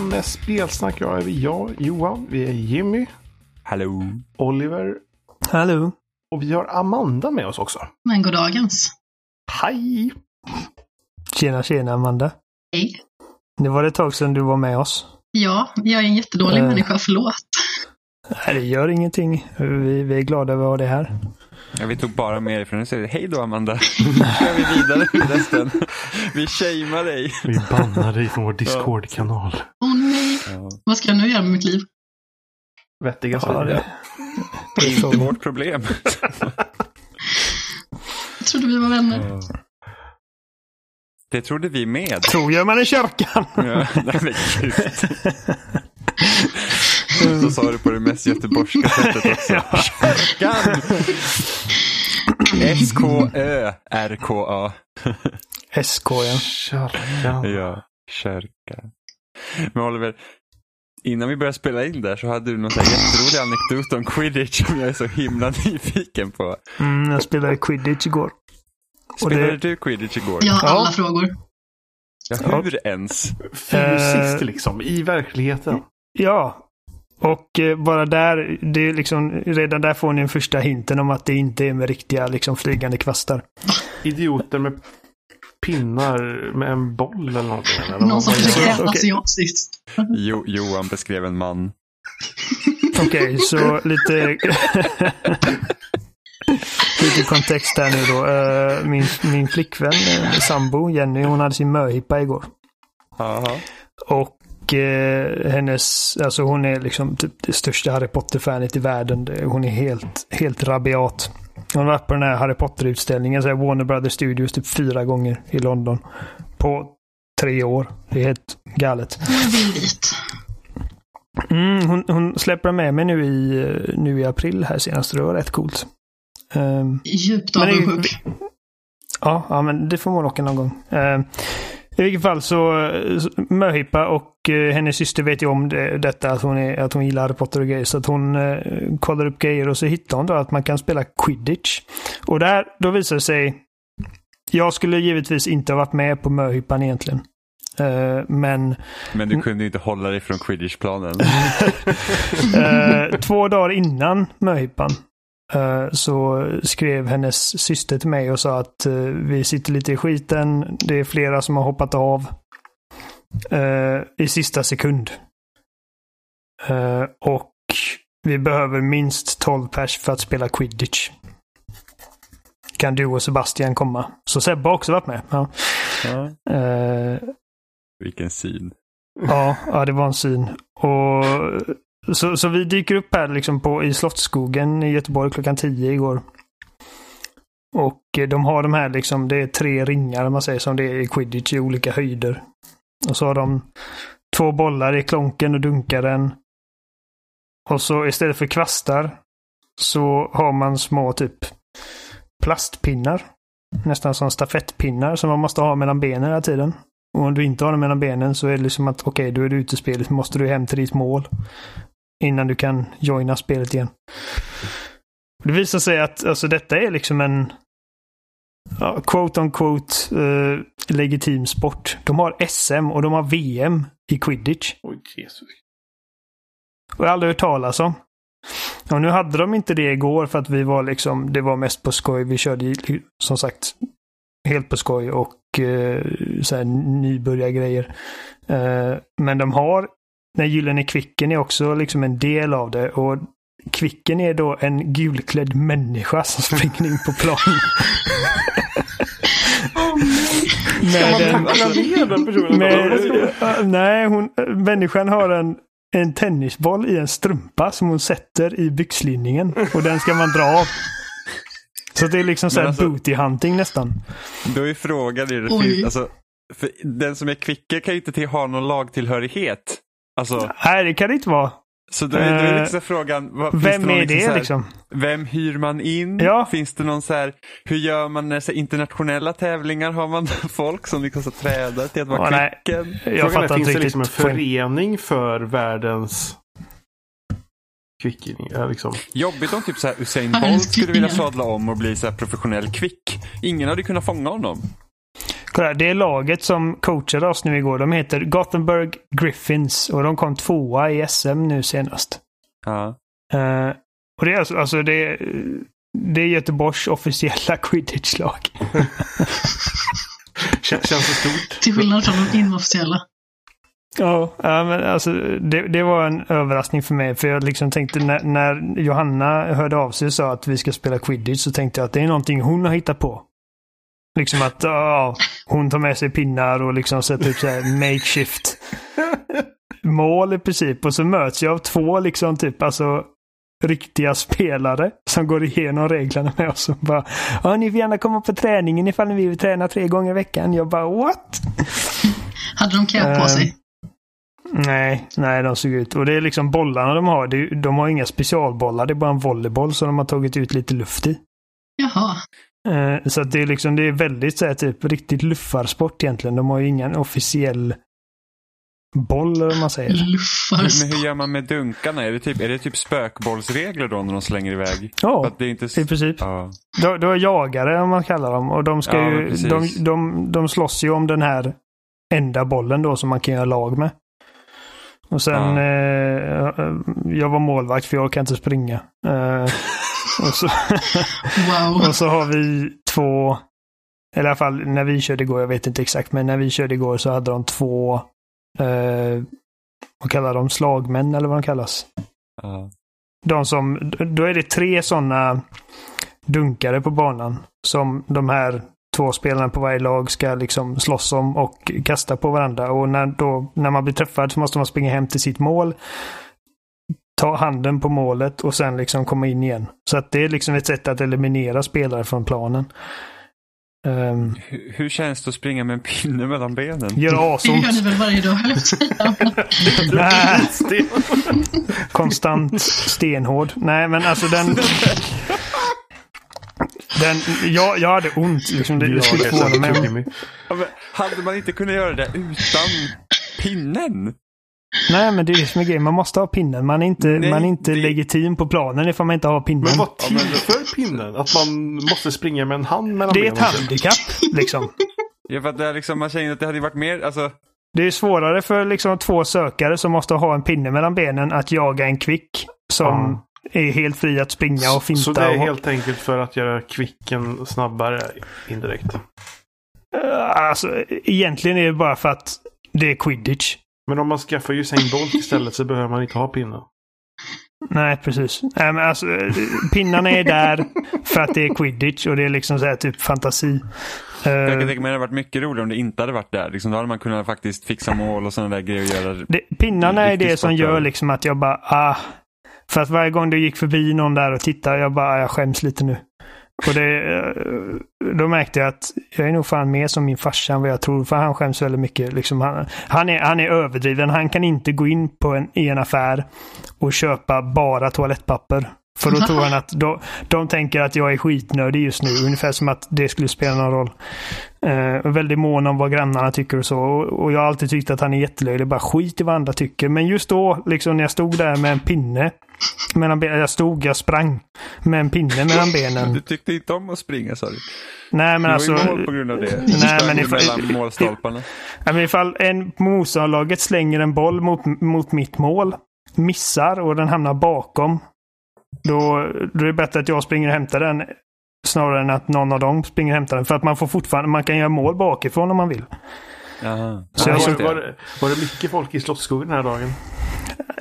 lyssnar på avsnitt 285 med spelsnack. Jag är jag, Johan. Vi är Jimmy, Hallå. Oliver Hallå. och vi har Amanda med oss också. Men god dagens. Hej! Tjena, tjena Amanda. Hej. Det var ett tag sedan du var med oss. Ja, jag är en jättedålig Eh. människa, förlåt. Nej, det gör ingenting. Vi, vi är glada över att ha det här. Ja, vi tog bara med dig från nu säger hej då Amanda. Nu kör vi vidare med resten. Vi shamear dig. Vi bannar dig från vår Discord-kanal. Åh nej, Ja. vad ska jag nu göra med mitt liv? Vettiga Ja, saker. det, är inte vårt problem. Jag trodde vi var vänner. Det trodde vi med. tror jag man i kyrkan. Ja, nej men. Så sa du på det mest göteborgska sättet också. Kyrkan! S-K-Ö-R-K-A. SK ja. Kyrkan. Ja, kyrka. Men Oliver, innan vi började spela in där så hade du någon jätterolig anekdot om quidditch som jag är så himla nyfiken på. Mm, jag spelade quidditch igår. Och det- Spelade du quidditch igår? Jag har Ja. alla frågor. Ja, hur ens? Fysiskt Eh. liksom, i verkligheten. Ja. Och eh, bara där, det är liksom, redan där får ni en första hinten om att det inte är med riktiga liksom, flygande kvastar. Idioter med pinnar med en boll eller någonting. Eller Någon som försöker äta asiatiskt. Jo, Johan beskrev en man. Okej, så lite... lite kontext här nu då. Eh, Min, min flickvän, eh, sambo Jenny, hon hade sin möhippa igår. Aha. Och eh, hennes, alltså hon är liksom typ det största Harry Potter-fanet i världen. Hon är helt, helt rabiat. Hon har varit på den här Harry Potter-utställningen, så Warner Brothers Studios, typ fyra gånger i London. På tre år. Det är helt galet. Mm, hon, hon släpper med mig nu i, eh, nu i april här senast. Det var rätt coolt. Ehm, Djupt avundsjuk. Ja, ja, men det får man åka någon gång. Eh, I vilket fall så, möhippa och eh, hennes syster vet ju om det, detta, att hon, är, att hon gillar Harry Potter och grejer. Så att hon eh, kollar upp grejer och så hittar hon då att man kan spela quidditch. Och där, då visar det sig... Jag skulle givetvis inte ha varit med på möhippan egentligen. Eh, men Men du kunde inte hålla dig från quidditchplanen. Eh, två dagar innan möhippan så skrev hennes syster till mig och sa att eh, vi sitter lite i skiten. Det är flera som har hoppat av eh, i sista sekund. Eh, och vi behöver minst 12 pers för att spela quidditch. Kan du och Sebastian komma? Så Sebbe har också varit med. Ja. Ja. Eh, Vilken syn. Ja, ja, det var en syn. Och, så, så vi dyker upp här liksom på, i Slottsskogen i Göteborg klockan 10 igår. Och eh, de har de här liksom, det är tre ringar man säger som det är i quidditch i olika höjder. Och så har de två bollar i klonken och dunkar den. Och så istället för kvastar så har man små typ plastpinnar. Nästan som stafettpinnar som man måste ha mellan benen hela tiden. Och om du inte har dem mellan benen så är det liksom att okej, då är du ute i spelet. måste du hem till ditt mål. Innan du kan joina spelet igen. Det visar sig att alltså, detta är liksom en ja, quote on quote eh, legitim sport. De har SM och de har VM i quidditch. Oj, Jesus. Och jag har aldrig hört talas om. Och nu hade de inte det igår för att vi var liksom, det var mest på skoj. Vi körde som sagt helt på skoj och eh, så här nybörjargrejer. Eh, men de har, den gyllene kvicken är också liksom en del av det. Och kvicken är då en gulklädd människa som springer in på plan. Nej. Med en, man ner den personen? med, nej, hon, människan har en, en tennisboll i en strumpa som hon sätter i byxlinningen. Och den ska man dra av. Så det är liksom så här Men alltså- booty hunting nästan. Då är frågan, är det alltså, för den som är kvicke kan ju inte till, ha någon lagtillhörighet. Alltså, Nej, det kan det inte vara. så då är, då är det liksom frågan, vad, finns Vem någon är det så här- liksom? Vem hyr man in? Ja. Finns det någon så här, hur gör man när så internationella tävlingar? Har man folk som liksom ska träda till att vara Ja, nej. kvicken? Jag Frågan är, fattar finns inte det liksom en förening för världens kvicking? Ja, liksom. Jobbigt om typ så här Usain Bolt skulle vilja sadla om och bli så här professionell kvick. Ingen hade kunnat fånga honom. Kolla, det laget som coachade oss nu igår, de heter Gothenburg Griffins och de kom tvåa i SM nu senast. Ja. Eh, och det är alltså, alltså det, är- det är Göteborgs officiella quidditch-lag. Kän, känns det stort? Till skillnad från de inofficiella. Ja, ja, men alltså det, det var en överraskning för mig. För jag liksom tänkte när, när Johanna hörde av sig och sa att vi ska spela quidditch så tänkte jag att det är någonting hon har hittat på. Liksom att ja, hon tar med sig pinnar och liksom sätter upp så här makeshift mål i princip. Och så möts jag av två liksom typ alltså riktiga spelare som går igenom reglerna med oss och bara ja, ni får gärna komma på träningen ifall ni vill träna tre gånger i veckan. Jag bara what? Hade de cap på sig? Nej, nej de såg ut. Och det är liksom bollarna de har. De har inga specialbollar. Det är bara en volleyboll som de har tagit ut lite luft i. Jaha. Eh, så att det är liksom, det är väldigt så här, typ riktigt luffarsport egentligen. De har ju ingen officiell boll eller vad man säger. Luffar. Men hur gör man med dunkarna? Är det typ, är det typ spökbollsregler då när de slänger iväg? Ja, att det är inte... i princip. Ja. Du, du har jagare om man kallar dem. Och de ska Ja, ju, de, de, de slåss ju om den här enda bollen då som man kan göra lag med. Och sen, Ja. eh, jag var målvakt för jag kan inte springa. Eh, och så, Wow. Och så har vi två, eller i alla fall när vi körde igår, jag vet inte exakt, men när vi körde igår så hade de två, eh, vad kallar de, slagmän eller vad de kallas. Ja. De som, då är det tre sådana dunkare på banan som de här två spelarna på varje lag ska liksom slåss om och kasta på varandra. Och när, då, när man blir träffad så måste man springa hem till sitt mål, ta handen på målet och sen liksom komma in igen. Så att det är liksom ett sätt att eliminera spelare från planen. Um, Hur, hur känns det att springa med en pinne mellan benen? gör Det gör asont. ni väl varje dag, höll konstant stenhård. Nej, men alltså den... den jag, jag hade ont. Liksom, det, det skulle förvåna mig. om- Ja, men hade man inte kunnat göra det utan pinnen? Nej, men det är det som är grejen. Man måste ha pinnen. Man är inte, Nej, man är inte det- legitim på planen ifall man inte har pinnen. Men vad tillför pinnen? Att man måste springa med en hand mellan Det är ett benen? handikapp, liksom. Ja, för att det är liksom, man känner att det hade varit mer, alltså, Det är svårare för liksom två sökare som måste ha en pinne mellan benen att jaga en kvick som är helt fri att springa och finta. Så det är och... helt enkelt för att göra kvicken snabbare indirekt. Alltså, egentligen är det bara för att det är quidditch. Men om man skaffar Usain Bolt istället så behöver man inte ha pinnen. Nej, precis. Nej, men alltså, eh, pinnarna är där för att det är quidditch och det är liksom så här typ fantasi. Eh, jag kan tänka mig att det hade varit mycket roligare om det inte hade varit där. Liksom, då hade man kunnat faktiskt fixa mål och sådana där grejer och göra det, pinnarna är det som gör liksom att jag bara, ah. För att varje gång du gick förbi någon där och tittade, jag bara, ah, jag skäms lite nu. Och det, eh, då märkte jag att jag är nog fan mer som min farsa än vad jag tror. För han skäms väldigt mycket. Liksom han, han, är, han är överdriven. Han kan inte gå in på en, i en affär och köpa bara toalettpapper. För då tror han att de, de tänker att jag är skitnödig just nu. Ungefär som att det skulle spela någon roll. Eh, väldigt mån om vad grannarna tycker och så. Och, och jag har alltid tyckt att han är jättelöjlig. Bara skit i vad andra tycker. Men just då, liksom när jag stod där med en pinne. Mellan benen, jag stod, jag sprang. Med en pinne mellan benen. Du tyckte inte om att springa sa du? Nej men Du alltså. i mål på grund av det. Du Nej, men ifall- mellan målstolparna. Ja, men ifall en motståndarlaget slänger en boll mot, mot mitt mål, missar och den hamnar bakom. Då, då är det bättre att jag springer och hämtar den snarare än att någon av dem springer och hämtar den. För att man får fortfarande, man kan göra mål bakifrån om man vill. Jaha. Så Ja, jag var, var, det- var det mycket folk i Slottsskogen den här dagen?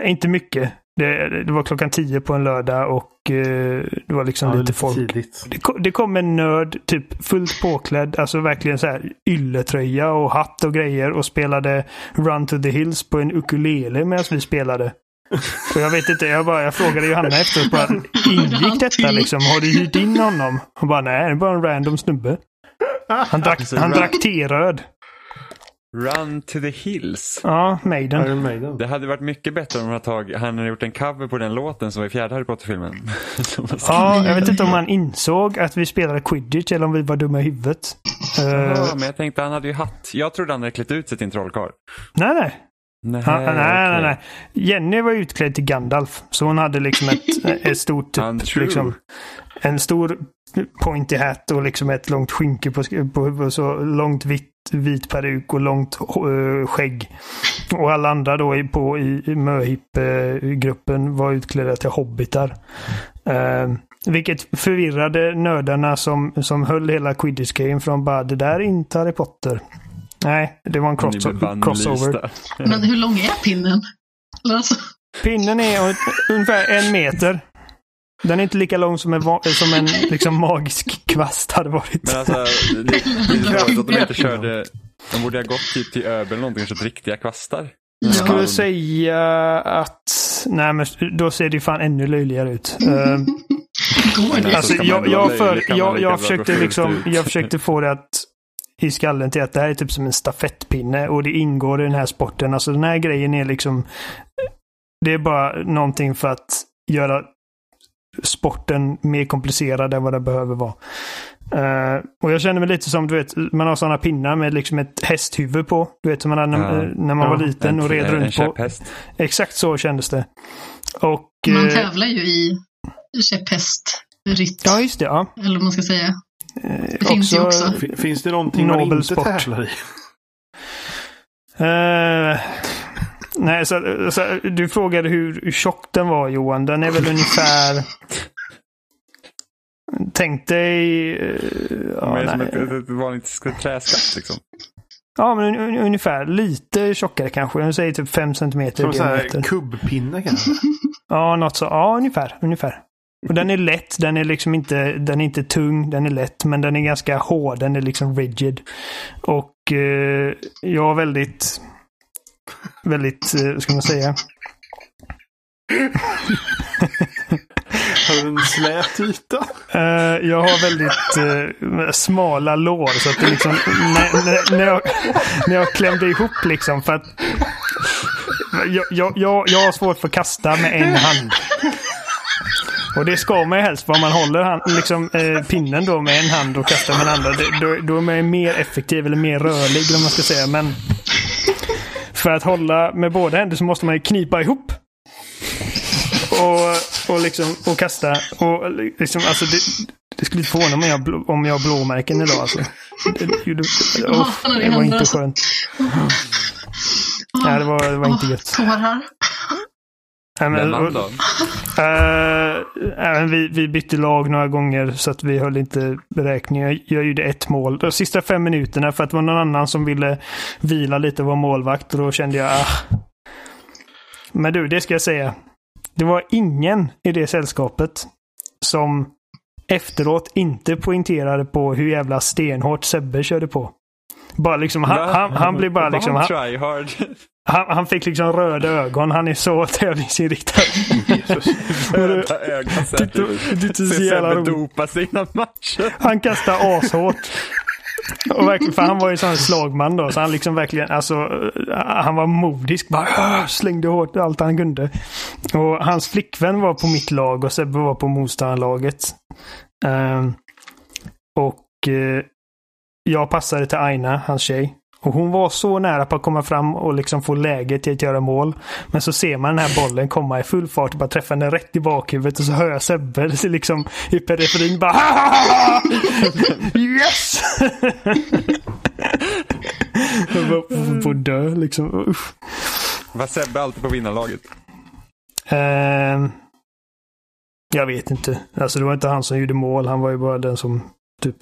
Inte mycket. Det, det var klockan tio på en lördag och eh, det var liksom Ja, det är lite folk. Det kom, det kom en nörd, typ fullt påklädd, alltså verkligen så här ylletröja och hatt och grejer och spelade Run to the Hills på en ukulele medan vi spelade. Och jag vet inte, jag, bara, jag frågade Johanna efteråt bara, ingick detta liksom? Har du hyrt in honom? Hon bara, nej, det är bara en random snubbe. Han drack, Alltså, han run- drack teröd. Run to the hills. Ja, Maiden. Det hade varit mycket bättre om han hade, tagit, han hade gjort en cover på den låten som var i fjärde Harry Potter-filmen. Ja, jag vet inte om han insåg att vi spelade quidditch eller om vi var dumma i huvudet. Eh, Ja, men jag tänkte han hade ju hatt. Jag trodde han hade klätt ut sig till en trollkarl. nej, nej. Nej, Han, nej, nej, nej. Jenny var utklädd till Gandalf. Så hon hade liksom ett, ett stort... Typ, liksom, en stor pointy hat och liksom ett långt skynke på, på huvudet. Så långt vitt, vit peruk och långt eh, skägg. Och alla andra då i, på, i, i möhipp-gruppen var utklädda till hobbitar. Eh, vilket förvirrade nördarna som, som höll hela quidditch-grejen från bara det där är inte Harry Potter. Nej, det var en cross- crossover. Men hur lång är pinnen? Alltså, Pinnen är un- ungefär en meter. Den är inte lika lång som en, som en liksom, magisk kvast hade varit. Men alltså, det, det är så att de inte körde, de borde ha gått typ till Öbel eller någonting och kört riktiga kvastar. Jag skulle Ja. säga att... Nej, men då ser det ju fan ännu löjligare ut. Eh, går det? alltså, man jag, jag, för, jag, jag, försökte liksom, jag försökte få det att i skallen till att det här är typ som en stafettpinne och det ingår i den här sporten. Alltså den här grejen är liksom... Det är bara någonting för att göra sporten mer komplicerad än vad den behöver vara. Eh, och jag känner mig lite som, du vet, man har sådana pinnar med liksom ett hästhuvud på. Du vet som man hade när, Ja. när man Ja, var liten och red en, en runt på. käpphäst. Exakt så kändes det. Och... Man eh, tävlar ju i käpphästritt, Ja, just det. Ja. eller vad man ska säga. Det finns ju också. Fin- Finns det någonting man Nobel inte sport. tävlar i? Eh, nej, så, så, du frågade hur tjock den var Johan. Den är väl ungefär... Tänk dig... eh, ja, Men som nej. ett, vanligt träskaft liksom. ja, men un, ungefär. Lite tjockare kanske. Jag säger typ 5 centimeter Som en kubbpinne kanske? Ja, något så. Ja, ungefär. ungefär. Och den är lätt. Den är liksom inte, den är inte tung. Den är lätt. Men den är ganska hård. Den är liksom rigid. Och eh, jag har väldigt... Väldigt, eh, ska man säga? Har du en slät yta? Eh, jag har väldigt eh, smala lår så att det liksom när, när, när, jag, när jag klämde ihop liksom för att jag, jag, jag, jag har svårt för att kasta med en hand. Och det ska man ju helst för om man håller hand, liksom, eh, pinnen då med en hand och kastar med den andra. Det, då, då är man ju mer effektiv eller mer rörlig eller vad man ska säga. Men för att hålla med båda händer så måste man ju knipa ihop. Och, och, liksom, och kasta. Och liksom, alltså det, det skulle inte förvåna mig om jag, blå- om jag har blåmärken idag. Alltså. Det, det, det, har det var inte skönt. Nej, det var, det var inte gött. Tårar. Men, och, då? Även vi, vi bytte lag några gånger så att vi höll inte beräkning. Jag, jag gjorde ett mål. De sista fem minuterna för att det var någon annan som ville vila lite och vara målvakt. Och då kände jag, ah. Men du, det ska jag säga. Det var ingen i det sällskapet som efteråt inte poängterade på hur jävla stenhårt Sebbe körde på. Bara liksom, han, han, han blev bara liksom... han Han, han, fick liksom röda ögon. Han är så tävlingsinriktad. Röda ögon. Ser jävla Sebbe dopa sina matcher. Han kastar ashårt. Och verkligen, för han var ju sån slagman då, så han liksom verkligen, alltså, eh, han var modisk. Bara slängde hårt allt han kunde. Och hans flickvän var på mitt lag och Sebbe var på motståndarlaget. Ehm, och eh, jag passade till Aina, hans tjej. Och hon var så nära på att komma fram och liksom få läge till att göra mål. Men så ser man den här bollen komma i full fart och bara träffa den rätt i bakhuvudet och så hör jag Sebbe liksom i periferin bara Yes! jag var på, dö liksom. Usch. Var Sebbe alltid på vinnarlaget? Ehm, jag vet inte. Alltså det var inte han som gjorde mål. Han var ju bara den som typ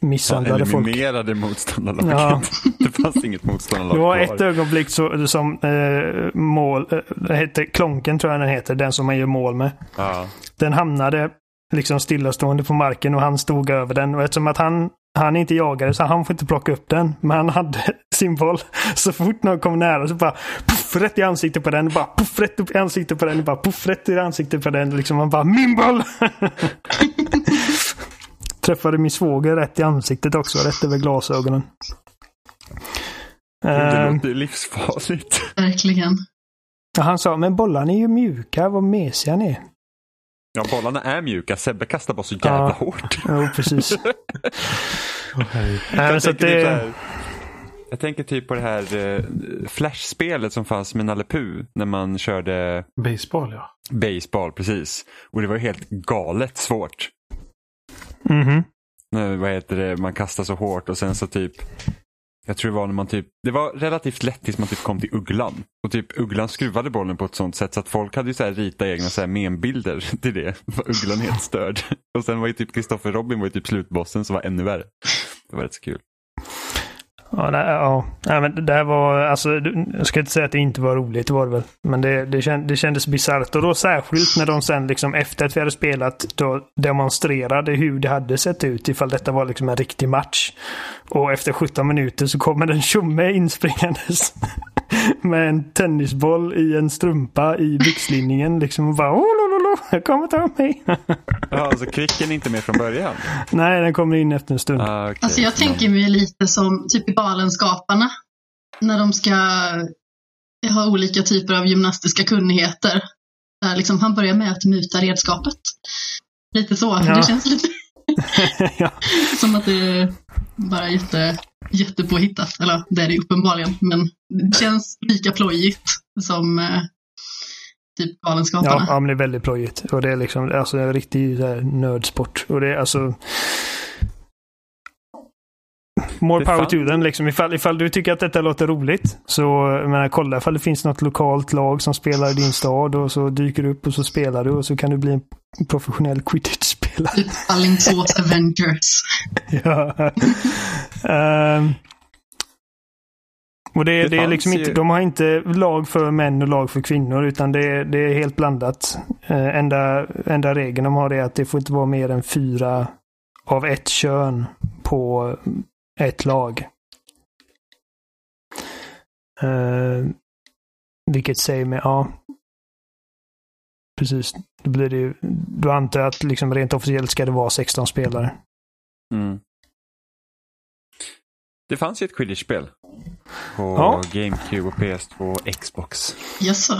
misshandlade folk. eliminerade motståndarlaget. Ja. Det fanns inget motståndarlag Det var ett ögonblick så, som eh, mål, eh, heter Klonken tror jag den heter, den som man gör mål med. Ja. Den hamnade liksom stillastående på marken och han stod över den. Och eftersom att han, han inte jagade så han får inte plocka upp den. Men han hade sin boll. Så fort någon kom nära så bara puff, rätt i ansiktet på den. Bara puff, rätt upp i ansiktet på den. Bara puff, rätt i ansiktet på den. Liksom man bara min boll! Träffade min svåger rätt i ansiktet också. Rätt över glasögonen. Det Ehm, låter livsfarligt. Verkligen. han sa, men bollarna är ju mjuka. Vad mesiga ni är. Ja, bollarna är mjuka. Sebbe kastar bara så jävla Ja. hårt. Jo, precis. Men Jag så att tänker, typ så det... här, jag tänker typ på det här eh, Flash-spelet som fanns med Nalle Puh när man körde Baseball ja. baseball precis. Och det var helt galet svårt. Mhm. När, vad heter det, man kastar så hårt och sen så typ jag tror det var när man typ, det var relativt lätt tills man typ kom till ugglan. Och typ ugglan skruvade bollen på ett sånt sätt så att folk hade ju så här ritat egna så här membilder till det. Var ugglan helt störd. Och sen var ju typ Kristoffer Robin var ju typ slutbossen som var ännu värre. Det var rätt så kul. Ja, nej, ja. Nej, men det här var, alltså, jag ska inte säga att det inte var roligt, det var det väl. Men det, det, känd, det kändes bisarrt. Och då särskilt när de sen, liksom, efter att vi hade spelat, då demonstrerade hur det hade sett ut ifall detta var liksom en riktig match. Och efter 17 minuter så kommer en tjomme inspringandes med en tennisboll i en strumpa i byxlinningen. Liksom och bara lololo, jag kommer ta mig. Ja, alltså Kvicken är inte med från början. Nej, den kommer in efter en stund. Ah, okay. Alltså jag tänker mig lite som typ i Galenskaparna. När de ska ha olika typer av gymnastiska kunnigheter. Där liksom han börjar med att muta redskapet. Lite så. Ja. Det känns lite ja. som att det är bara jätte, jättepåhittat. Eller det är det uppenbarligen. Men det känns lika plojigt som eh, typ Galenskaparna. Ja, ja, men det är väldigt plojigt. Och det är liksom alltså, en riktig så här, nördsport. Och det är alltså... More power to them. Liksom. Ifall, ifall du tycker att detta låter roligt så jag menar, kolla ifall det finns något lokalt lag som spelar i din stad och så dyker du upp och så spelar du och så kan du bli en professionell quidditch-spelare. Typ Alingsås Avengers. ja. Ehm, och det, Det det är liksom ju- inte, de har inte lag för män och lag för kvinnor utan det, är- det är helt blandat. Uh, enda, enda regeln de har är att det får inte vara mer än fyra av ett kön på ett lag. Uh, vilket säger mig, ja. Precis. Då blir det ju, då antar att liksom rent officiellt ska det vara 16 spelare. Mm. Det fanns ju ett Quidditch-spel. På Ja. GameCube och PS2 och Xbox. Jaså?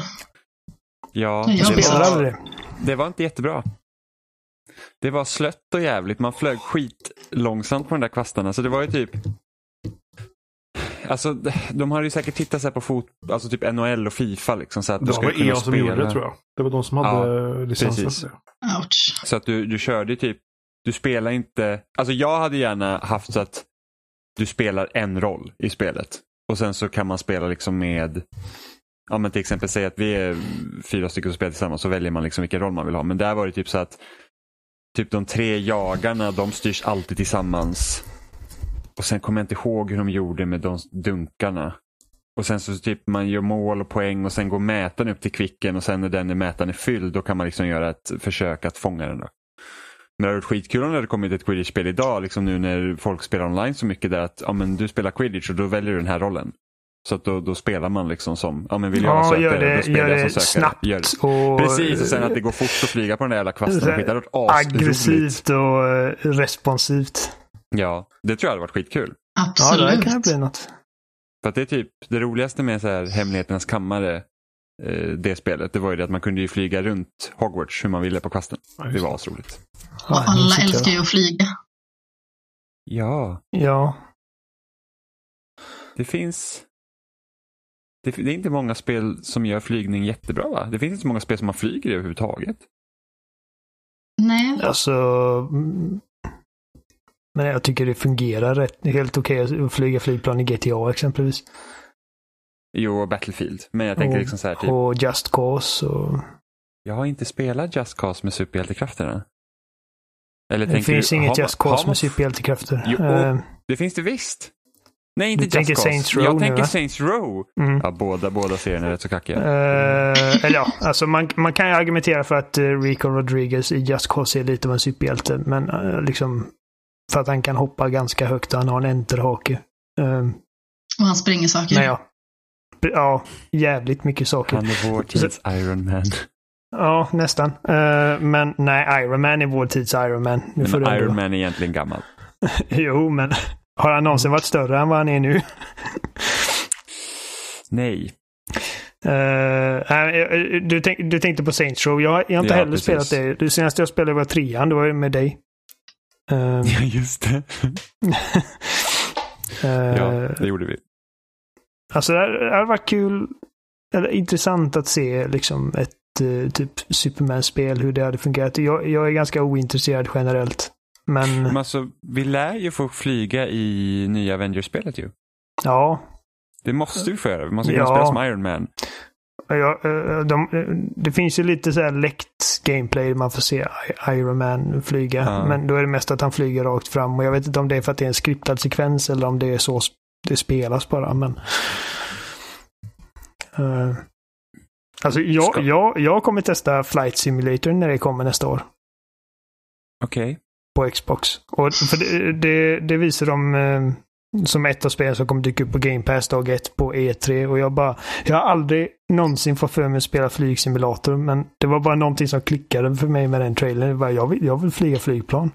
Ja, Nej, jag det, var- det? det var inte jättebra. Det var slött och jävligt. Man flög skitlångsamt på de där kvastarna. Så det var ju typ... Alltså, de hade ju säkert tittat så här på fot, alltså typ NHL och Fifa liksom. Så att Det du var EA som gjorde det tror jag. Det var de som hade licensen det. Ouch. Så att du, du körde typ, du spelar inte, alltså jag hade gärna haft så att du spelar en roll i spelet. Och sen så kan man spela liksom med, ja men till exempel säg att vi är fyra stycken som spelar tillsammans så väljer man liksom vilken roll man vill ha. Men där var det typ så att typ de tre jagarna de styrs alltid tillsammans. Och sen kommer jag inte ihåg hur de gjorde med de dunkarna. Och sen så typ man gör mål och poäng och sen går mätaren upp till kvicken och sen när den mätaren är fylld då kan man liksom göra ett försök att fånga den. Då. Men det hade varit skitkul om det hade kommit ett quidditch-spel idag, liksom nu när folk spelar online så mycket där att ja, men du spelar quidditch och då väljer du den här rollen. Så att då, då spelar man liksom som, ja men vill jag vara Ja, sökare, gör då det, spelar gör jag det som sökare. snabbt Gör det. och Precis, och sen att det går fort att flyga på den där jävla kvasten. Det hade varit aggressivt och eh, responsivt. Ja, det tror jag hade varit skitkul. Ja, det Absolut. kan bli något. För att det är typ det roligaste med så här Hemligheternas kammare, det spelet, det var ju det att man kunde ju flyga runt Hogwarts hur man ville på kvasten. Ja, Det var asroligt. Och alla älskar ju att flyga. Ja, Ja. det finns... Det, det är inte många spel som gör flygning jättebra va? Det finns inte så många spel som man flyger överhuvudtaget. Nej, Alltså... mm, Men jag tycker det fungerar rätt, helt okej att flyga flygplan i GTA exempelvis. Jo, och Battlefield. Men jag tänker och, liksom så här typ, och Just Cause och... jag har inte spelat Just Cause med superhjältekrafterna. Eller Det finns du, inget Just Cause man- med superhjältekrafter. Jo, Eh, Det finns det visst. Nej, inte Du Just tänker Cause. Saints Row jag nu, tänker va? Saints Row. mm. Ja, båda, båda serierna är rätt så kackiga. Eh, eller ja, alltså man, man kan ju argumentera för att uh, Rico Rodriguez i Just Cause är lite av en superhjälte. Men eh, liksom för att han kan hoppa ganska högt och han har en enterhake. Uh, och han spränger saker. men ja. Ja, jävligt mycket saker. Han är vår tids Iron Man. Ja, nästan. Eh, men nej, Iron Man är vår tids Iron Man. Nu Men ändå- Iron Man är egentligen gammal. Jo, men har han någonsin varit större än vad han är nu? Nej. Eh, du, tänk, du tänkte på Saints Row. Jag, jag har inte Ja, heller precis. spelat det. Det senaste jag spelade var trean. Det var med dig. Eh, Ja, just det. eh, Ja, det gjorde vi. Alltså det hade varit kul, eller intressant att se liksom ett eh, typ Superman-spel, hur det hade fungerat. Jag, jag är ganska ointresserad generellt Men Men alltså, vi lär ju få flyga i nya Avengers-spelet ju. ja, Det måste vi få göra. Vi måste kunna Ja. spela som Iron Man. Ja, eh, de, eh, det finns ju lite så här läckt gameplay man får se Iron Man flyga. Ja. Men då är det mest att han flyger rakt fram. Och jag vet inte om det är för att det är en skriptad sekvens eller om det är så det spelas bara. Men... Eh, alltså jag, Ska- jag, jag kommer testa Flight Simulator när det kommer nästa år. Okej. På Xbox. Och för det, det, det visar de eh, som ett av spelen som kommer dyka upp på Game Pass dag ett på E3. Och jag bara, jag har aldrig någonsin fått för mig att spela flygsimulator. Men det var bara någonting som klickade för mig med den trailern. Jag, bara, jag, vill, jag vill flyga flygplan.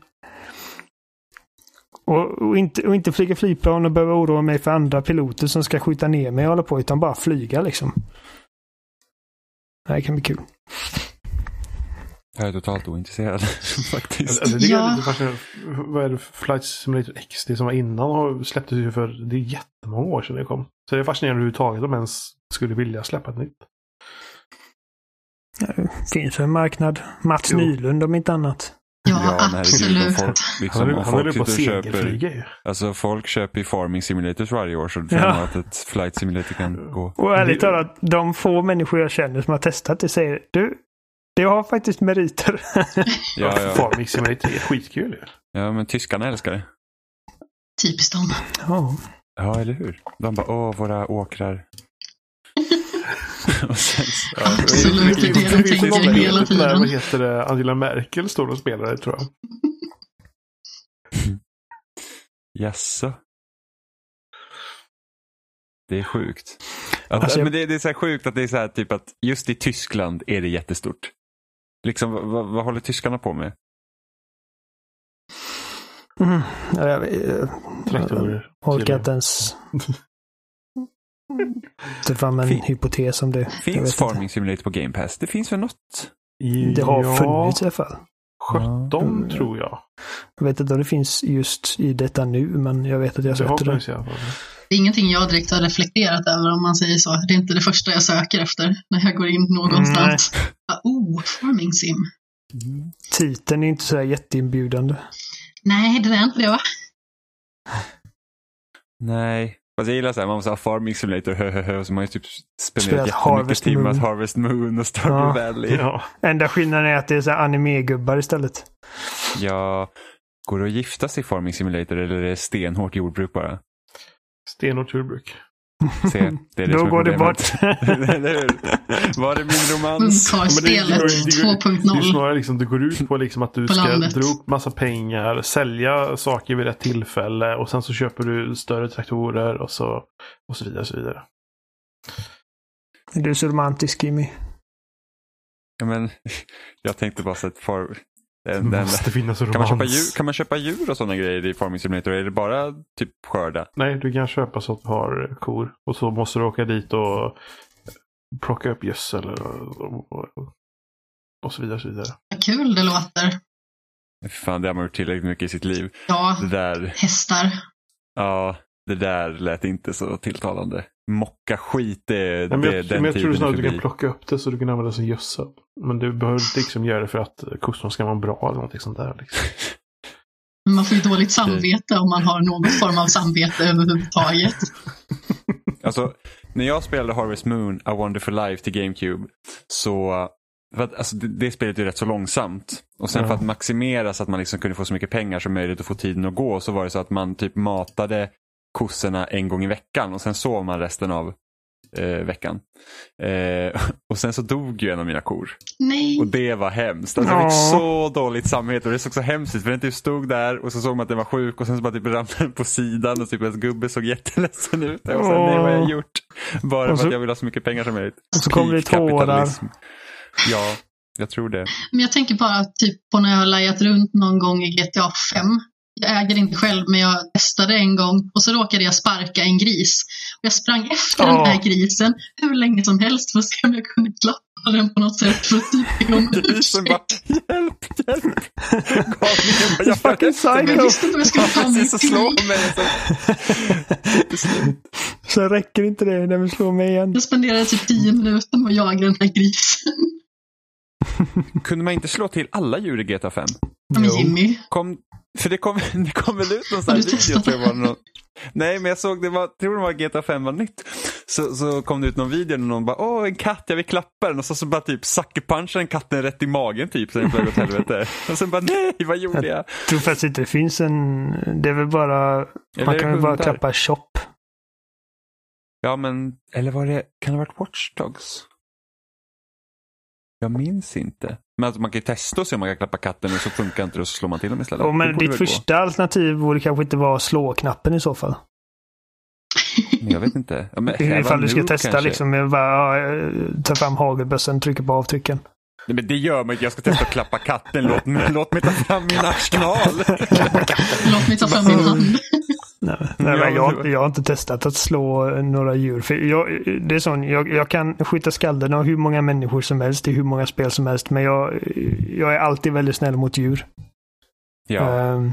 Och, och, inte, och inte flyga flygplan och behöva oroa mig för andra piloter som ska skjuta ner mig och hålla på. Utan bara flyga liksom. Det här kan bli kul. Jag är totalt ointresserad faktiskt. Alltså, det är Ja. lite. Vad är det Flight Simulator X? Det som var innan och släpptes ju för det är jättemånga år sedan det kom. Så det är fascinerande överhuvudtaget om ens skulle vilja släppa ett nytt. Finns för en marknad. Mats Jo. Nylund om inte annat. Ja, om absolut. folk, Han liksom, han är folk på segelflyga ju. alltså folk köper ju farming simulators varje år så det Ja. ja. att ett flight simulator kan gå. Och ärligt Det- talat, de få människor jag känner som har testat det säger du, det har faktiskt meriter. Ja, ja. Farming Simulator är skitkul ju. ja, men tyskarna älskar det. Typiskt dem. ja. Ja, eller hur? De bara, åh, våra åkrar. Sen, ja, Absolut, det är det de finns tänker hela där, tiden. Vad heter det? Angela Merkel står och spelar det tror jag. Jaså? Det är sjukt. Att, Alltså, jag- men det, det är så här sjukt att det är så här typ att just i Tyskland är det jättestort. Liksom, vad, vad, håller tyskarna på med? Mm. Ja, Jag, jag, Traktorer. jag orkar inte ens ta fram en Fin- hypotes om det. Jag Finns vet Farming Simulator på Game Pass? Det finns väl något? inte. Det har ja, funnits i alla fall. 17 Ja. tror jag. Jag vet inte om det finns just i detta nu, men jag vet att jag Det sökte det. fall. Det är ingenting jag direkt har reflekterat över om man säger så. Det är inte det första jag söker efter när jag går in någonstans. Bara, Oh, farming sim. Titeln är inte så här jätteinbjudande. Nej, det är inte det va? Nej. Fast jag gillar så här, man måste ha Farming Simulator, hö, hö, hö, och så har man ju typ spenderat Spelat jättemycket timmar att Harvest Moon och Stardew Ja. Valley. Ja. Enda skillnaden är att det är så anime-gubbar istället. Ja, går det att gifta sig i Farming Simulator eller är det stenhårt jordbruk bara? Stenhårt jordbruk. Se, det är det Då är går det bort. Var det min romans? Ungkarlsspelet det är 2.0. snarare liksom, det går ut på liksom att du På ska landet. dra upp massa pengar, sälja saker vid rätt tillfälle och sen så köper du större traktorer och så, och så vidare. Och så vidare. Du är så romantisk, Jimmy. Ja, men, jag tänkte bara så att far, den, den, måste finnas kan, man köpa romans. djur, kan man köpa djur och sådana grejer i Farming Simulator? Är det bara typ skörda? Nej, du kan köpa så att du har kor. Och så måste du åka dit och plocka upp gödsel och, och, så vidare. Så vidare. Vad kul det låter. Fan, det har man gjort tillräckligt mycket i sitt liv. Ja, Det där, hästar. ja, det där lät inte så tilltalande. Mocka skit, det, Nej, men det, jag, den men jag tror snarare att du kan plocka upp det så du kan använda det som gödsel. Men du behöver inte liksom göra det för att kossorna ska vara bra eller någonting sånt där. Liksom. Men man får ju dåligt samvete om man har någon form av samvete överhuvudtaget. Alltså, när jag spelade Harvest Moon, A Wonderful Life till GameCube, så för att, alltså, det, det spelet är rätt så långsamt. Och sen Ja. för att maximera så att man liksom kunde få så mycket pengar som möjligt och få tiden att gå så var det så att man typ matade kossorna en gång i veckan och sen sov man resten av eh, veckan. Eh, och sen så dog ju en av mina kor. Nej. Och det var hemskt. Alltså, jag fick så dåligt samvete och det såg så hemskt ut för den typ stod där och så såg man att den var sjuk och sen så bara typ ramlade den på sidan och typ ens gubbe såg jätteledsen ut. Jag var såhär, nej vad har jag gjort? Bara Och för så- att jag vill ha så mycket pengar som möjligt. Och så kommer det tårar. kapitalism. Ja, jag tror det. Men jag tänker bara typ på när jag har lajat runt någon gång i GTA 5. Jag äger inte själv, men jag testade en gång och så råkade jag sparka en gris. Och jag sprang efter den här grisen hur länge som helst för att se om jag kunde klappa den på något sätt för att typ be om Grisen bara, hjälp, hjälp. Jag Fucking psycho. Jag visste inte vad jag skulle ta mig till. mig. Så, Så räcker inte det när vi slår mig igen. Jag spenderade typ tio minuter med att jaga den här grisen. kunde man inte slå till alla djur i GTA 5? Jo. Jimmy. Kom, för det kom, det kom väl ut någon sån här video tror jag var någon, Nej men jag såg det var, tror det var GTA 5 var nytt. Så, så kom det ut någon video och någon bara åh en katt jag vill klappa den och så, så bara typ suckerpunchar den katten rätt i magen typ så den flög åt helvete. Och sen bara nej vad gjorde jag? Jag tror faktiskt inte det finns en... Det är väl bara... Eller man kan väl bara klappa shop. Ja men, eller var det, kan det ha varit Watch Dogs? Jag minns inte. Men alltså, man kan ju testa och se om man kan klappa katten och så funkar inte det och så slår man till dem istället. Oh, men ditt väl gå. första alternativ borde kanske inte vara slå-knappen i så fall. Men jag vet inte. Ja, men, Ifall du ska testa kanske. liksom, bara, ta fram hagelbössan, trycka på avtrycken. Nej, men det gör man inte. Jag ska testa att klappa katten. Låt mig, låt mig ta fram min arsenal. Låt mig ta fram min hand. Nej, nej, men jag, jag har inte testat att slå några djur. För jag, det är sån, jag, jag kan skjuta skallen av hur många människor som helst i hur många spel som helst. Men jag, jag är alltid väldigt snäll mot djur. Ja. Ehm,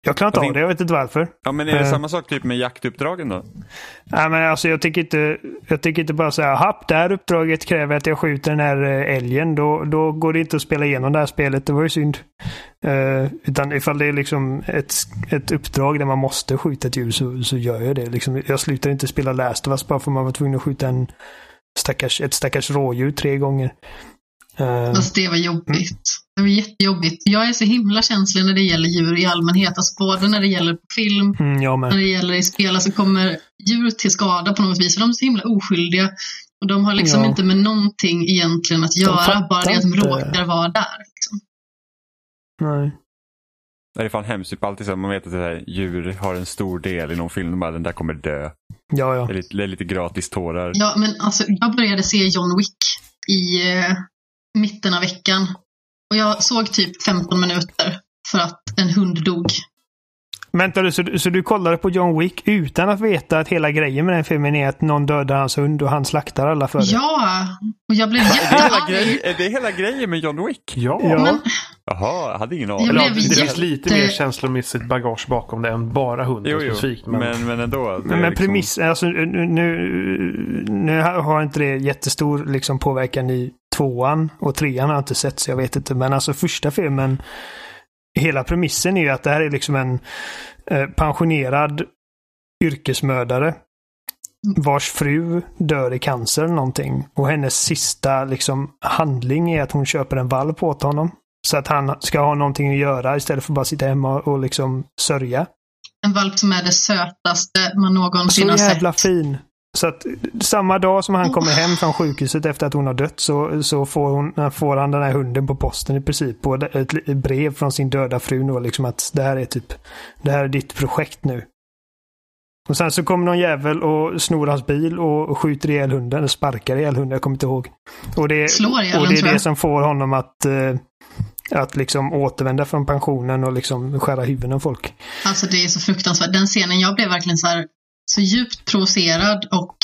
jag klarar inte av det, jag vet inte varför. ja, men är det eh. samma sak typ med jaktuppdragen då? Nej, men alltså, jag tycker inte, jag tycker inte bara säga happ, det här uppdraget kräver att jag skjuter den här eh, älgen. Då, då går det inte att spela igenom det här spelet. Det var ju synd. Eh, utan ifall det är liksom ett, ett uppdrag där man måste skjuta ett djur så, så gör jag det. Liksom, jag slutar inte spela Last of Us bara för man var tvungen att skjuta en stackars, ett stackars rådjur tre gånger. Eh, Alltså det var jobbigt. Det var jättejobbigt. Jag är så himla känslig när det gäller djur i allmänhet. Alltså både när det gäller film, mm, när det gäller i spel. Alltså kommer djur till skada på något vis. För de är så himla oskyldiga. Och de har liksom Ja. inte med någonting egentligen att göra. fattar Bara det att de råkar vara där. Liksom. Nej. Det är fan hemskt. Typ alltid så man vet att det här, djur har en stor del i någon film. Bara, den där kommer dö. Ja, ja. Det är lite, det är lite gratis tårar. Ja, men alltså jag började se John Wick i eh, mitten av veckan. Och jag såg typ 15 minuter för att en hund dog. Vänta du, så, du- så du kollade på John Wick utan att veta att hela grejen med den filmen är att någon dödar hans hund och han slaktar alla för det? Ja, och jag blev Är jättearg. grej, är det hela grejen med John Wick? Ja. Ja. Men Jaha, jag hade ingen aning. Eller, det finns jätte- lite mer känslomässigt bagage bakom det än bara hunden Jo, jo. specifikt. Men, Men, men, ändå. det Men, är men liksom- premiss, alltså nu, nu, nu har inte det jättestor liksom, påverkan i tvåan och trean har jag inte sett så jag vet inte. Men alltså första filmen, hela premissen är ju att det här är liksom en eh, pensionerad yrkesmördare vars fru dör i cancer eller någonting. Och hennes sista liksom, handling är att hon köper en valp åt honom. Så att han ska ha någonting att göra istället för att bara sitta hemma och liksom sörja. en valp som är det sötaste man någonsin Så har sett. jävla fin. Så att samma dag som han kommer hem från sjukhuset efter att hon har dött så, så får, hon, får han den här hunden på posten i princip. Och ett, brev från sin döda fru då liksom att det här är typ, det här är ditt projekt nu. Och sen så kommer någon jävel och snor hans bil och skjuter ihjäl hunden, eller sparkar ihjäl hunden, jag kommer inte ihåg. Och det, Slår ihjäl och det är det som får honom att, eh, att liksom återvända från pensionen och liksom skära huvuden av folk. Alltså det är så fruktansvärt. Den scenen, jag blev verkligen så här så djupt provocerad och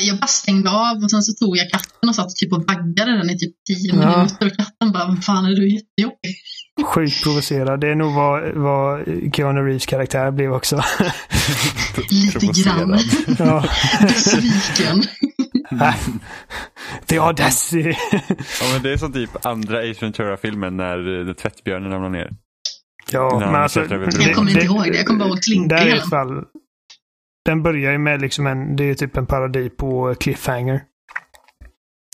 jag bara stängde av och sen så tog jag katten och satt typ och baggade den i typ tio Ja. minuter och katten bara, vad fan är du jättejobbig. Sjukt provocerad. Det är nog vad, vad Keanu Reeves karaktär blev också. Lite grann. Ja. Besviken. The Audacity. Ja, men det är som typ andra Ace Ventura-filmen när eh, tvättbjörnen ramlar ner. ja, men alltså. jag kommer inte ihåg det. Jag kommer bara ihåg Där är klinken. fall. Den börjar ju med liksom en, det är typ en parodi på Cliffhanger.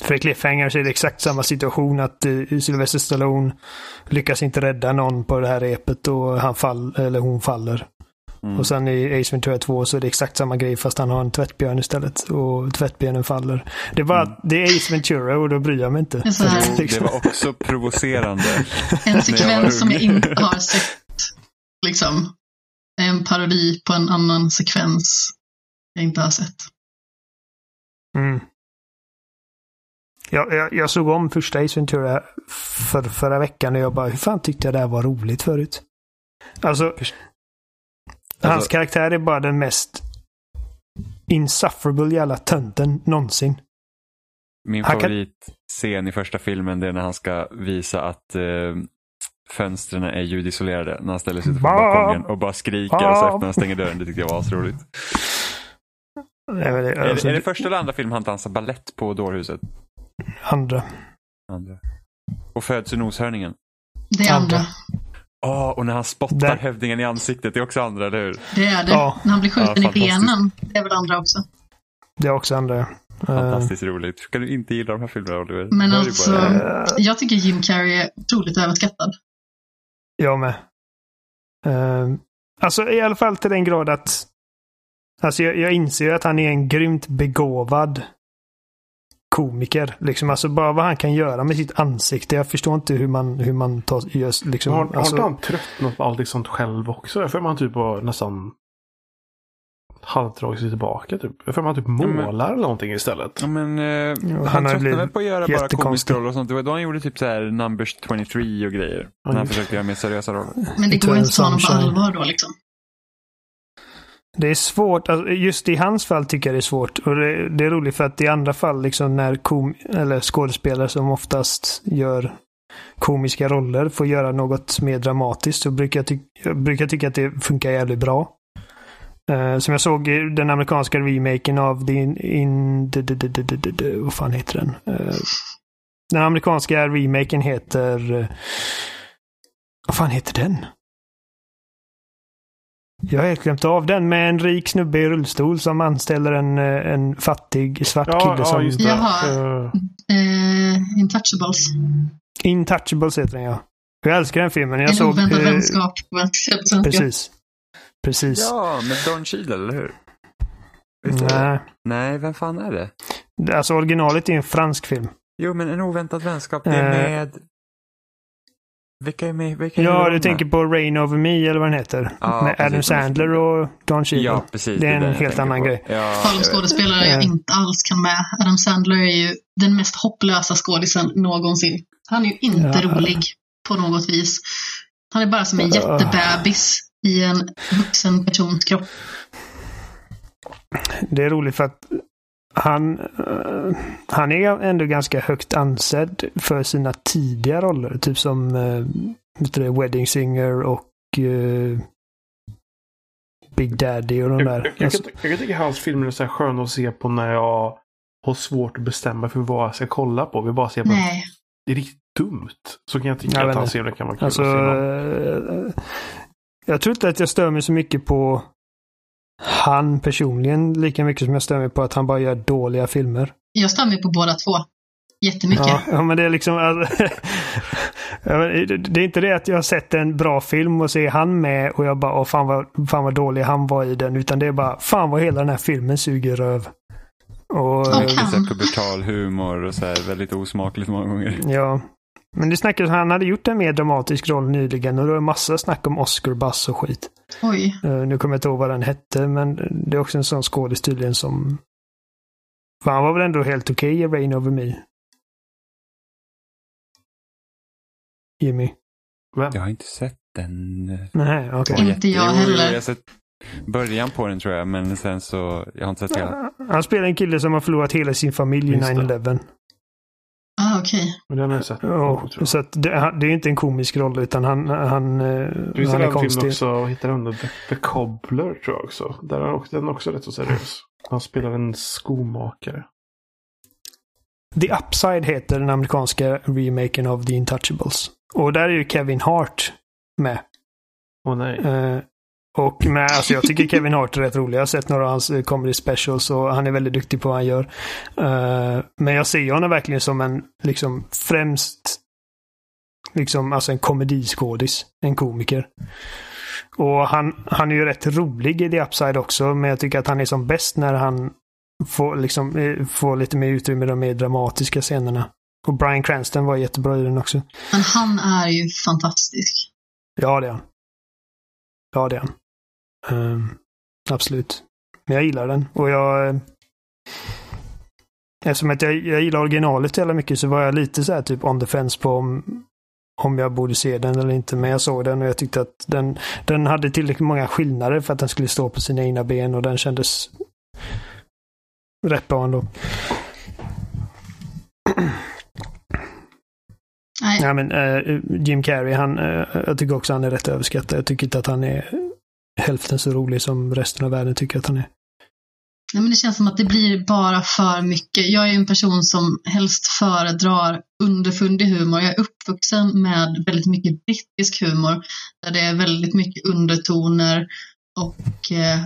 För i Cliffhanger så är det exakt samma situation att uh, Sylvester Stallone lyckas inte rädda någon på det här repet och han fall, eller hon faller. Mm. Och sen i Ace Ventura 2 så är det exakt samma grej fast han har en tvättbjörn istället. Och tvättbjörnen faller. Det är bara Mm. det är Ace Ventura och då bryr jag mig inte. Jo, det var också provocerande. En sekvens som jag inte har sett. Liksom. En parodi på en annan sekvens jag inte har sett. Mm. Jag, jag, jag såg om första Ace Ventura för, förra veckan och jag bara, hur fan tyckte jag det här var roligt förut? Alltså, hans Alltså- karaktär är bara den mest insufferable jävla tönten någonsin. Min Han kan- favoritscen i första filmen det är när han ska visa att eh, fönstren är ljudisolerade. När han ställer sig på Ba- balkongen och bara skriker och så öppnar han stänger dörren. Det tyckte jag var asroligt. Vet, inte, Är, alltså, det- är det första eller andra filmen han dansar ballett på dårhuset? andra. Andra. Och föds ur noshörningen. Det är andra. Åh, och när han spottar Där- hövdingen i ansiktet, det är också andra, eller hur? Det är det. Ja. När han blir skjuten Ja, i benen. Det är väl andra också. Det är också andra. Eh, Fantastiskt roligt. Ska du inte gilla de här filmerna, Oliver? Men det alltså, bara- jag tycker Jim Carrey är otroligt överskattad. Jag med. Uh, alltså i alla fall till den grad att Alltså jag, jag inser ju att han är en grymt begåvad komiker. Liksom, alltså bara vad han kan göra med sitt ansikte. Jag förstår inte hur man, hur man tar, gör, liksom, har, har alltså, inte han tröttnat på allt sånt själv också? Jag för man typ har nästan halvdragit sig tillbaka. Typ. Jag för man typ målar eller någonting istället. Ja, men, eh, han han har tröttnade på att göra bara komiska jättekonstig. roller och sånt. Det var då han gjorde typ så här Numbers 23 och grejer. när han försökte göra mer seriösa roller. Men det går inte att ta honom på allvar då liksom. Det är svårt. Alltså, just i hans fall tycker jag det är svårt. Och det, det är roligt för att i andra fall, liksom när kom, eller skådespelare som oftast gör komiska roller får göra något mer dramatiskt så brukar jag, ty- jag brukar tycka att det funkar jävligt bra. Eh, som jag såg i den amerikanska remaken av The In... in the, the, the, the, the, the, vad fan heter den? Eh, den amerikanska remaken heter... eh, vad fan heter den? Jag har helt glömt av den med en rik snubbe i rullstol som anställer en, en fattig svart Ja, kille ja som... det. Jaha. Eh, Intouchables. Intouchables heter den ja. Jag älskar den filmen. Jag en såg... oväntad vänskap. Precis. Precis. Ja, med Don Cheadle, eller hur? Det? Nej. Nej, vem fan är det? Alltså originalet är en fransk film. Jo, men En oväntad vänskap, det är Eh. med... Vilka är med? Vilka är Ja, med? du tänker på Rain Over Me eller vad den heter. Ja, med Adam. Sandler och Don Cheadle. Ja, precis. Det är en jag helt annan på. grej. Ja, skådespelare jag Eh. inte alls kan med. Adam Sandler är ju den mest hopplösa skådisen någonsin. Han är ju inte Ja. rolig på något vis. Han är bara som en jättebebis i en vuxen persons kropp. Det är roligt för att han, eh, han är ändå ganska högt ansedd för sina tidiga roller. Typ som uh, det, Wedding Singer och eh, Big Daddy och de jag, där. jag, jag, Alltså, kan, jag kan tycka hans filmer är så här sköna att se på när jag har svårt att bestämma för vad jag ska kolla på. Vi bara ser på Nej. det är riktigt dumt. Så kan jag tycka Jag att hans inte. filmer kan vara kul Alltså, att se. någon. Jag tror inte att jag stör mig så mycket på han personligen lika mycket som jag stör mig på att han bara gör dåliga filmer. Jag stör mig på båda två. Jättemycket. Ja, ja, men det är liksom... Alltså, det- är inte det att jag har sett en bra film och så är han med och jag bara åh fan vad, fan vad dålig han var i den. Utan det är bara fan vad hela den här filmen suger röv. Och, så här pubertal humor och så här väldigt osmakligt många gånger. Ja. Men det snackades han hade gjort en mer dramatisk roll nyligen och det var massa snack om Oscar Buzz och skit. Oj. Eh, nu kommer jag inte ihåg vad den hette, men det är också en sån skådis tydligen som... För han var väl ändå helt okej i Rain Over Me? Jimmy? Vem? Jag har inte sett den. Nej, okej. Inte Jätte- jag heller. Jag har sett början på den tror jag, men sen så, jag har inte sett hela. Han spelar en kille som har förlorat hela sin familj i Just det. 9-11. Ah, okej. Sett. Ja, så att det, han- det är inte en komisk roll utan han, han, finns han är annan film konstig. också, heter den? The, The Cobbler tror jag också. Där är den är också rätt så seriös. Han spelar en skomakare. The Upside heter den amerikanska remaken av The Intouchables. Och där är ju Kevin Hart med. Åh nej. Eh, och med, alltså jag tycker Kevin Hart är rätt rolig. Jag har sett några av hans eh, comedy specials och han är väldigt duktig på vad han gör. Eh, men jag ser honom verkligen som en, liksom främst, liksom alltså en komediskådis. En komiker. Och han, han är ju rätt rolig i The Upside också, men jag tycker att han är som bäst när han får, liksom, eh, får lite mer utrymme i de mer dramatiska scenerna. Och Bryan Cranston var jättebra i den också. Men han är ju fantastisk. Ja, det är han. Ja, det är han. Ehm, absolut. Men jag gillar den. Och jag... eh, Eftersom att jag, jag gillar originalet jävla mycket så var jag lite så här typ on the fence på om, om jag borde se den eller inte. Men jag såg den och jag tyckte att den, den hade tillräckligt många skillnader för att den skulle stå på sina egna ben och den kändes rätt bra ändå. Nej, Ja, men, eh, Jim Carrey, han, eh, jag tycker också han är rätt överskattad. Jag tycker inte att han är hälften så rolig som resten av världen tycker att han är. Nej, men det känns som att det blir bara för mycket. Jag är en person som helst föredrar underfundig humor. Jag är uppvuxen med väldigt mycket brittisk humor där det är väldigt mycket undertoner och eh,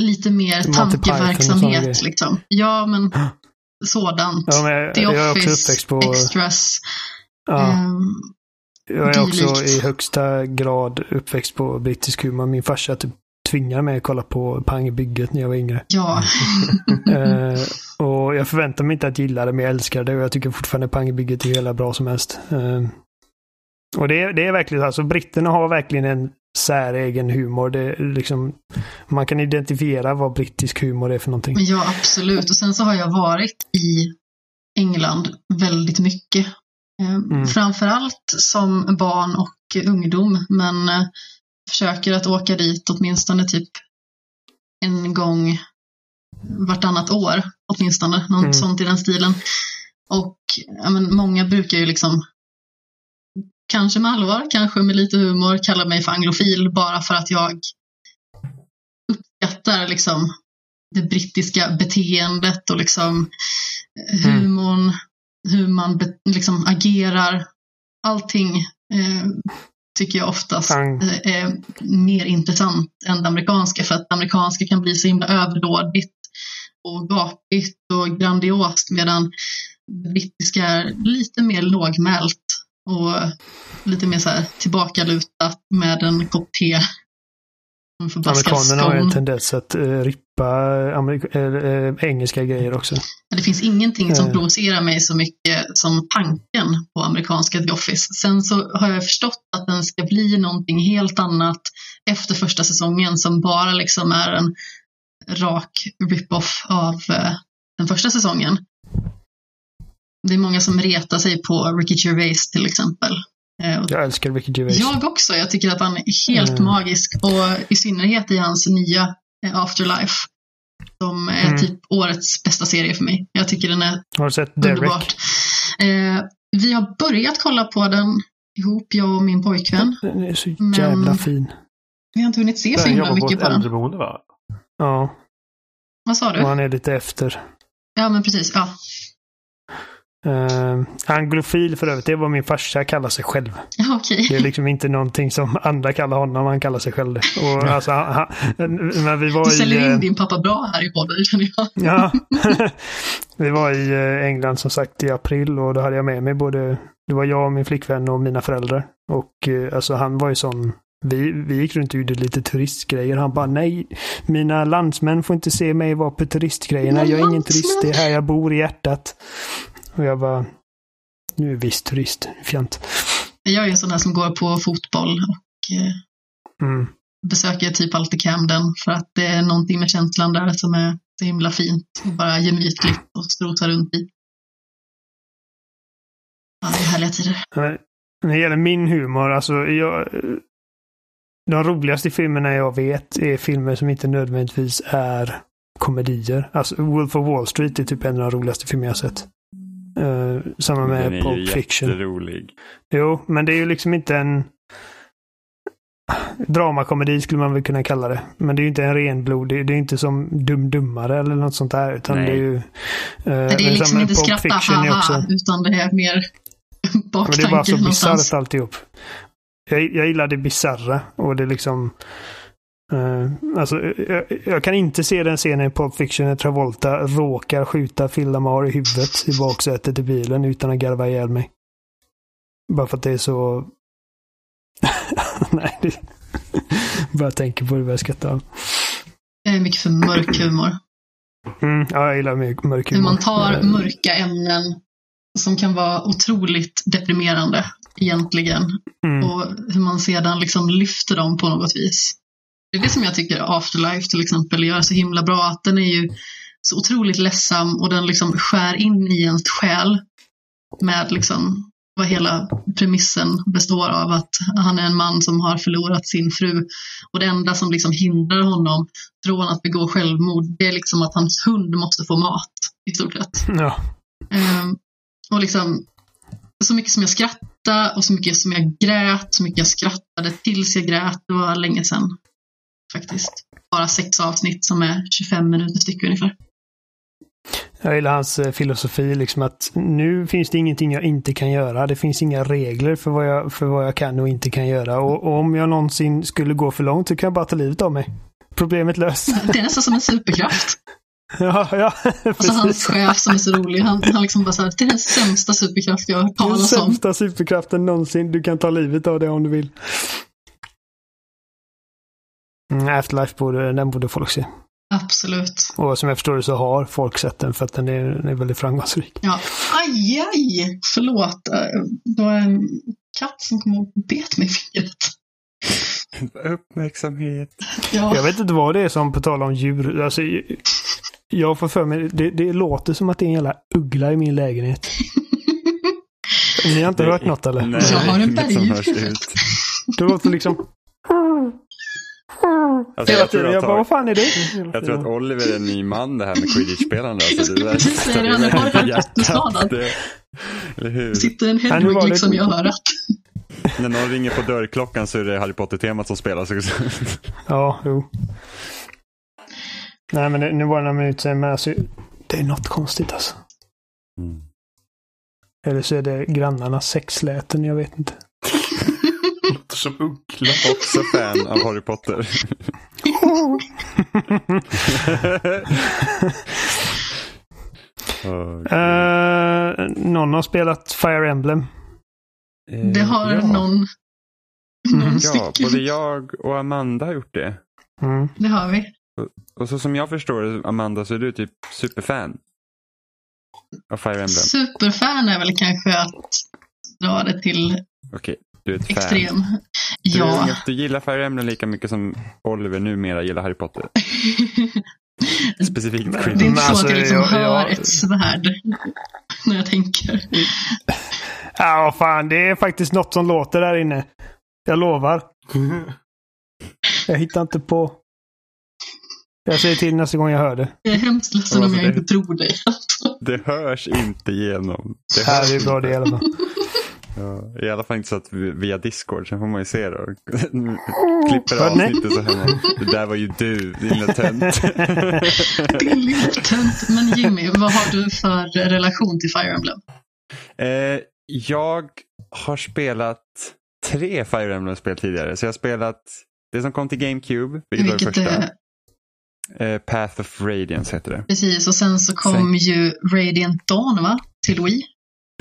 lite mer tankeverksamhet. Liksom. Ja, men sådant. Ja, men jag, The jag Office, på... Extras. Ja, ehm, jag är också i högsta grad uppväxt på brittisk humor. Min farsa typ tvingade mig att kolla på Pang i bygget när jag var yngre. ja. Eh, och jag förväntar mig inte att gilla det, men jag älskar det och jag tycker fortfarande Pang i bygget är jävla bra som helst. Eh, och det, är- det är verkligen alltså, britterna har verkligen en säregen humor. Det liksom, man kan identifiera vad brittisk humor är för någonting. Ja, absolut. Och sen så har jag varit i England väldigt mycket. Eh, Mm. Framförallt som barn och ungdom, men eh, försöker att åka dit åtminstone typ en gång vartannat år, åtminstone. Något Mm. sånt i den stilen. Och men, många brukar ju liksom kanske med allvar, kanske med lite humor, kalla mig för anglofil bara för att jag uppskattar liksom det brittiska beteendet och liksom eh, Mm. Hur man liksom agerar. Allting eh, tycker jag oftast eh, är mer intressant än det amerikanska för att det amerikanska kan bli så himla överdådigt och gapigt och grandiost medan det brittiska är lite mer lågmält och lite mer så här tillbakalutat med en kopp te. Förbaskad Amerikanerna har ju en tendens att uh, rippa eh, eh, engelska grejer också. Men Det finns ingenting som provocerar mig så mycket som tanken på amerikanska The Office. Sen så har jag förstått att den ska bli någonting helt annat efter första säsongen som bara liksom är en rak rip-off av den första säsongen. Det är många som retar sig på Ricky Gervais till exempel. Eh, och Jag älskar Ricky Gervais. jag också. Jag tycker att han är helt Mm. magisk och i synnerhet i hans nya eh, Afterlife. Som är Mm. typ årets bästa serie för mig. Jag tycker den är Har du sett Derek? underbart. Eh, vi har börjat kolla på den ihop, jag och min pojkvän. Den är så Men- jävla fin. Vi har inte hunnit se så himla på mycket ett på den. äldreboende va? Ja, Vad sa och du? han är lite efter. Ja, men precis. Ja. Uh, anglofil för övrigt, det är vad min farsa kallar sig själv. Okej. Det är liksom inte någonting som andra kallar honom, han kallar sig själv. Och alltså, han, han, när vi var Du i... säljer eh, in din pappa bra här i podden, känner jag. Ja. vi var i eh, England som sagt i april och då hade jag med mig både, det var jag, min flickvän och mina föräldrar. Och eh, alltså han var ju sån, vi, vi gick runt och gjorde lite turistgrejer. Han bara nej, mina landsmän får inte se mig vara på turistgrejerna. Jag är ingen turist, det är här jag bor i hjärtat. Och jag bara, nu är visst turist, fjant. Jag är en sån där som går på fotboll och eh, Mm. besöker typ alltid Camden för att det är någonting med känslan där som är så himla fint och bara gemytligt och strosa runt i. Ja, det är härliga tider. När det gäller min humor, alltså jag, de roligaste filmerna jag vet är filmer som inte nödvändigtvis är komedier. Alltså Wolf of Wall Street är typ en av de roligaste filmer jag sett. Uh, samma Den med är ju Pulp Fiction. jätterolig. Jo, men det är ju liksom inte en dramakomedi skulle man väl kunna kalla det. Men det är ju inte en renblodig, det är inte som Dum Dummare eller något sånt där. Utan Nej. det är ju... Uh, Det är liksom inte skratta haha, utan det är mer Men det är bara så bisarrt alltihop. Jag, jag gillar det bisarra och det liksom... eh, alltså, jag, jag kan inte se den scenen i Pulp Fiction när Travolta råkar skjuta Phil Lamar i huvudet i baksätet i bilen utan att garva ihjäl mig. Bara för att det är så... Nej, det... Bara tänker på det börjar jag skratta av. Det är mycket för mörk humor. Mm, ja, jag gillar mörk mörk Hur humor. man tar Eh, mörka ämnen som kan vara otroligt deprimerande egentligen Mm. och hur man sedan liksom lyfter dem på något vis. Det är det som jag tycker Afterlife till exempel gör så himla bra, att den är ju så otroligt ledsam och den liksom skär in i ens själ med liksom vad hela premissen består av att han är en man som har förlorat sin fru och det enda som liksom hindrar honom från att begå självmord det är liksom att hans hund måste få mat i stort sett. Ja. Ehm, och liksom så mycket som jag skrattade och så mycket som jag grät, så mycket jag skrattade tills jag grät, det var länge sedan. Faktiskt. Bara sex avsnitt som är 25 minuter styck ungefär. Jag gillar hans eh, filosofi, liksom att nu finns det ingenting jag inte kan göra. Det finns inga regler för vad jag, för vad jag kan och inte kan göra. Och, och om jag någonsin skulle gå för långt så kan jag bara ta livet av mig. Problemet löst. Det är nästan som en superkraft. ja, ja, Och så hans chef som är så rolig, han, han liksom bara såhär, det är den sämsta superkraft jag har hört Den talas om. sämsta superkraften någonsin. Du kan ta livet av det om du vill. Mm, Afterlife borde, den borde folk se. Absolut. Och som jag förstår det så har folk sett den för att den är, den är väldigt framgångsrik. Ja. Aj, aj! Förlåt. eh, Det var en katt som kom och bet mig i fingret. Uppmärksamhet. Ja. Jag vet inte vad det är som på tal om djur. Alltså, jag får för mig, det, det låter som att det är en jävla uggla i min lägenhet. Ni har inte hört något eller? Nej, Jag har en inget som berg. hörs ut. Det låter liksom Alltså, hela jag, tror tiden. jag, Jag bara, vad fan är det? jag tror att Oliver är en ny man det här med quidditch-spelande. Alltså, det där, säger det, han hjärtat, jätteskadad. det- Eller hur? Sitter en Hedwig liksom i örat. När någon ringer på dörrklockan så är det Harry Potter-temat som spelas. Ja, jo. Nej, men det, nu var det några minuter men alltså, det är något konstigt alltså. Mm. Eller så är det grannarnas sexläten, jag vet inte. Låter som uggla. Också fan av Harry Potter. Eh, någon har spelat Fire Emblem. Det har ja. någon, någon Mm. Ja, både jag och Amanda har gjort det. Mm. Det har vi. Och så som jag förstår det, Amanda, så är du typ superfan av Fire Emblem. Superfan är väl kanske att dra det till Okej, du är ett fan. extrem. Du, Ja. du gillar Fire Emblem lika mycket som Oliver numera gillar Harry Potter. Specifikt Det är inte så alltså, att jag liksom jag- hör jag- ett svärd när jag tänker. Ja, vad fan, det är faktiskt något som låter där inne. Jag lovar. Jag hittar inte på. Jag säger till nästa gång jag hör det. Jag är hemskt ledsen Alltså, om jag det- inte tror dig. Det hörs inte igenom. Det Här är bra det i alla fall. Ja, I alla fall inte så att vi, via Discord, sen får man ju se då. Klipper avsnittet så hemma. Det där var ju du, din lilla tönt. Din lilla tönt. Men Jimmy, vad har du för relation till Fire Emblem? eh, jag har spelat tre Fire Emblem-spel tidigare. Så jag har spelat det som kom till GameCube, vilket, var det Vilket första. är Eh, Path of Radiance heter det. precis. Och sen så kom Sen- ju Radiant Dawn va? Till Wii.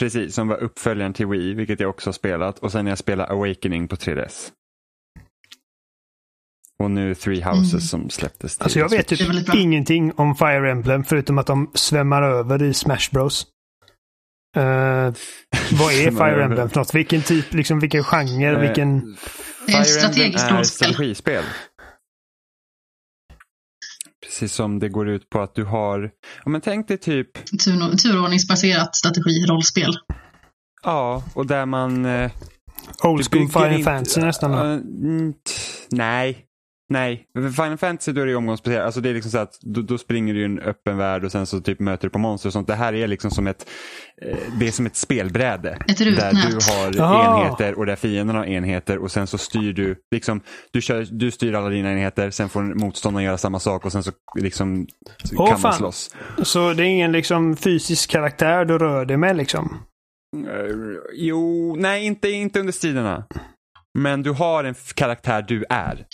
Precis, som var uppföljaren till Wii, vilket jag också har spelat. Och sen jag spelat Awakening på 3DS. Och nu Three Houses Mm. som släpptes till Alltså jag vet typ ingenting om Fire Emblem förutom att de svämmar över i Smash Bros. Eh, vad är Fire. Emblem för något? Vilken typ, liksom vilken genre, Eh, vilken... Det är Fire strategiskt Emblem är rollspel. strategispel. Precis som det går ut på att du har, ja men tänk dig typ, Tur, turordningsbaserat strategi-rollspel. ja, och där man... eh, Old school Final inte- Fantasy nästan. t- nej. Nej, För Final Fantasy då är det ju omgångsbaserat. Alltså det är liksom så att då, då springer du i en öppen värld och sen så typ möter du på monster och sånt. Det här är liksom som ett, eh, det är som ett spelbräde. Ett Där du har Jaha. enheter och där fienderna har enheter och sen så styr du, liksom, du, kör, du styr alla dina enheter, sen får motståndaren göra samma sak och sen så liksom Åh, kan man fan. slåss. Så det är ingen liksom fysisk karaktär du rör dig med liksom? Eh, Jo, nej inte, inte under striderna. Men du har en karaktär du är.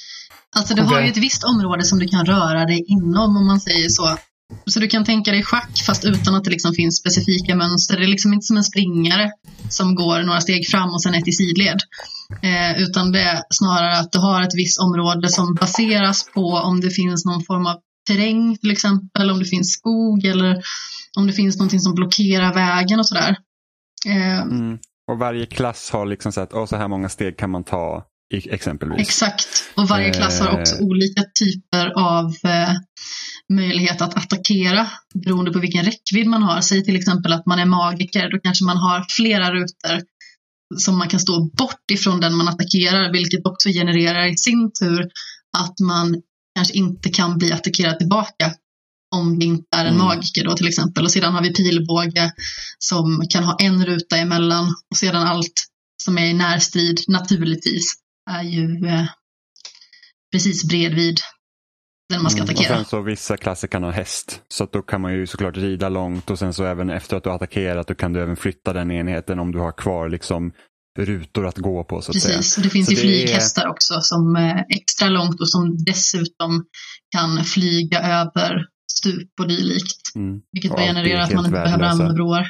Alltså du har Okej. ju ett visst område som du kan röra dig inom om man säger så. Så du kan tänka dig schack fast utan att det liksom finns specifika mönster. Det är liksom inte som en springare som går några steg fram och sen ett i sidled. Eh, utan det är snarare att du har ett visst område som baseras på om det finns någon form av terräng till exempel, om det finns skog eller om det finns någonting som blockerar vägen och sådär. Eh, Mm. Och varje klass har liksom så att så här många steg kan man ta exempelvis. Exakt. Och varje klass har också Eh. olika typer av eh, möjlighet att attackera beroende på vilken räckvidd man har. Säg till exempel att man är magiker, då kanske man har flera rutor som man kan stå bort ifrån den man attackerar, vilket också genererar i sin tur att man kanske inte kan bli attackerad tillbaka om det inte är en Mm. magiker då till exempel. Och sedan har vi pilbåge som kan ha en ruta emellan och sedan allt som är i närstrid naturligtvis är ju eh, precis bredvid den man ska Mm, Och attackera. sen så vissa klasser kan ha häst. Så att då kan man ju såklart rida långt och sen så även efter att du har attackerat då kan du även flytta den enheten om du har kvar liksom rutor att gå på så att säga. Precis, och det finns Så ju flyghästar också som är extra långt och som dessutom kan flyga över stup och dylikt. Mm. Vilket Och genererar att man inte behöver använda broar.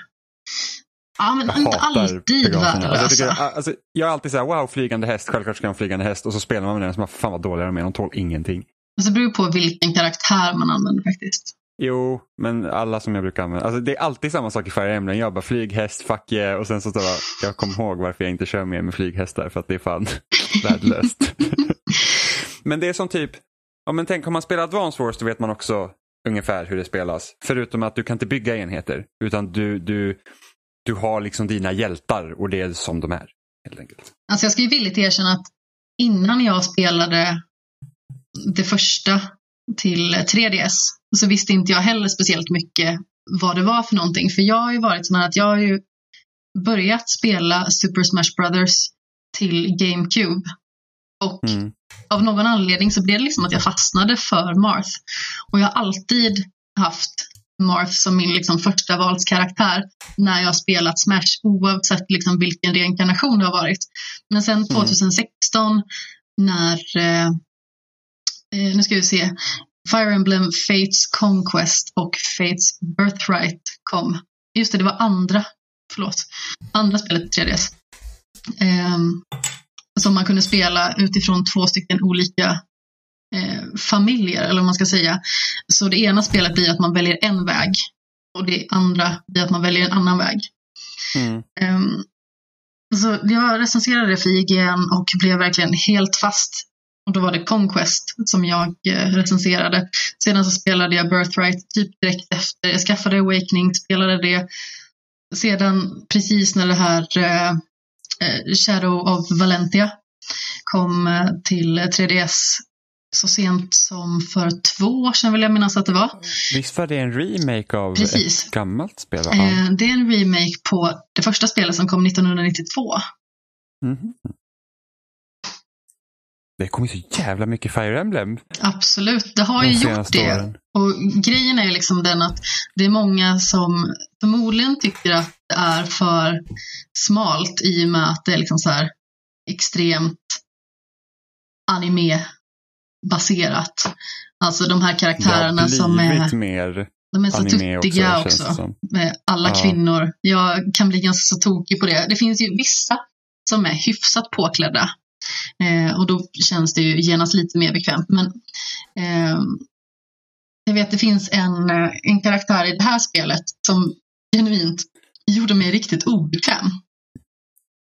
Ja, men Jag inte hatar alltid begravningar. Alltså, jag, värdelösa. tycker, alltså, jag är alltid så här, wow, flygande häst, självklart ska jag ha en flygande häst. Och så spelar man med den som bara, fan vad dåliga de är, de tål ingenting. Alltså, det beror på vilken karaktär man använder faktiskt. Jo, men alla som jag brukar använda. Alltså, det är alltid samma sak i Fire Emblem. Jag bara flyghäst, fuck yeah. Och sen så, bara, jag kommer ihåg varför jag inte kör mer med flyghästar. För att det är fan värdelöst. men det är som typ, ja, men tänk om man spelar Advance Wars då vet man också ungefär hur det spelas. Förutom att du kan inte bygga enheter. Utan du, du, du har liksom dina hjältar och det är som de är. Helt enkelt. Alltså jag ska ju villigt erkänna att innan jag spelade det första till 3DS så visste inte jag heller speciellt mycket vad det var för någonting. För jag har ju varit sån här att jag har ju börjat spela Super Smash Brothers till GameCube. Och Mm. av någon anledning så blev det liksom att jag fastnade för Marth. Och jag har alltid haft Marth som min liksom första valskaraktär när jag har spelat Smash oavsett liksom vilken reinkarnation det har varit. Men sen 2016 när, eh, eh, nu ska vi se, Fire Emblem Fates Conquest och Fates Birthright kom. Just det, det var andra, förlåt, andra spelet till 3DS. Ehm, som man kunde spela utifrån två stycken olika eh, familjer, eller vad man ska säga. Så det ena spelet blir att man väljer en väg och det andra blir att man väljer en annan väg. Mm. Ehm, så jag recenserade det för IGN och blev verkligen helt fast. Och då var det Conquest som jag eh, recenserade. Sedan så spelade jag Birthright typ direkt efter. Jag skaffade Awakening, spelade det. Sedan precis när det här eh, eh, Shadow of Valentia kom till 3DS så sent som för två år sedan vill jag minnas att det var. Visst var det en remake av Precis. ett gammalt spel? va? Eh, det är en remake på det första spelet som kom 1992. Mhm. Det kommer så jävla mycket Fire Emblem Absolut, det har ju gjort det. åren. Och grejen är liksom den att det är många som förmodligen tycker att det är för smalt i och med att det är liksom så här extremt anime-baserat. Alltså de här karaktärerna som är, mer de är så också, tuttiga också. som. med alla Ja. kvinnor. Jag kan bli ganska så tokig på det. Det finns ju vissa som är hyfsat påklädda. Eh, och då känns det ju genast lite mer bekvämt. Men eh, jag vet det finns en, eh, en karaktär i det här spelet som genuint gjorde mig riktigt obekväm.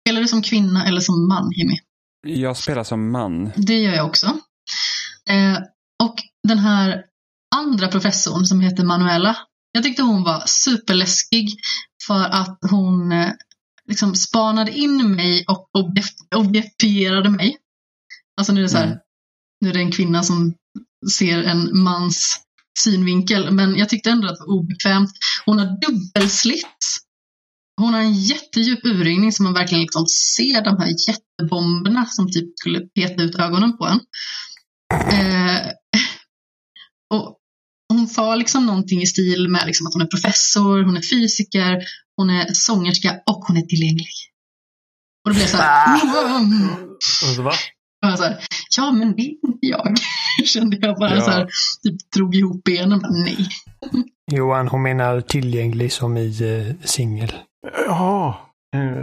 Spelar du som kvinna eller som man, Jimmy? Jag spelar som man. Det gör jag också. Eh, och den här andra professorn som heter Manuela. Jag tyckte hon var superläskig för att hon eh, liksom spanade in mig och objek- objektifierade mig. Alltså nu är det så här, Mm. nu är det en kvinna som ser en mans synvinkel, men jag tyckte ändå att det var obekvämt. Hon har dubbelslits. Hon har en jättedjup urringning som man verkligen liksom ser de här jättebomberna som typ skulle peta ut ögonen på en. Eh, och hon sa liksom någonting i stil med liksom att hon är professor, hon är fysiker, hon är sångerska och hon är tillgänglig. Och då blev jag så här, mm. Va? Och så här, ja men det är inte jag. Kände jag bara Ja. så här, typ drog ihop benen. Bara, Nej. Johan, hon menar tillgänglig som i eh, singel. Jaha,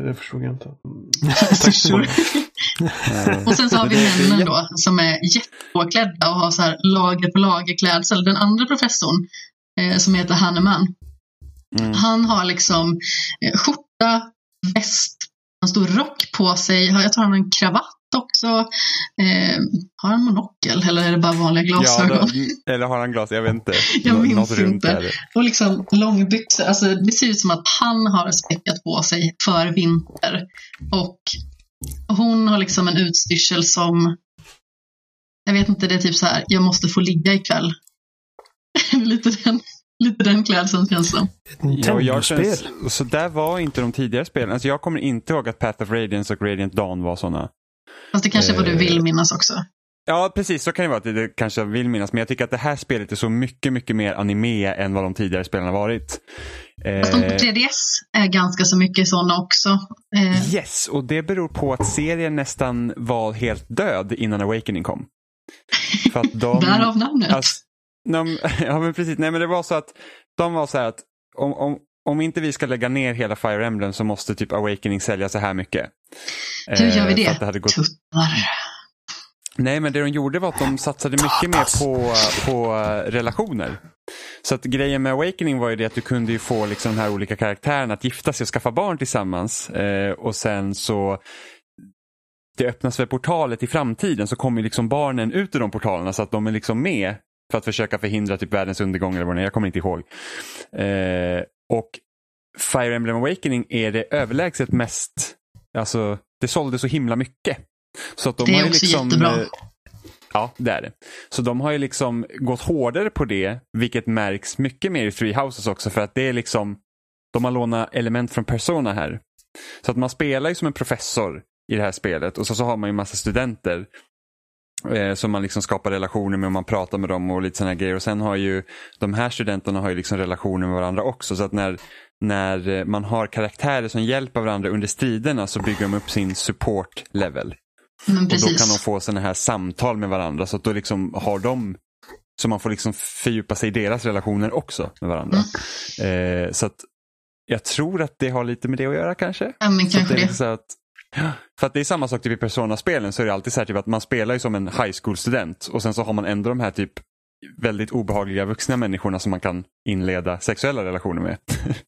det förstod jag inte. Mm. Tack så mycket. Eh, Och sen så har vi männen då som är jättepåklädda och har så här lager på lager klädsel. Den andra professorn eh, som heter Hanneman. Mm. Han har liksom eh, skjorta, väst, en stor rock på sig. Jag tror han har en kravatt också. Eh, har han monokel eller är det bara vanliga Ja, glasögon? då, eller har han glas? Jag vet inte. Jag Nå- minns inte. Och liksom långbyxor. Alltså, det ser ut som att han har späckat på sig för vinter. Och hon har liksom en utstyrsel som, jag vet inte, det är typ så här, jag måste få ligga ikväll. lite, den, lite den klädseln känns det Ja, jag känns, så där var inte de tidigare spelen. Alltså jag kommer inte ihåg att Path of Radiance och Radiant Dawn var sådana. Fast det kanske är vad du Eh. vill minnas också. Ja, precis. Så kan det vara. att Det kanske jag vill minnas. Men jag tycker att det här spelet är så mycket, mycket mer anime än vad de tidigare spelen har varit. Fast de på Eh, 3DS är ganska så mycket sådana också. Eh, yes, och det beror på att serien nästan var helt död innan Awakening kom. För att de, Därav namnet. Alltså, de, ja men precis, nej men det var så att de var så här att om, om, om inte vi ska lägga ner hela Fire Emblem så måste typ Awakening sälja så här mycket. Hur gör vi Eh, det? att det hade gått... Tuttar. Nej men det de gjorde var att de satsade mycket mer på, på eh, relationer. Så att grejen med Awakening var ju det att du kunde ju få liksom de här olika karaktärerna att gifta sig och skaffa barn tillsammans. Eh, och sen så det öppnas för portalet i framtiden så kommer liksom barnen ut ur de portalerna så att de är liksom med för att försöka förhindra typ världens undergång eller vad det är, jag kommer inte ihåg. Eh, och Fire Emblem Awakening är det överlägset mest, alltså det sålde så himla mycket. Så att de Det är har också liksom, jättebra. eh, Ja, det är det. Så de har ju liksom gått hårdare på det, vilket märks mycket mer i Three Houses också för att det är liksom, de har lånat element från Persona här. Så att man spelar ju som en professor i det här spelet och så, så har man ju massa studenter eh, som man liksom skapar relationer med och man pratar med dem och lite sådana grejer. Och sen har ju de här studenterna har ju liksom relationer med varandra också. Så att när, när eh, man har karaktärer som hjälper varandra under striderna så bygger de upp sin support level. Men Och då kan de få sådana här samtal med varandra så att då liksom har de så man får liksom fördjupa sig i deras relationer också med varandra. Mm. Eh, så att jag tror att det har lite med det att göra kanske. Ja, men Så att kanske det är det. lite så att, för att det är samma sak typ i Persona-spelen så är det alltid så här typ att man spelar ju som en high school-student och sen så har man ändå de här typ väldigt obehagliga vuxna människorna som man kan inleda sexuella relationer med.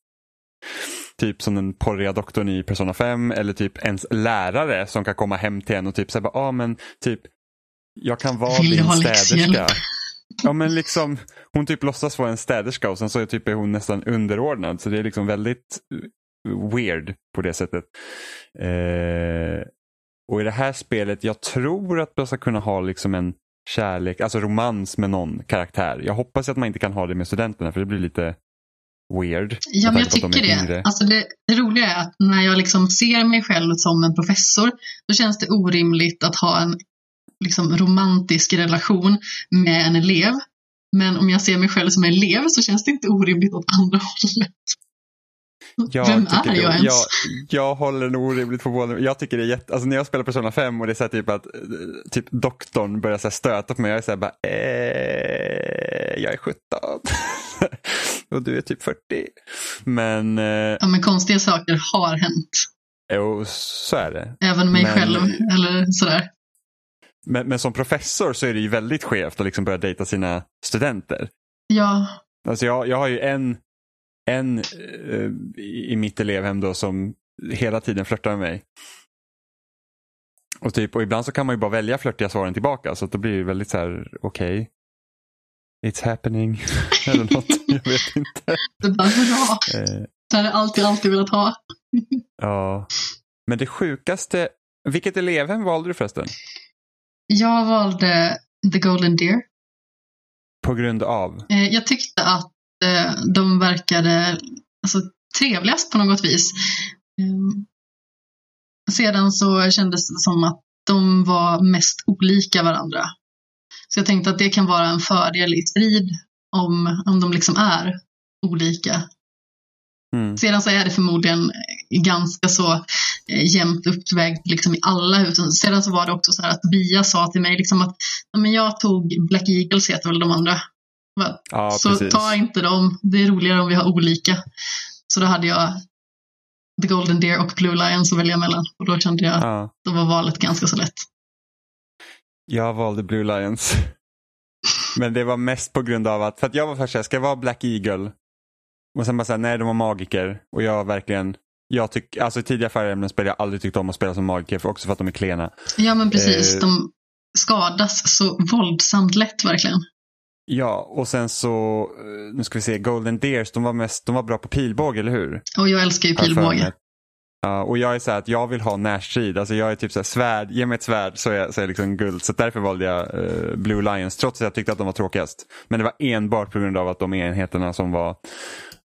typ som den porriga doktorn i Persona 5 eller typ ens lärare som kan komma hem till en och typ säga ja ah, men typ jag kan vara Vill din städerska. Ja men liksom hon typ låtsas vara en städerska och sen så är, typ hon nästan underordnad så det är liksom väldigt weird på det sättet. Eh, och i det här spelet, jag tror att man ska kunna ha liksom en kärlek, alltså romans med någon karaktär. Jag hoppas att man inte kan ha det med studenterna för det blir lite weird. Ja, men jag de tycker är det. Alltså det. Det roliga är att när jag liksom ser mig själv som en professor, då känns det orimligt att ha en liksom, romantisk relation med en elev. Men om jag ser mig själv som elev så känns det inte orimligt åt andra hållet. Jag Vem tycker är det- jag ens? Jag, jag håller nog orimligt på båda. Jag tycker det är jätte, alltså när jag spelar Persona 5 och det är så typ att eh, typ doktorn börjar så stöta på mig. Jag är så här bara, eh, jag är 17. och du är typ 40. Men, eh, Ja, men konstiga saker har hänt. jo, så är det. Även mig Men- själv eller sådär. Men, men som professor så är det ju väldigt skevt att liksom börja dejta sina studenter. Ja, Alltså jag, jag har ju en, en eh, i mitt elevhem då som hela tiden flörtar med mig. Och, typ, och ibland så kan man ju bara välja flörtiga svaren tillbaka så att då blir det väldigt så här, okej. It's happening. Eller något, jag vet inte. det var bra. Eh, Det har jag alltid, alltid velat ha. ja. Men det sjukaste, vilket elevhem valde du förresten? Jag valde The Golden Deer. På grund av? Eh, Jag tyckte att de verkade alltså, trevligast på något vis. Eh, Sedan så kändes det som att de var mest olika varandra. Så jag tänkte att det kan vara en fördel i strid om, om de liksom är olika. Mm. Sedan så är det förmodligen ganska så eh, jämnt uppvägt liksom i alla hus. Sedan så var det också så här att Bia sa till mig liksom att "Ja, men jag tog Black Eagles heter väl de andra. Ja, så precis. ta inte dem, det är roligare om vi har olika. Så då hade jag The Golden Deer och Blue Lions att välja mellan. Och då kände jag att Ja. då var valet ganska så lätt. Jag valde Blue Lions. Men det var mest på grund av att, för att jag var först såhär, ska jag vara Black Eagle? Och sen bara såhär, nej de var magiker. Och jag verkligen, jag tycker, alltså i tidiga Fire jag aldrig tyckt om att spela som magiker, för också för att de är klena. Ja men precis, Eh. de skadas så våldsamt lätt verkligen. Ja, och sen så, eh, nu ska vi se, Golden Deers, de var, mest, de var bra på pilbåge, eller hur? Och jag älskar ju pilbåge. Ja, och jag är så här att jag vill ha närstrid. Alltså jag är typ så här, svärd, ge mig ett svärd så är jag, så är jag liksom guld. Så därför valde jag eh, Blue Lions trots att jag tyckte att de var tråkigast. Men det var enbart på grund av att de enheterna som var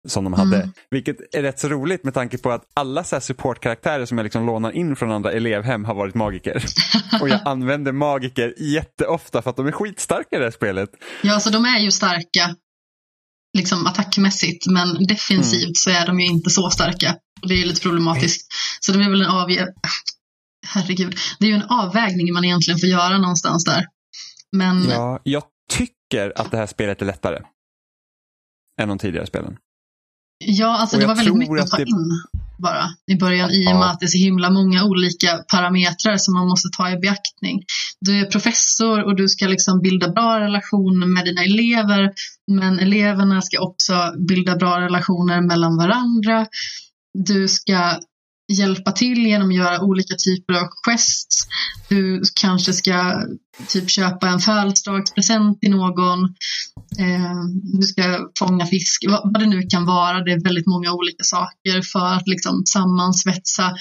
som de hade. Mm. Vilket är rätt så roligt med tanke på att alla så här supportkaraktärer som jag liksom lånar in från andra elevhem har varit magiker. Och jag använder magiker jätteofta för att de är skitstarka i det här spelet. Ja, alltså de är ju starka liksom attackmässigt, men defensivt Mm. så är de ju inte så starka. Det är ju lite problematiskt. Så det är väl en av... Herregud. Det är ju en avvägning man egentligen får göra någonstans där. Men Ja, jag tycker att det här spelet är lättare. Än de tidigare spelen. Ja, alltså Och det var väldigt mycket att ta det- in bara i början i och med att det är så himla många olika parametrar som man måste ta i beaktning. Du är professor och du ska liksom bilda bra relationer med dina elever, men eleverna ska också bilda bra relationer mellan varandra. Du ska hjälpa till genom att göra olika typer av quests. Du kanske ska typ köpa en födelsedagspresent till någon. Eh, du ska fånga fisk, vad, vad det nu kan vara. Det är väldigt många olika saker för att liksom sammansvetsa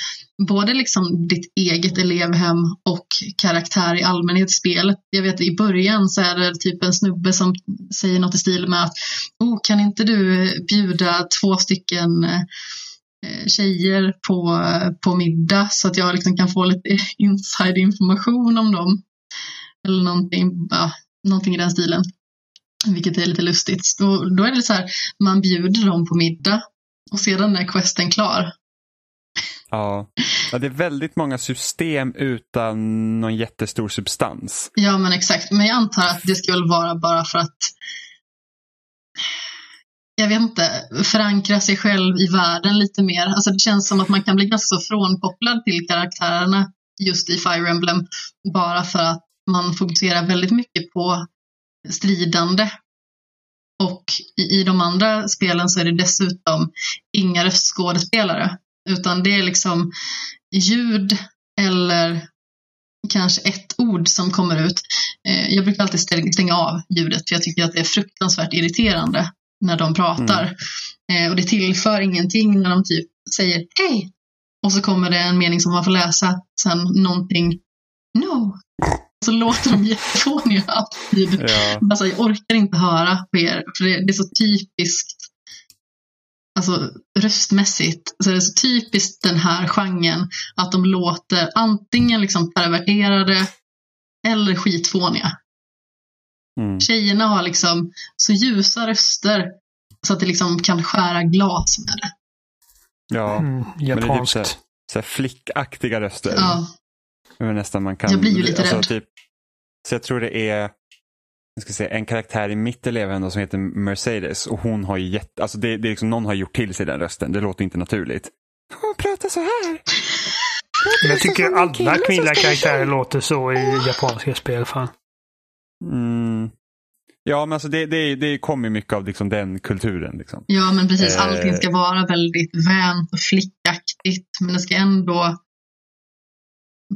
både liksom ditt eget elevhem och karaktär i allmänhet i spelet. Jag vet i början så är det typ en snubbe som säger något i stil med att oh, kan inte du bjuda två stycken eh, tjejer på, på middag så att jag liksom kan få lite inside information om dem. Eller någonting, ja, någonting i den stilen. Vilket är lite lustigt. Då, då är det så här, man bjuder dem på middag och sedan är questen klar. Ja. ja, det är väldigt många system utan någon jättestor substans. Ja, men exakt. Men jag antar att det skulle vara bara för att jag vet inte, förankra sig själv i världen lite mer. Alltså det känns som att man kan bli ganska så frånkopplad till karaktärerna just i Fire Emblem bara för att man fokuserar väldigt mycket på stridande. Och i, i de andra spelen så är det dessutom inga röstskådespelare utan det är liksom ljud eller kanske ett ord som kommer ut. Eh, jag brukar alltid stänga av ljudet för jag tycker att det är fruktansvärt irriterande när de pratar. Eh, och det tillför ingenting när de typ säger hej och så kommer det en mening som man får läsa sen någonting no. Så låter de jättefåniga alltid. Ja. Alltså, jag orkar inte höra på er, för det, det är så typiskt Alltså röstmässigt så är det så typiskt den här genren att de låter antingen liksom perverterade eller skitfåniga. Mm. Tjejerna har liksom så ljusa röster så att det liksom kan skära glas med det. ja. Mm, det är typ så här- Så här flickaktiga röster. Ja, är nästan man kan, Jag blir ju lite rädd. Typ, så jag tror det är jag ska säga, en karaktär i mitt då som heter Mercedes och hon har ju jätte, alltså det, det är liksom någon har gjort till sig den rösten. Det låter inte naturligt. Hon pratar så här. Men jag tycker alla kvinnliga karaktärer låter så i japanska spel. Fan. Mm. Ja men alltså det, det, det kommer mycket av liksom den kulturen. Liksom. ja men precis. Eh. Allting ska vara väldigt vänt och flickaktigt. Men det ska ändå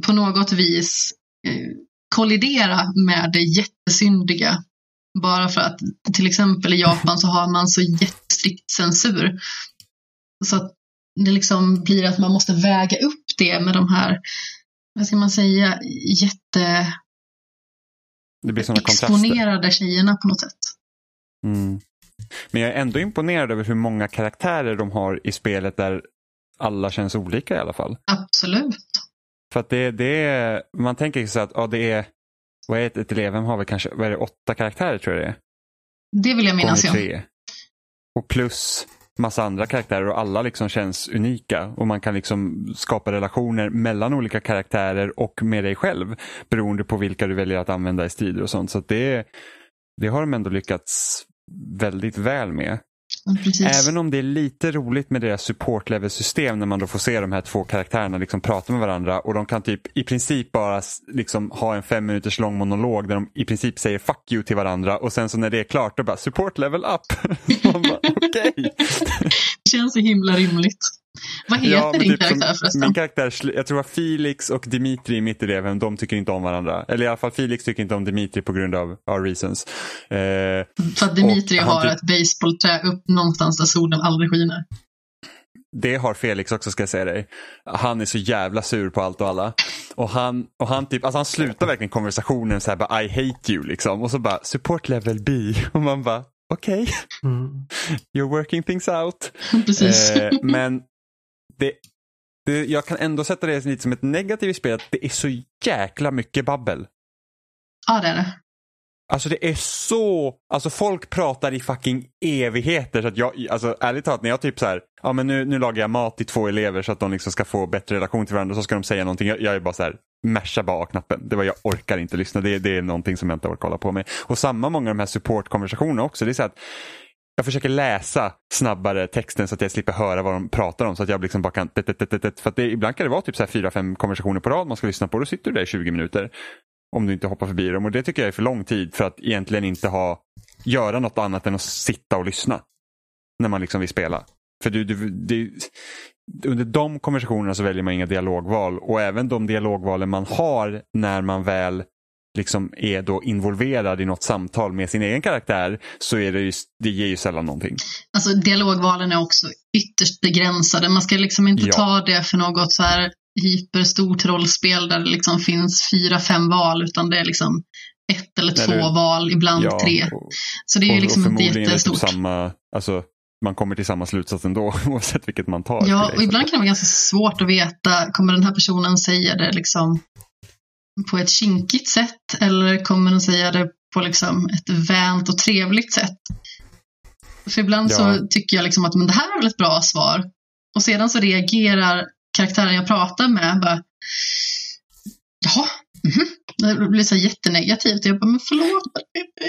på något vis eh, kollidera med det jättesyndiga. Bara för att till exempel i Japan så har man så jättestrikt censur. Så att det liksom blir att man måste väga upp det med de här, vad ska man säga, jätte Det blir sådana kontraster. exponerade tjejerna på något sätt. Mm. Men jag är ändå imponerad över hur många karaktärer de har i spelet där alla känns olika i alla fall. Absolut. För att det, det är, man tänker så att ja, det är, vad är ett, ett elevhem har väl kanske, vad är det, åtta karaktärer tror jag det är. Det vill jag minnas ja. Och plus massa andra karaktärer och alla liksom känns unika och man kan liksom skapa relationer mellan olika karaktärer och med dig själv beroende på vilka du väljer att använda i strider och sånt. Så att det, det har de ändå lyckats väldigt väl med. Precis. Även om det är lite roligt med deras support level system när man då får se de här två karaktärerna liksom prata med varandra och de kan typ i princip bara liksom ha en fem minuters lång monolog där de i princip säger fuck you till varandra och sen så när det är klart då bara support level up. man bara okej. Det känns så himla rimligt. Vad heter men din typ karaktär som- förresten? Min karaktär, jag tror att Felix och Dimitri i mitt elevhem, de tycker inte om varandra. Eller i alla fall Felix tycker inte om Dimitri på grund av our reasons. Eh, För att Dimitri har typ- ett baseballträ upp någonstans där solen aldrig skiner. Det har Felix också ska jag säga dig. Han är så jävla sur på allt och alla. Och han, och han, typ, alltså han slutar verkligen konversationen så här bara I hate you liksom. Och så bara support level B. Och man bara okej, Mm. you're working things out. Precis. Eh, men det, det, jag kan ändå sätta det lite som ett negativt i spelet. Det är så jäkla mycket babbel. ja, det är det. Alltså det är så, alltså folk pratar i fucking evigheter. Så att jag, alltså ärligt talat när jag typ så här, ja men nu, nu lagar jag mat till två elever så att de liksom ska få bättre relation till varandra så ska de säga någonting. Jag, jag är bara så här, masha bara A-knappen. Det var jag orkar inte lyssna. Det, det är någonting som jag inte orkar hålla på med. Och samma många av de här supportkonversationerna också. Det är så att jag försöker läsa snabbare texten så att jag slipper höra vad de pratar om. Så att jag liksom bara kan... För att det, ibland kan det vara typ så här fyra, fem konversationer på rad man ska lyssna på. Då sitter du där i 20 minuter. Om du inte hoppar förbi dem. Och det tycker jag är för lång tid för att egentligen inte ha göra något annat än att sitta och lyssna. När man liksom vill spela. För du, du, du, under de konversationerna så väljer man inga dialogval. Och även de dialogvalen man har när man väl liksom är då involverad i något samtal med sin egen karaktär så är det, ju, det ger ju sällan någonting. Alltså dialogvalen är också ytterst begränsade. Man ska liksom inte Ja. ta det för något så här hyperstort rollspel där det liksom finns fyra, fem val, utan det är liksom ett eller två du- val, ibland tre. och, Så det är ju liksom inte typ jättestort. samma, alltså man kommer till samma slutsats ändå oavsett vilket man tar. Ja, och ibland kan det vara ganska svårt att veta, kommer den här personen säga det liksom på ett kinkigt sätt eller kommer den säga det på liksom ett vänt och trevligt sätt? För ibland Ja. så tycker jag liksom att men det här är väl ett bra svar. Och sedan så reagerar karaktären jag pratar med bara Jaha, mhm. Det blir så här jättenegativt. Jag bara, men förlåt,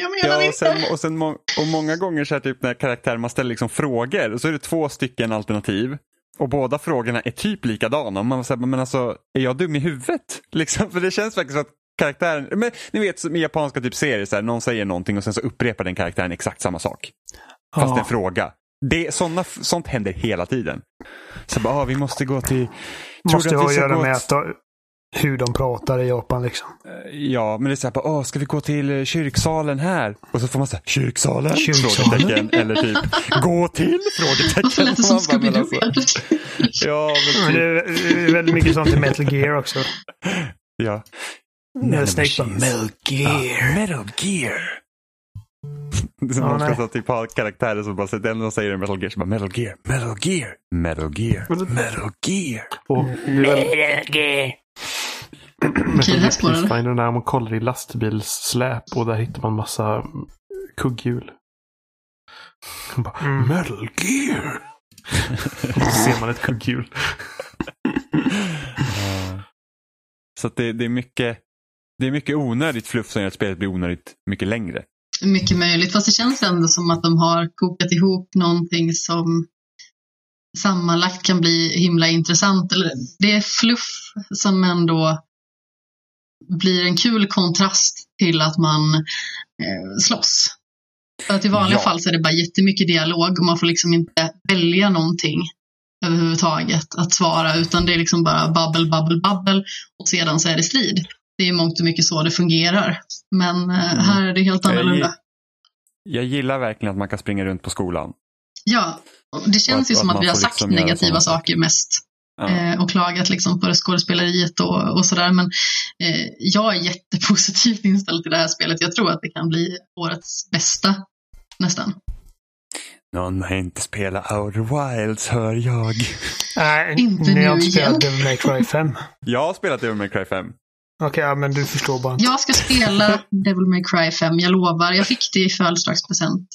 jag menar Ja, och inte. sen, och, sen, må- och många gånger så är det typ när karaktären man ställer liksom frågor och så är det två stycken alternativ. Och båda frågorna är typ likadana. Och man säger, men alltså, är jag dum i huvudet? Liksom, för det känns faktiskt att karaktären, men, ni vet som i japanska typ serier, så här, någon säger någonting och sen så upprepar den karaktären exakt samma sak. Fast Ja. en fråga. Det, såna, sånt händer hela tiden. Så bara, ah, vi måste gå till... Måste ha att göra med att, hur de pratar i Japan liksom. Ja, men det är så här, bara, Åh, ska vi gå till eh, kyrksalen här? Och så får man säga, kyrksalen? Kyrksalen? Frågetecken. Eller typ, gå till? Frågetecken. Varför lät det som Man Scooby-Doo? alltså, Ja, Men det typ, är det är väldigt mycket sånt i Metal Gear också. ja. När Snake bara Metal Gear. Metal Gear. Det är som Ja, de ska så typ ha karaktärer som bara säger, de säger Metal Gear, så bara Metal Gear, Metal Gear, Metal Gear, Metal Gear. Och det väl Okej, det när man kollar i lastbilssläp och där hittar man massa kugghjul. Bara, Mm. Metal Gear! så ser man ett kugghjul. Så att det, det är mycket det är mycket onödigt fluff som gör att spelet blir onödigt mycket längre. Mycket möjligt, fast det känns ändå som att de har kokat ihop någonting som sammanlagt kan bli himla intressant. Eller, det är fluff som ändå blir en kul kontrast till att man eh, slåss. För att i vanliga Ja. fall så är det bara jättemycket dialog och man får liksom inte välja någonting överhuvudtaget att svara utan det är liksom bara babbel, babbel, babbel och sedan så är det strid. Det är mångt och mycket så det fungerar. Men eh, Mm. här är det helt Jag annorlunda. Jag gillar verkligen att man kan springa runt på skolan. Ja, det känns att- ju som att att vi har sagt liksom negativa saker mest Ja. eh, och klagat liksom på det skådespeleriet och, och sådär. Men eh, jag är jättepositivt inställd till det här spelet. Jag tror att det kan bli årets bästa nästan. Någon har inte spelat Outer Wilds hör jag. Nej, Inte ni har nu inte spelat. Devil May Cry 5. Jag har spelat Devil May Cry 5. Okej, ja, men du förstår bara. Jag ska spela Devil May Cry 5, jag lovar. Jag fick det i födelsedagspresent.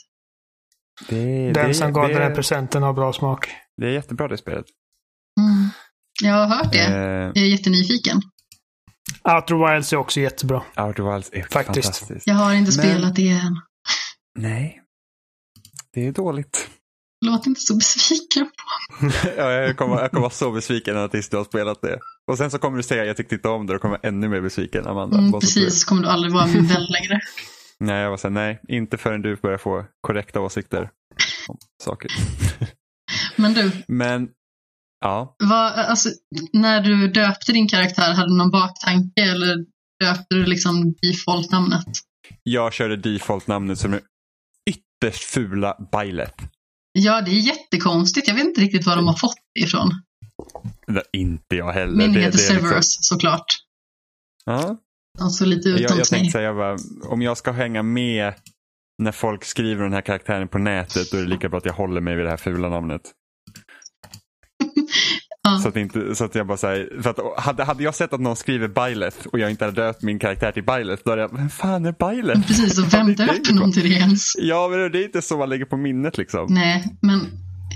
Den det, som gav det, den här presenten har bra smak. det är jättebra det spelet. Mm. Jag har hört det. Eh, Jag är jättenyfiken. Outer Wilds är också jättebra. Outer Wilds är Faktiskt. fantastiskt. Jag har inte Men- spelat det än. Nej. Det är dåligt. Låt inte så besviken. ja, jag, kommer, jag kommer vara så besviken när tills du har spelat det. Och sen så kommer du säga jag tyckte inte om det och kommer vara ännu mer besviken Amanda. Mm, precis, kommer du aldrig vara min vän längre. Nej, jag var såhär, nej, inte förrän du börjar få korrekta åsikter om saker. Men du, Men, ja. vad, alltså, när du döpte din karaktär, hade du någon baktanke eller döpte du liksom default-namnet? Jag körde default-namnet som är ytterst fula Bailet. Ja, det är jättekonstigt. Jag vet inte riktigt var de har fått det ifrån. Det inte jag heller. Min det, heter det liksom- Severus såklart. Ja, såg lite ut jag, jag tänkte säga bara, om jag ska hänga med när folk skriver den här karaktären på nätet då är det lika bra att jag håller mig vid det här fula namnet. Så att, inte, så att jag bara säger, för att hade, hade jag sett att någon skriver Byleth och jag inte hade döpt min karaktär till Byleth då hade jag, vem fan är Byleth? Precis, och vem ju någon till det ens? Ja men det är inte så man lägger på minnet liksom. Nej, men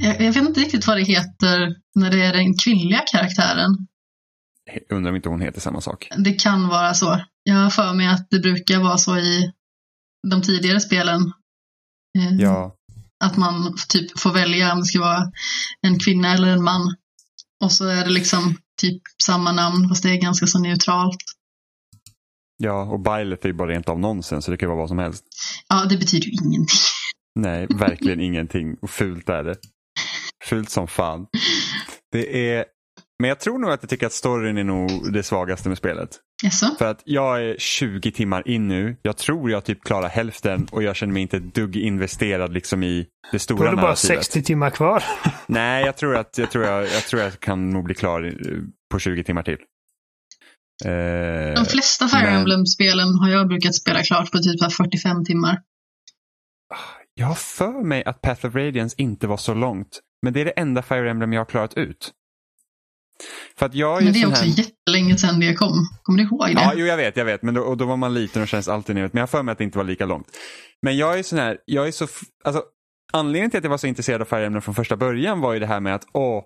jag, jag vet inte riktigt vad det heter när det är den kvinnliga karaktären. Undrar om inte hon heter samma sak. Det kan vara så. Jag har för mig att det brukar vara så i de tidigare spelen. Eh, Ja, Att man typ får välja om det ska vara en kvinna eller en man. Och så är det liksom typ samma namn, fast det är ganska så neutralt. ja och Byleth är ju bara rent av nonsens så det kan vara vad som helst. Ja, det betyder ju ingenting. Nej, verkligen ingenting. Och fult är det. Fult som fan. Det är... Men jag tror nog att jag tycker att storyn är nog det svagaste med spelet. Jaså? För att jag är 20 timmar in nu. Jag tror jag typ klarar hälften och jag känner mig inte ett dugg investerad liksom i det Då stora är det bara narrativet. 60 timmar kvar. Nej, jag tror, att, jag, tror jag, jag tror jag kan nog bli klar på 20 timmar till. Eh, De flesta Fire men- Emblem-spelen har jag brukat spela klart på typ så här 45 timmar. jag har för mig att Path of Radiance inte var så långt. Men det är det enda Fire Emblem jag har klarat ut. För att jag är Men det är också här... jättelänge sedan det kom. Kommer du ihåg det? Ja, jo, jag vet, jag vet. Men då, och då var man liten och känns alltid nytt. Men jag har för mig att det inte var lika långt. Men jag är sån här, jag är så, alltså anledningen till att jag var så intresserad av Emblem från första början var ju det här med att, åh,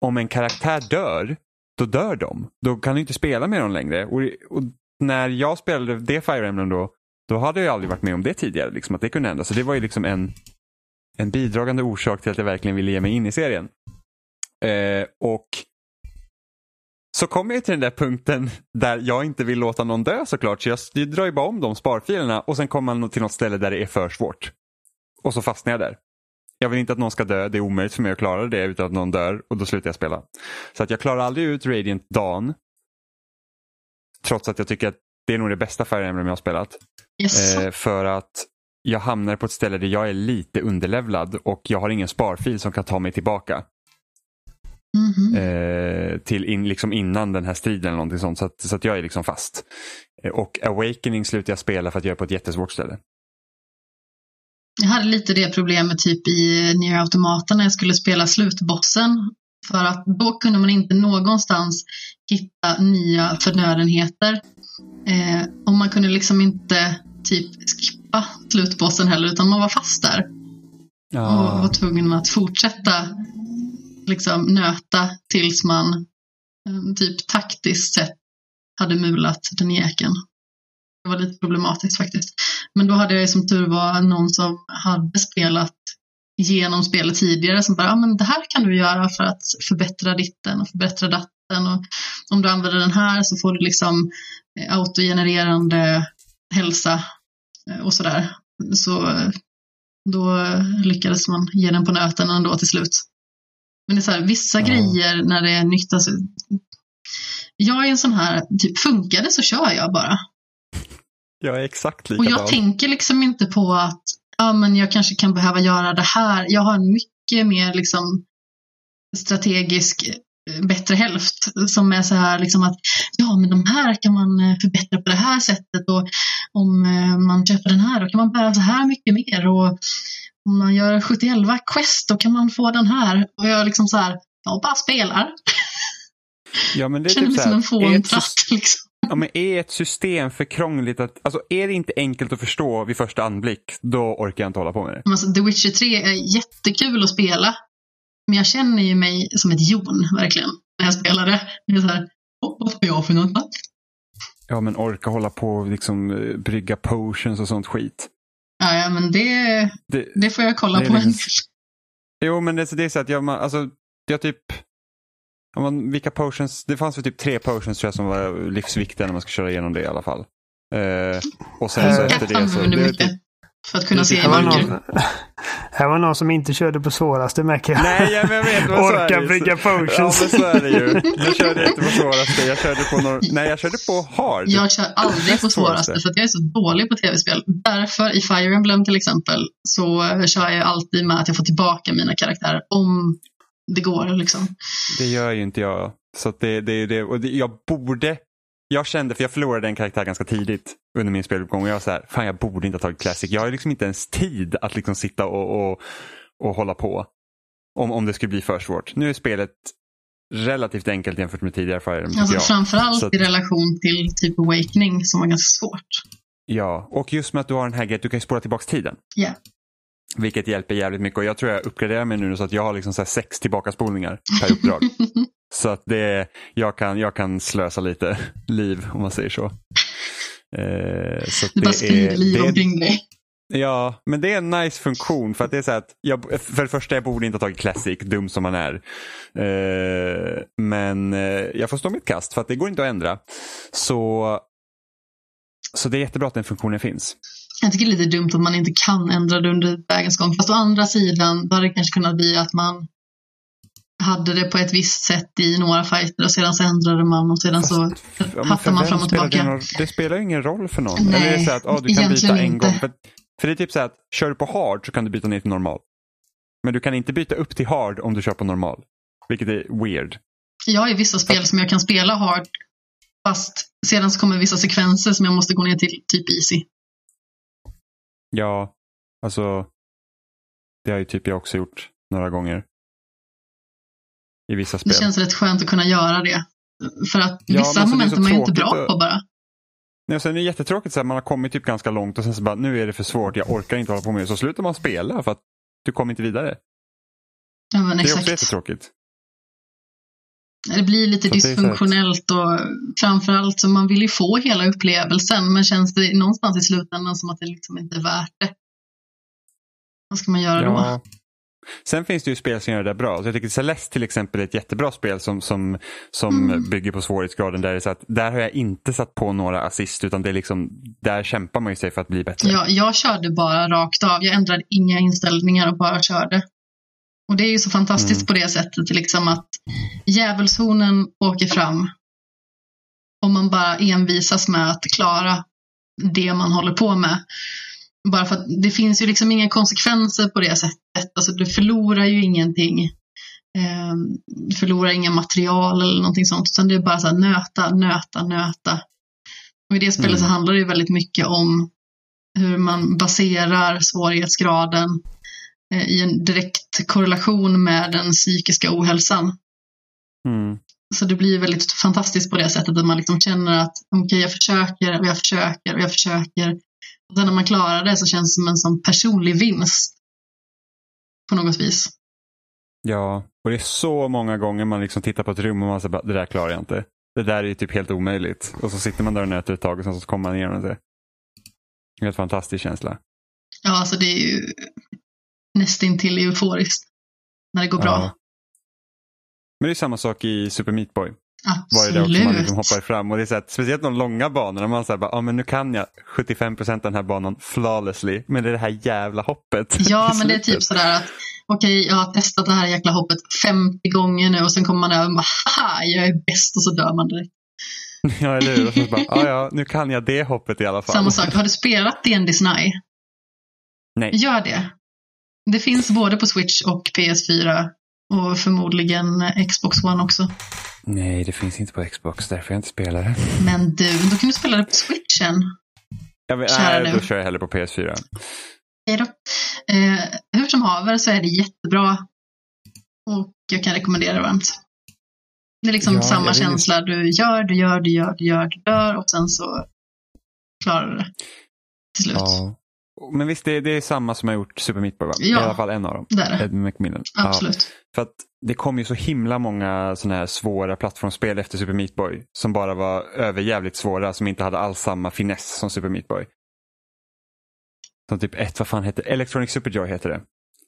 om en karaktär dör, då dör de. Då kan du inte spela med dem längre. Och, och när jag spelade det Fire Emblem då, då hade jag aldrig varit med om det tidigare, liksom, att det kunde hända. Så det var ju liksom en, en bidragande orsak till att jag verkligen ville ge mig in i serien. Eh, och så kommer jag till den där punkten där jag inte vill låta någon dö såklart. Så jag, drar ju bara om de sparfilerna och sen kommer man till något ställe där det är för svårt. Och så fastnar jag där. Jag vill inte att någon ska dö, det är omöjligt för mig att klara det utan att någon dör och då slutar jag spela. Så att jag klarar aldrig ut Radiant Dawn. Trots att jag tycker att det är nog det bästa Fire Emblem jag har spelat. Yes. Eh, för att jag hamnar på ett ställe där jag är lite underlevlad och jag har ingen sparfil som kan ta mig tillbaka Mhm. eh, till in, liksom innan den här striden eller någonting sånt. Så att, så att jag är liksom fast. Eh, och Awakening slutar jag spela för att jag är på ett jättesvårt ställe. Jag hade lite det problemet typ i Nier Automata när jag skulle spela slutbossen. För att då kunde man inte någonstans hitta nya förnödenheter. Eh, och man kunde liksom inte typ skippa slutbossen heller utan man var fast där. Och var tvungen att fortsätta liksom nöta tills man eh, typ taktiskt sett hade mulat den jäkeln. Det var lite problematiskt faktiskt. Men då hade jag ju som tur var någon som hade spelat genom spelet tidigare som bara, ja men det här kan du göra för att förbättra ditten och förbättra datten och om du använder den här så får du liksom eh, autogenererande hälsa eh, och sådär. Så då lyckades man ge den på nöten ändå till slut. Men det är så här, vissa Ja. grejer när det är nytt, alltså, jag är en sån här, typ funkar det så kör jag bara. Jag är exakt Och likadan. jag tänker liksom inte på att ja, men jag kanske kan behöva göra det här. Jag har en mycket mer liksom, strategisk eh, bättre hälft som är så här liksom att ja men de här kan man eh, förbättra på det här sättet och om eh, man köper den här då kan man bära så här mycket mer och om man gör 71 quest då kan man få den här och jag liksom så här jag bara spelar. ja, men det är Känner typ mig som en fåntratt liksom. ja, men är ett system för krångligt att, alltså är det inte enkelt att förstå vid första anblick, då orkar jag inte hålla på med det. Alltså, The Witcher 3 är jättekul att spela. Men jag känner ju mig som ett jon, verkligen, när jag spelar det. Det är så här, vad får jag för något? Ja, men orka hålla på och liksom eh, brygga potions och sånt skit. Ja, men det, Det, det får jag kolla på liksom-. Jo, men det, det är så att jag, alltså, jag typ, om man, vilka potions, det fanns väl typ tre potions tror jag som var livsviktiga när man ska köra igenom det i alla fall. Eh, och sen så Eh, efter det så, det, för att kunna se var, mörker. någon, här var någon som inte körde på svåraste märker jag. nej, ja, men jag vet, men Orka bygga Så- Ja, potions. men så är det ju. Jag körde inte på svåraste, jag körde på någon, nej jag körde på hard. Jag kör aldrig på svåraste för att jag är så dålig på tv-spel. Därför i Fire Emblem till exempel så eh, kör jag alltid med att jag får tillbaka mina karaktärer om det går liksom. Det gör ju inte jag. Så det, det, det, och det, jag borde jag kände, för jag förlorade en karaktär ganska tidigt under min speluppgång och jag var så här, fan jag borde inte ha tagit Classic. Jag har liksom inte ens tid att liksom sitta och, och, och hålla på. Om, om det skulle bli för svårt. Nu är spelet relativt enkelt jämfört med tidigare Fire Emblem, Alltså jag. framförallt Så att- i relation till typ Awakening som var ganska svårt. Ja, och just med att du har den här grejen, du kan ju spola tillbaka tiden. Ja. Vilket hjälper jävligt mycket och jag tror jag uppgraderar mig nu så att jag har liksom så här sex tillbakaspolningar per uppdrag. så att det jag, kan, jag kan slösa lite liv om man säger så. Eh, så Du bara det sprider liv det omkring dig. Ja, men det är en nice funktion för att det är så att jag, för det första jag borde inte ha tagit Classic, dum som man är. Eh, men eh, jag får stå mitt kast för att det går inte att ändra. Så, så det är jättebra att den funktionen finns. Jag tycker det är lite dumt att man inte kan ändra det under vägens gång. Fast å andra sidan, då hade det kanske kunnat bli att man hade det på ett visst sätt i några fighter och sedan så ändrade man och sedan så Ja, hattar man fram och spelar det, tillbaka. någon, det spelar ingen roll för någon. Nej, Eller är det så att ah, du kan byta en inte. gång. För, för det är typ så att kör du på hard så kan du byta ner till normal. Men du kan inte byta upp till hard om du kör på normal. Vilket är weird. Jag har ju vissa spel som jag kan spela hard fast sedan så kommer vissa sekvenser som jag måste gå ner till typ easy. Ja, alltså. Det har ju typ jag också gjort några gånger. I vissa spel. Det känns rätt skönt att kunna göra det. För att Ja, vissa men så det är så moment är man ju inte bra på bara. Nej, och sen är det jättetråkigt så här, man har kommit typ ganska långt och sen så bara nu är det för svårt, jag orkar inte hålla på med det. Så slutar man spela för att du kommer inte vidare. Ja, men Det är också jättetråkigt. Det blir lite Så dysfunktionellt och framförallt så man vill ju få hela upplevelsen men känns det någonstans i slutändan som att det liksom inte är värt det. Vad ska man göra då? Sen finns det ju spel som gör det där bra. Så jag tycker Celeste till exempel är ett jättebra spel som, som, som Mm. bygger på svårighetsgraden. Där, så att, där har jag inte satt på några assist utan det är liksom, där kämpar man ju sig för att bli bättre. Ja, jag körde bara rakt av. Jag ändrade inga inställningar och bara körde. Och det är ju så fantastiskt Mm. på det sättet liksom att djävulshonen åker fram och man bara envisas med att klara det man håller på med. Bara för att det finns ju liksom inga konsekvenser på det sättet. Alltså du förlorar ju ingenting. Eh, du förlorar inga material eller någonting sånt. Utan det är bara så här nöta, nöta, nöta. Och i det spelet så Mm. handlar det ju väldigt mycket om hur man baserar svårighetsgraden eh, i en direkt korrelation med den psykiska ohälsan. Mm. Så det blir väldigt fantastiskt på det sättet att man liksom känner att okej, jag försöker och jag försöker och jag försöker. Och sen när man klarar det så känns det som en sån personlig vinst. På något vis. Ja, och det är så många gånger man liksom tittar på ett rum och man säger det där klarar jag inte. Det där är ju typ helt omöjligt. Och så sitter man där och nöter ett tag och sen så kommer man igenom det. Det är en fantastisk känsla. Ja, alltså det är ju nästintill euforiskt. När det går bra. Ja. Men det är samma sak i Super Meat Boy. Var det också man Absolut. liksom hoppar fram. Och det är så här, speciellt de långa banorna. Man säger bara, ja men nu kan jag 75% av den här banan flawlessly. Men det är det här jävla hoppet. Ja, men det är typ sådär att okej, jag har testat det här jäkla hoppet 50 gånger nu och sen kommer man över och bara haha, jag är bäst och så dör man direkt. Ja, eller hur? Och så bara, ja, ja, nu kan jag det hoppet i alla fall. Samma sak, har du spelat D&D Snai? Nej. Gör det. Det finns både på Switch och PS4 och förmodligen Xbox One också. Nej, det finns inte på Xbox, därför jag inte spelar det. Men du, då kan du spela det på Switchen. Jag vet, nej, du. då kör jag hellre på PS4. Hej då. Eh, hur som haver så är det jättebra. Och jag kan rekommendera det varmt. Det är liksom Ja, samma känsla. Du gör, du gör, du gör, du gör, du dör och sen så klarar du det. Till slut. Ja. Men visst, det, det är samma som har gjort Super Meat Boy, va? Ja. I alla fall en av dem. Det är det. Ed McMillan. Ja. Absolut. För att det kom ju så himla många sådana här svåra plattformsspel efter Super Meat Boy. Som bara var överjävligt svåra, som inte hade alls samma finess som Super Meat Boy. Som typ ett, vad fan heter Electronic Superjoy heter det.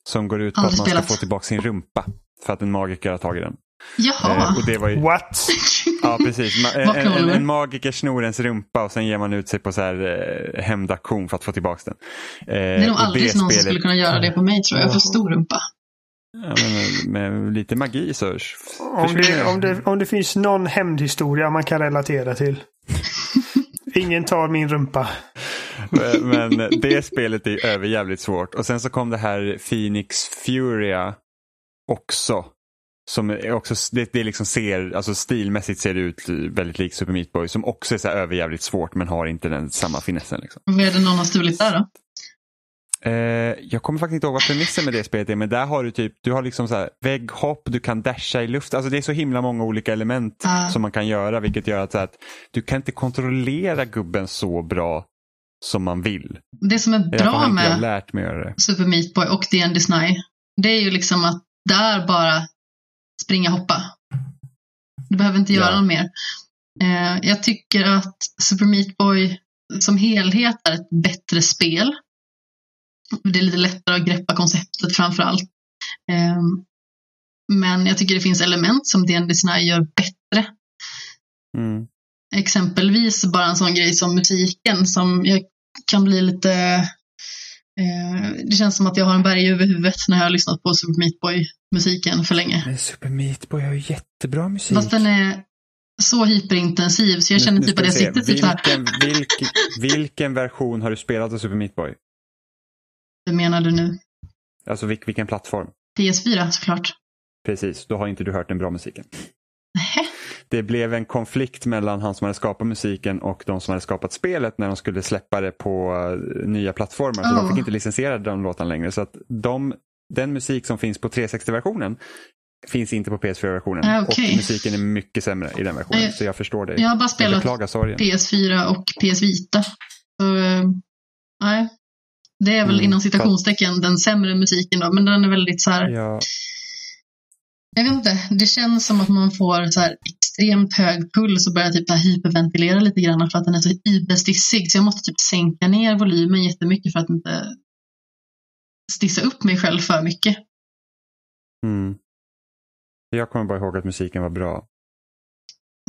Som går ut på Aldrig att man ska spelat. få tillbaka sin rumpa. För att en magiker har tagit den. Jaha. Eh, och det var ju, What? ja precis. Ma- en, en, en magiker snor ens rumpa och sen ger man ut sig på så här eh, hämndaktion för att få tillbaka den. Eh, det är nog aldrig någon som skulle kunna göra det på mig tror jag. Jag får stor rumpa. Ja, men med, lite magi så Om det, om, det, om det finns någon hämndhistoria man kan relatera till. Ingen tar min rumpa. Men det spelet är över jävligt svårt. Och sen så kom det här Phoenix Furia också. Som också, det, det liksom ser, alltså stilmässigt ser det ut väldigt likt Super Meat Boy som också är så här överjävligt svårt men har inte den samma finessen. Liksom. Vad är det någon har stulit där då? Eh, jag kommer faktiskt inte ihåg vad premissen med det spelet är men där har du typ, du har liksom så här vägghopp, du kan dasha i luft. Alltså det är så himla många olika element Ah. som man kan göra vilket gör att, så att du kan inte kontrollera gubben så bra som man vill. Det som är bra med lärt mig. Super Meat Boy och D&D Disney, det är ju liksom att där bara springa hoppa. Du behöver inte göra Ja. något mer. Eh, jag tycker att Super Meat Boy som helhet är ett bättre spel. Det är lite lättare att greppa konceptet framför allt. Eh, men jag tycker det finns element som D&D gör bättre. Mm. Exempelvis bara en sån grej som musiken som jag kan bli lite Det känns som att jag har en berg över huvudet när jag har lyssnat på Super Meat Boy-musiken för länge. Men Super Meat Boy har ju jättebra musik. Fast den är så hyperintensiv så jag känner typ att jag sitter typ så här. vilken, vilken, vilken version har du spelat av Super Meat Boy? Hur menar du nu? Alltså vilk, vilken plattform? PS4 såklart. Precis, då har inte du hört den bra musiken. Nähä. Det blev en konflikt mellan han som hade skapat musiken och de som hade skapat spelet när de skulle släppa det på eh, nya plattformar. Så Oh. de fick inte licensiera de låtarna längre. Så att de, den musik som finns på 360-versionen finns inte på PS4-versionen. Ah, okej. Och musiken är mycket sämre i den versionen. Eh, så jag förstår det. Jag har bara Jag spelat beklagar sorgen. PS4 och PS Vita. Så, eh, nej. Det är väl Mm, inom citationstecken den sämre musiken då, men den är väldigt så här. Ja, Jag vet inte, det känns som att man får så här extremt hög puls och börjar typ hyperventilera lite grann för att den är så überstissig. Så jag måste typ sänka ner volymen jättemycket för att inte stissa upp mig själv för mycket. mm. Jag kommer bara ihåg att musiken var bra.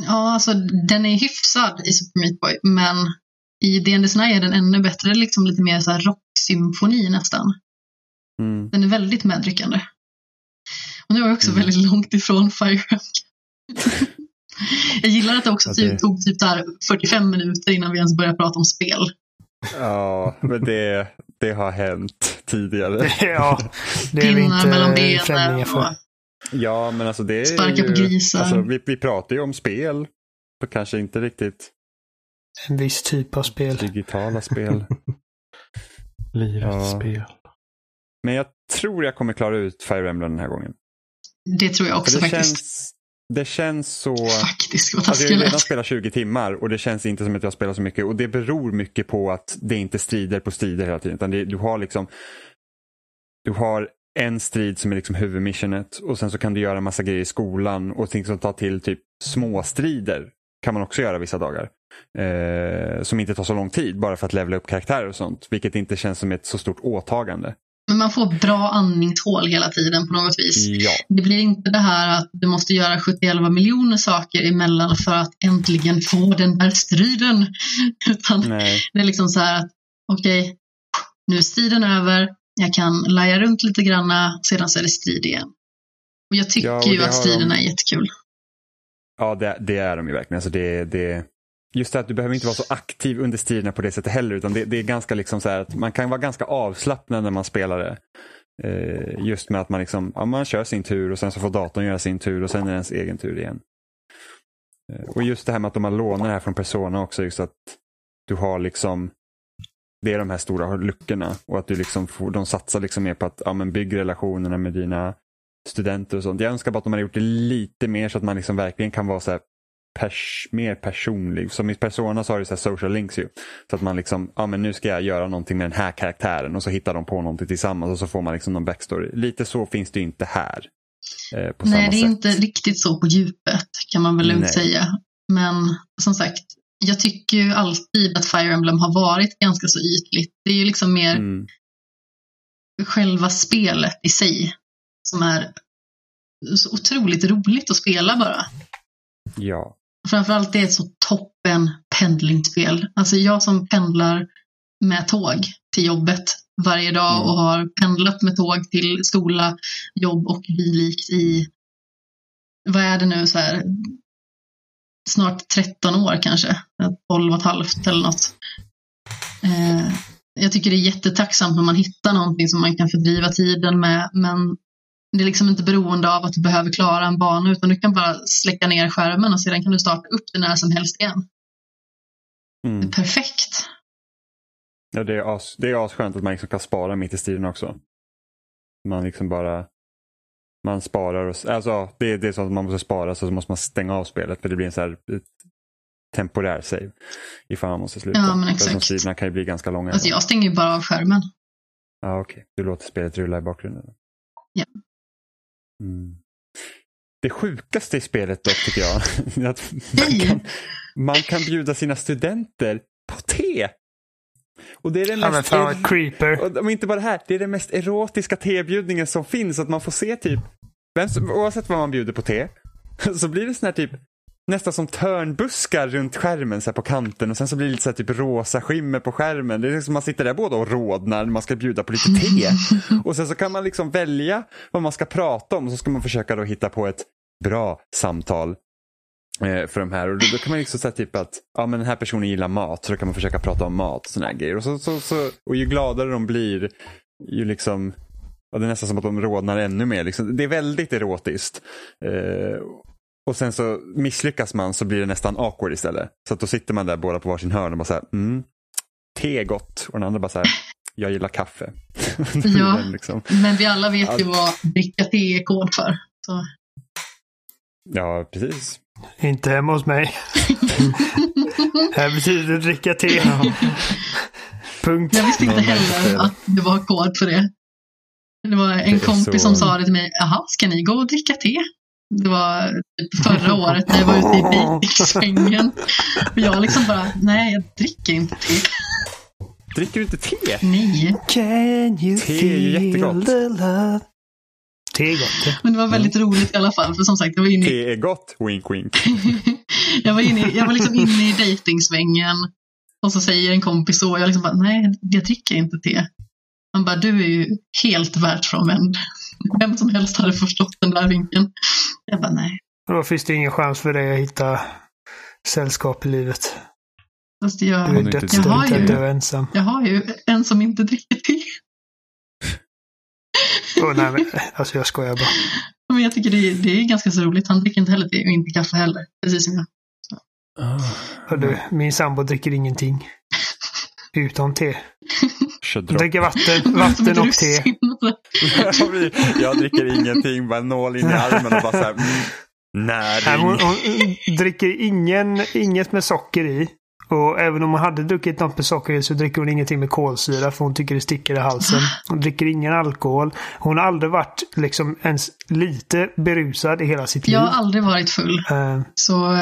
Ja, alltså den är hyfsad i Super Meat Boy, men i D&D är den ännu bättre. Liksom lite mer så här rocksymfoni nästan. Mm. Den är väldigt medryckande. Och nu är jag också Mm. väldigt långt ifrån Fire Emblem. Jag gillar att det också typ, det- tog typ där 45 minuter innan vi ens började prata om spel. Ja, men det, det har hänt tidigare. ja, det är Pinnar inte mellan benen och Ja, men alltså det är Sparka på ju, grisar. Alltså, vi, vi pratar ju om spel. Och kanske inte riktigt En viss typ av spel. digitala spel. Livets Ja. spel. Men jag tror jag kommer klara ut Fire Emblem den här gången. Det tror jag också faktiskt. känns, det känns så... Faktiskt, vad Alltså jag har redan spelat 20 timmar och det känns inte som att jag spelar så mycket. Och det beror mycket på att det inte strider på strider hela tiden. Utan det, du har liksom... Du har en strid som är liksom huvudmissionet och sen så kan du göra massa grejer i skolan och ting som tar till typ småstrider kan man också göra vissa dagar. Eh, som inte tar så lång tid bara för att levela upp karaktärer och sånt. Vilket inte känns som ett så stort åtagande. Men man får bra andningshål hela tiden på något vis. Ja, Det blir inte det här att du måste göra 71 miljoner saker emellan för att äntligen få den där striden. Utan nej. det är liksom så här att okej, nu är striden över. Jag kan laja runt lite granna, sedan så är det strid igen. Och jag tycker Ja, och ju att har striderna de- är jättekul. Ja, det, det är de ju verkligen. Alltså det, det, just det att du behöver inte vara så aktiv under striderna på det sättet heller. Utan det, det är ganska liksom så här att man kan vara ganska avslappnad när man spelar det. Eh, just med att man, liksom, ja, man kör sin tur och sen så får datorn göra sin tur och sen är det ens egen tur igen. Eh, och just det här med att de har lånat det här från Persona också. Just att du har liksom det är de här stora luckorna och att du liksom får, de satsar liksom mer på att ja, men bygg relationerna med dina studenter och sånt. Jag önskar bara att de hade gjort det lite mer så att man liksom verkligen kan vara så här pers mer personlig. Som i Persona så har du så social links ju. Så att man liksom, ja men nu ska jag göra någonting med den här karaktären och så hittar de på någonting tillsammans och så får man liksom någon backstory. Lite så finns det ju inte här. Eh, Nej, det är sätt. inte riktigt så på djupet kan man väl lugnt säga. Men som sagt, jag tycker ju alltid att Fire Emblem har varit ganska så ytligt. Det är ju liksom mer Mm, själva spelet i sig som är så otroligt roligt att spela bara. ja. Framförallt det är ett så toppen pendlingsspel. Alltså jag som pendlar med tåg till jobbet varje dag Mm. och har pendlat med tåg till skola, jobb och dylikt i, vad är det nu, så här, snart 13 år kanske, 12 och ett halvt eller något. Eh, jag tycker det är jättetacksamt när man hittar någonting som man kan fördriva tiden med, men Det är liksom inte beroende av att du behöver klara en bana utan du kan bara släcka ner skärmen och sedan kan du starta upp det när som helst igen. Det Mm. är perfekt. Ja, det, är as, det är asskönt att man liksom kan spara mitt i striden också. Man liksom bara man sparar och, alltså det, det är så att man måste spara så måste man stänga av spelet för det blir en så här ett temporär save ifall man måste sluta. Ja, men exakt. striderna kan ju bli ganska långa. Alltså jag stänger ju bara av skärmen. Ja, okej. Du låter spelet rulla i bakgrunden. Ja. Mm. Det sjukaste i spelet dock tycker jag är att man kan, man kan bjuda sina studenter på te. Och det är den Ja, mest fan vad creeper. och inte bara det här, det är den mest erotiska tebjudningen som finns. Att man får se typ, vem som, oavsett vad man bjuder på te, så blir det sån här typ nästan som törnbuskar runt skärmen så på kanten och sen så blir det lite så här typ rosa skimmer på skärmen. Det är liksom man sitter där båda och rodnar när man ska bjuda på lite te. Och sen så kan man liksom välja vad man ska prata om och så ska man försöka då hitta på ett bra samtal eh, för de här. Och då, då kan man liksom säga typ att ja, men den här personen gillar mat så då kan man försöka prata om mat och såna här grejer. Och, så, så, så, och ju gladare de blir ju liksom ja, det är nästan som att de rodnar ännu mer. Liksom. Det är väldigt erotiskt. Eh, och sen så misslyckas man så blir det nästan awkward istället. Så att då sitter man där båda på varsin hörn och bara så här, mm, te är gott. Och den andra bara så här, jag gillar kaffe. Ja. liksom, Men vi alla vet ju vad dricka te är kod för. Så. ja, precis. Inte hemma hos mig. Här betyder det dricka te. Punkt. Jag visste inte heller att det var kod för det. Det var en Det kompis så- som sa det till mig. Jaha, ska ni gå och dricka te? Det var typ förra året när jag var ute i dejtingsvängen. Och jag liksom bara, nej jag dricker inte te. Dricker du inte te? Nej. Can you Te är ju jättegott. Te är gott. Men det var väldigt roligt i alla fall. För som sagt, jag var inne i, Te är gott, wink wink. jag var inne, i- jag var liksom inne i dejtingsvängen. Och så säger en kompis så. Och jag liksom bara, nej jag dricker inte te. Han bara, du är ju helt världsfrånvänd. Vem som helst hade förstått den där vinkeln. Jag bara, nej. Och Då finns det ingen chans för dig att hitta sällskap i livet. Fast Du jag, är inte dödsdömd till ju- att dö ensam. jag har ju en som inte dricker te. Oh, nej, men, alltså jag skojar bara. Men jag tycker det är, det är ganska så roligt. Han dricker inte heller te och inte kaffe heller. Precis som jag. Hör du, min sambo dricker ingenting. Utom te. Dricker vatten, vatten och te. jag dricker ingenting, bara nål in i armen och bara så här, mm, Nej, men hon, näring. hon dricker ingen, inget med socker i. Och även om hon hade druckit något med socker i så dricker hon ingenting med kolsyra för hon tycker det sticker i halsen. Hon dricker ingen alkohol. Hon har aldrig varit liksom ens lite berusad i hela sitt liv. Jag har aldrig varit full. Eh, Så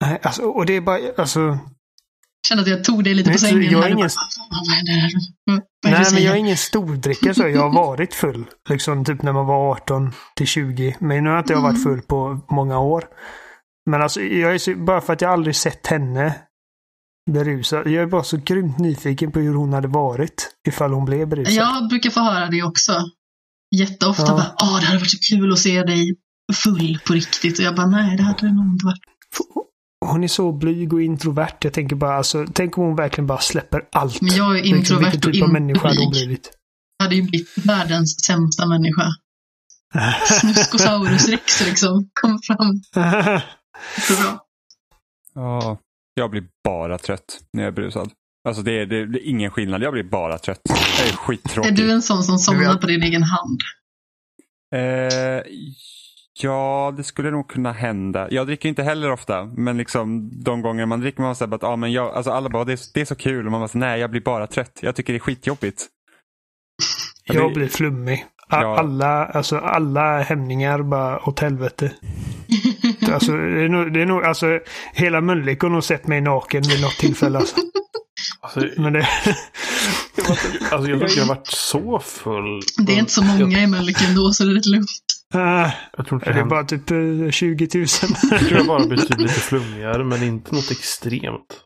nej, alltså, och det är bara, alltså, kände att jag tog dig lite Nej, på sängen. jag är ingen- bara, det nej men jag är ingen stordrickare så. Jag har varit full. Liksom typ när man var 18 till 20. Men nu har inte jag varit full på många år. Men alltså, jag är så, bara för att jag aldrig sett henne berusad. Jag är bara så grymt nyfiken på hur hon hade varit ifall hon blev berusad. Jag brukar få höra det också. Jätteofta. Ja. Bara, Åh, det hade varit så kul att se dig full på riktigt. Och jag bara, nej, det hade det nog inte varit. Hon är så blyg och introvert. Jag tänker bara, alltså, tänk om hon verkligen bara släpper allt. Men jag är Liksom, introvert vilken och typ av inte människa hade hon blyg. blivit? Jag hade ju blivit världens sämsta människa. Snuskosaurus rex liksom. Kom fram. Så bra. Ja, jag blir bara trött när jag är brusad. Alltså det är, det är ingen skillnad, jag blir bara trött. Jag är Är skittråkig. du en sån som somnar på din egen hand? Eh, ja, det skulle nog kunna hända. Jag dricker inte heller ofta, men liksom de gånger man dricker man säger att ah, men jag, alltså alla bara det är, det är så kul och man bara nej jag blir bara trött. Jag tycker det är skitjobbigt. Ja, Jag blir flummig. Ja. Alla, alltså alla hämningar bara åt helvete. Alltså, det är nog, det är nog, alltså, hela Mölnlycke har nog sett mig naken vid något tillfälle. Alltså. Alltså, Men det, alltså jag tror inte jag har varit så full. Det är inte så många i Mölnlycke ändå, så det är rätt lugnt. Ah, Jag tror inte det det är händer. bara typ eh, 20 000. Jag tror jag bara typ lite flummigare, men inte något extremt.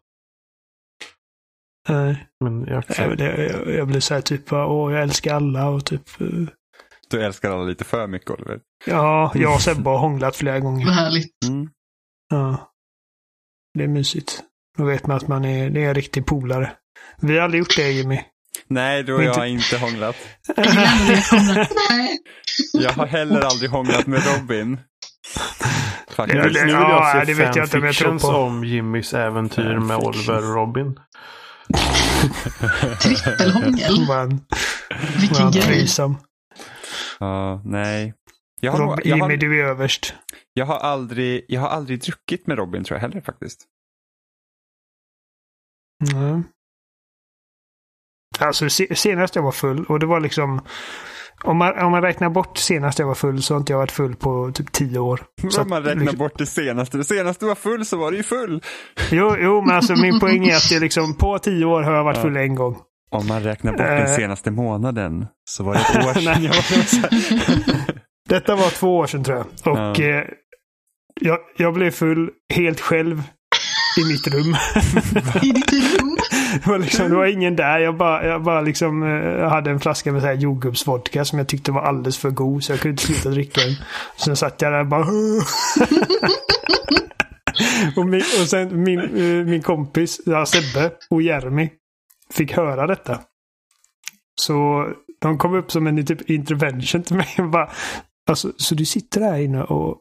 Nej, Men jag, jag, jag, jag blir så här typ, åh jag älskar alla och typ, eh, Du älskar alla lite för mycket Oliver. ja, jag och Sebbe har hånglat flera gånger. Vad härligt. Mm. Ja. Det är mysigt. Då vet man att man är, det är en riktig polare. Vi har aldrig gjort det Jimmy. Nej, då har jag inte hånglat. Jag. Nej. Har heller aldrig hånglat med Robin. Faktiskt. Nu vill ja, jag se det vet jag inte om jag tror på. om Jimmys äventyr med Oliver och Robin. Trippelhångel. Man, Vilken man grej. Ja, nej. Jag har, Rob, nog- jag, Jimmy, har, du är överst. jag, har aldrig, jag har aldrig druckit med Robin tror jag heller faktiskt. Mm. Alltså se, senast jag var full och det var liksom om man, om man räknar bort senast jag var full så har inte jag varit full på typ tio år. Så Om man räknar liksom, bort det senaste. Det senaste du var full så var du ju full. jo, jo, men alltså min poäng är att det liksom, på tio år har jag varit Ja. full en gång. Om man räknar bort Eh. den senaste månaden så var det ett år sedan jag var Detta var två år sedan tror jag. Och Ja. eh, jag, jag blev full helt själv i mitt rum. I ditt rum. Det var, liksom, det var ingen där. Jag bara, jag bara liksom, eh, jag hade en flaska med så här jordgubbsvodka som jag tyckte var alldeles för god så jag kunde inte sluta dricka den. Sen satt jag där och bara... och, min, och sen min, eh, min kompis, ja, Sebbe och Jeremy fick höra detta. Så de kom upp som en typ intervention till mig och bara... Alltså, så du sitter där inne och,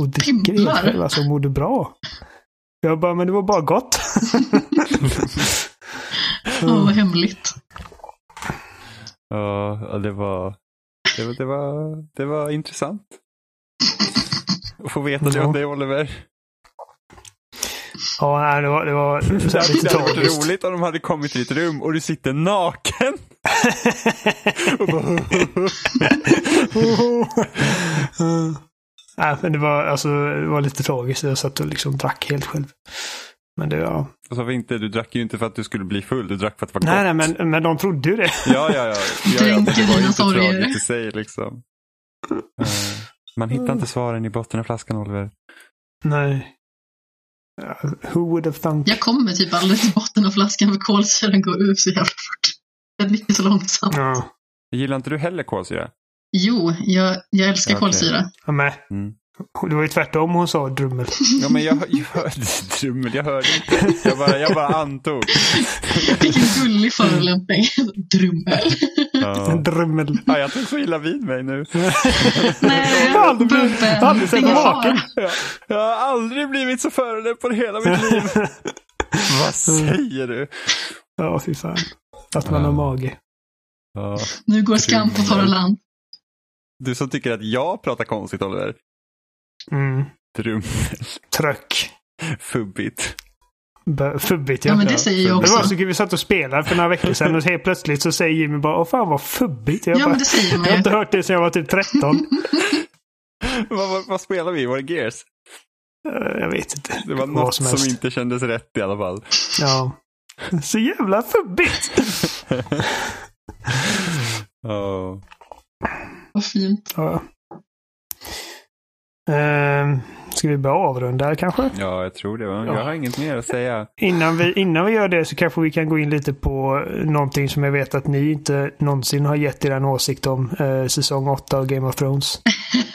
och dricker Pimplar. själv alltså, och mår du bra? Jag bara, men det var bara gott. Åh, vad hemligt. Ja, det var, det var, det var, det var intressant. Att få veta det Ja. om dig Oliver. Ja, nej, det var, det var så här Det lite hade varit roligt om de hade kommit till ditt rum och du sitter naken. Och bara, nej, men det var, alltså, det var lite tragiskt. Jag satt och liksom drack helt själv. Men det var... Och så var inte, du drack ju inte för att du skulle bli full, du drack för att det var Nej, nej, gott. men, men de trodde ju det. Ja, ja, ja. ja, ja det var ju inte tragiskt i sig liksom. Eh, Man hittar inte svaren i botten av flaskan Oliver. Nej. Ja, Who would have thunk? Jag kommer typ aldrig till botten av flaskan för kolsyran går ur så jävla fort. Jag dricker så långsamt. Ja, Gillar inte du heller kolsyra? Jo, jag, jag älskar Okej. kolsyra. jag med. Mm. Det var ju tvärtom hon sa drummel. Ja, men jag, jag hörde drummel, jag hörde inte. Jag bara, jag bara antog. Vilken gullig förolämpning. Drummel. Ja. drummel. Ja, jag tog så illa vid mig nu. Nej, Jag har aldrig blivit- Bubben. jag har aldrig sett Ingen vaken. Jag har aldrig blivit så förolämpad hela mitt liv. Vad säger du? Ja, fy fan. Att man har mage. Ja. Nu går skam på torra land. Du som tycker att jag pratar konstigt Oliver. Mm. Drum, Tröck. fubbigt. Bö- Fubbigt Ja, ja. men det säger jag Det var också. så kul, vi satt och spelade för några veckor sedan och helt plötsligt så säger Jimmy bara Åh fan vad fubbigt. Jag, Ja, bara, men det säger man jag har ju. inte hört det sedan jag var typ 13. vad, vad, vad spelar vi? Var det Gears? Eh, jag vet inte. Det var något som som, helst. inte kändes rätt i alla fall. Ja. Så jävla fubbigt. Ja. Vad fint. Ja. Ehm, ska vi börja avrunda här kanske? ja, jag tror det. Jag har inget mer att säga. Innan vi, innan vi gör det så kanske vi kan gå in lite på någonting som jag vet att ni inte någonsin har gett er en åsikt om. Eh, säsong 8 av Game of Thrones.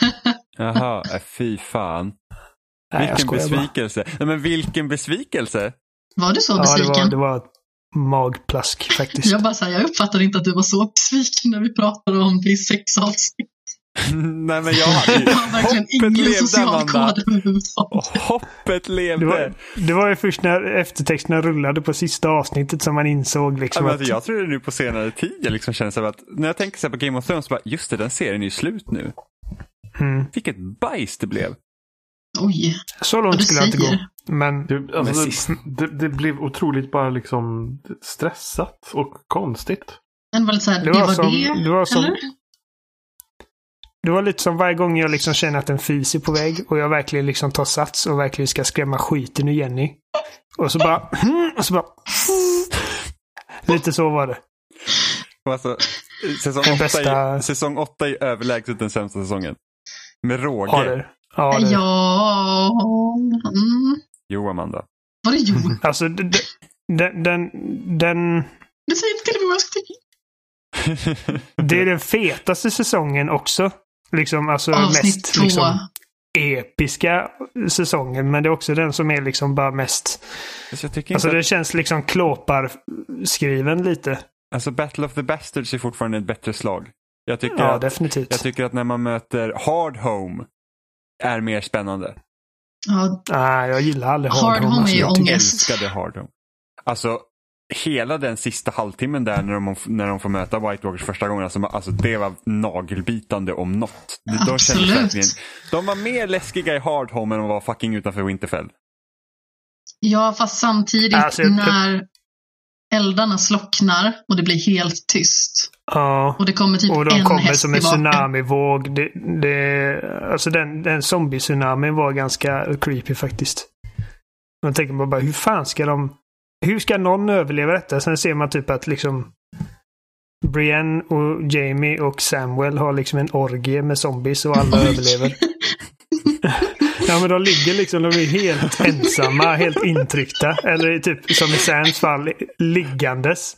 Jaha, äh, fy fan. Nej, Vilken besvikelse. Nej, men vilken besvikelse. Var du så Ja, det besviken? var, det var ett magplask faktiskt. Jag bara här, jag uppfattade inte att du var så besviken när vi pratade om det i sex avsnitt. Nej, men jag hade ju... Det var verkligen Hoppet ingen levde, social kod. Hoppet Det levde. var, det var ju först när eftertexterna rullade på sista avsnittet som man insåg Ja, liksom men att... alltså, jag tror det nu på senare tid jag liksom känner så att när jag tänker så här på Game of Thrones, så bara, just det, den serien är ju slut nu. Mm, Vilket bajs det blev. Oj, så långt skulle jag inte gå. Men Det, alltså, Men det, sist- det, det blev otroligt bara liksom stressat och konstigt. Den var här, Det det var var, som- det, det var som-? Det var lite som varje gång jag liksom känner att en fis är på väg och jag verkligen liksom tar sats och verkligen ska skrämma skiten ur Jenny. Och så bara... Och så bara... Lite så var det. Alltså, säsong, åtta bästa- är, säsong åtta är överlägset den sämsta säsongen. Med råge. Ja, det. Ja, det. Ja, mm. Jo, Amanda. Var det jo? Alltså, den, den, den... Du säger inte till mig vad jag ska tycka. Det är den fetaste säsongen också. Liksom, alltså Avsnitt mest två. liksom, episka säsongen. Men det är också den som är liksom bara mest... Alltså, jag Alltså att, det känns liksom klåpar-skriven lite. Alltså Battle of the Bastards är fortfarande ett bättre slag. Jag tycker, Ja, att, definitivt. jag tycker att när man möter Hard Home är mer spännande. Ja, Nej, jag gillar aldrig Hard Hard Home. Home alltså, är ju jag ångest. älskade Hard Home. Alltså, hela den sista halvtimmen där när de, när de får möta White Walkers första gången, alltså, alltså det var nagelbitande om något. De, Absolut. de var mer läskiga i Hard Home än de var fucking utanför Winterfell. ja, fast samtidigt Alltså, jag- när eldarna slocknar och det blir helt tyst. Ja. Och det kommer typ Och de en kommer häst som en tsunamivåg. Det, det, alltså den, den zombie-tsunamin var ganska creepy faktiskt. Man tänker bara, hur fan ska de... Hur ska någon överleva detta? Sen ser man typ att liksom Brienne och Jamie och Samuel har liksom en orgie med zombies och alla Oj. överlever. Ja men de ligger liksom, de är helt ensamma, helt intryckta. Eller typ som i Sands fall, liggandes.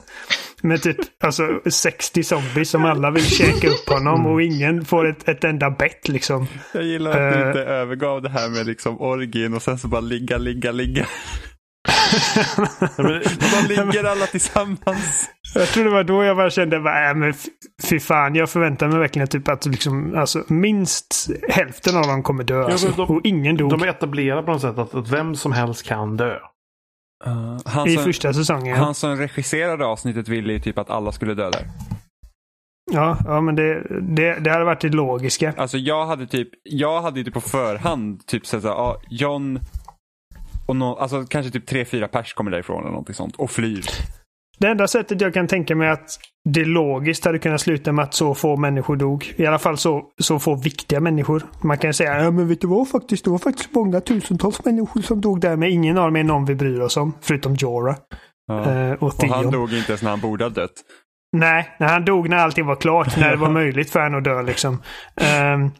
Med typ alltså 60 zombies som alla vill käka upp honom och ingen får ett, ett enda bett liksom. Jag gillar att du Eh. inte övergav det här med liksom orgin och sen så bara ligga, ligga, ligga. Nej, De ligger alla tillsammans. Jag tror det var då jag bara kände, bara, äh, men fy fan, jag förväntar mig verkligen typ att liksom, alltså, minst hälften av dem kommer dö. men Alltså, de- och ingen dog de är etablerade på något sätt att, att vem som helst kan dö. han, i som, första säsongen. Ja. han som regisserade avsnittet ville ju typ att alla skulle dö där. Ja, ja men det, det, det hade varit det logiska. Alltså jag hade typ, jag hade ju typ på förhand typ såhär, ja, John och no, alltså kanske typ tre, fyra pers kommer därifrån eller någonting sånt och flyr. Det enda sättet jag kan tänka mig att det logiskt hade kunnat sluta med att så få människor dog. I alla fall så, så få viktiga människor. Man kan säga, ja men vet du vad faktiskt, det var faktiskt många tusentals människor som dog där, men ingen av dem är någon vi bryr oss om. Förutom Jorah Ja. eh, och och han dog inte ens när han borde ha dött. Nej, när han dog när allting var klart, när det var möjligt för honom att dö liksom. Ehm,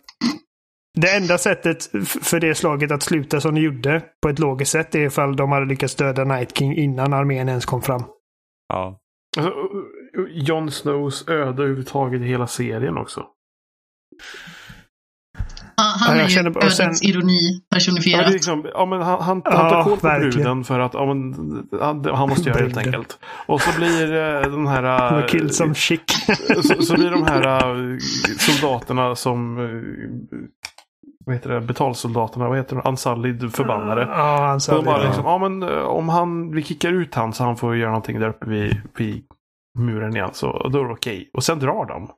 det enda sättet för det slaget att sluta som de gjorde på ett logiskt sätt är ifall de hade lyckats döda Night King innan armén ens kom fram. Ja. Alltså, Jon Snows öde överhuvudtaget i hela serien också. Ja, han Ja, är ju känner och sen- ödets ironi Ja, det personifierat. liksom, ja, men han, han, Ja, han tar koll på verkligen. bruden för att ja, men, han, han måste göra det helt enkelt. Och så blir eh, den här... Var eh, killed som chic. så, så blir de här eh, soldaterna som... eh, Vad heter det? Betalsoldaterna, vad heter de? Ansallid förbannade. Ja, han Så sa de bara liksom, ja men eh, om han, vi kickar ut han så han får göra någonting där uppe vid, vid muren igen. Så då är det okej. Och sen drar de.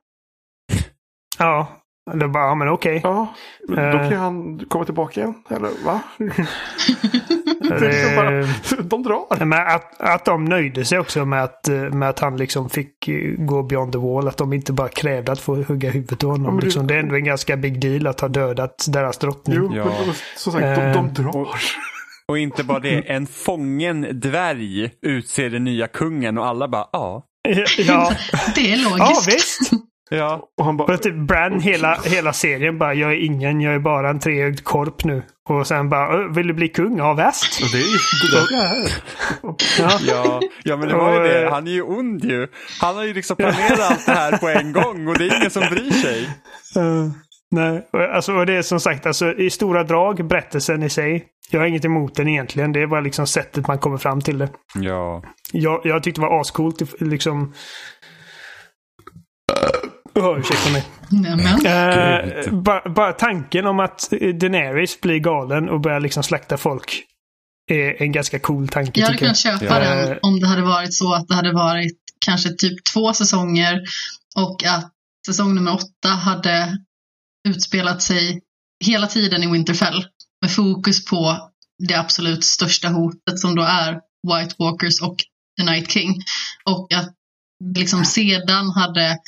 Ja, det bara, ja men okej. Ja, då Eh. kan han komma tillbaka igen. Eller va? Det- bara, de drar. Men att, att de nöjde sig också med att, eh, med att han liksom fick eh, gå beyond the wall. Att de inte bara krävde att få hugga huvudet av Ja, honom. det- Liksom. Det är ändå en ganska big deal att ha dödat deras drottning. Jo, Ja. men som sagt, de, Eh. de drar. Och inte bara det, en fången dvärg utser den nya kungen och alla bara ja. Ja, Det är ja logiskt. visst. Ja. Och han bara, typ Bran hela, hela serien bara, jag är ingen, jag är bara en treögd korp nu. Och sen bara, "Ö, vill du bli kung? Ja, väst. det är ju... Ja. Ja, ja men det var ju det. eh, Han är ju ond ju. Han har ju liksom planerat allt det här på en gång och det är ingen som bryr sig. Eh, nej, alltså, och det är som sagt, alltså, i stora drag, berättelsen i sig. Jag har inget emot den egentligen. Det är bara liksom sättet man kommer fram till det. Ja. Jag, jag tyckte det var ascoolt. Liksom... Oh, ursäkta mig. Nämen. Eh, bara, bara tanken om att eh, Daenerys blir galen och börjar liksom slakta folk är en ganska cool tanke Jag hade kunnat köpa Ja. den om det hade varit så att det hade varit kanske typ två säsonger och att säsong nummer åtta hade utspelat sig hela tiden i Winterfell med fokus på det absolut största hotet som då är White Walkers och The Night King. Och att liksom sedan hade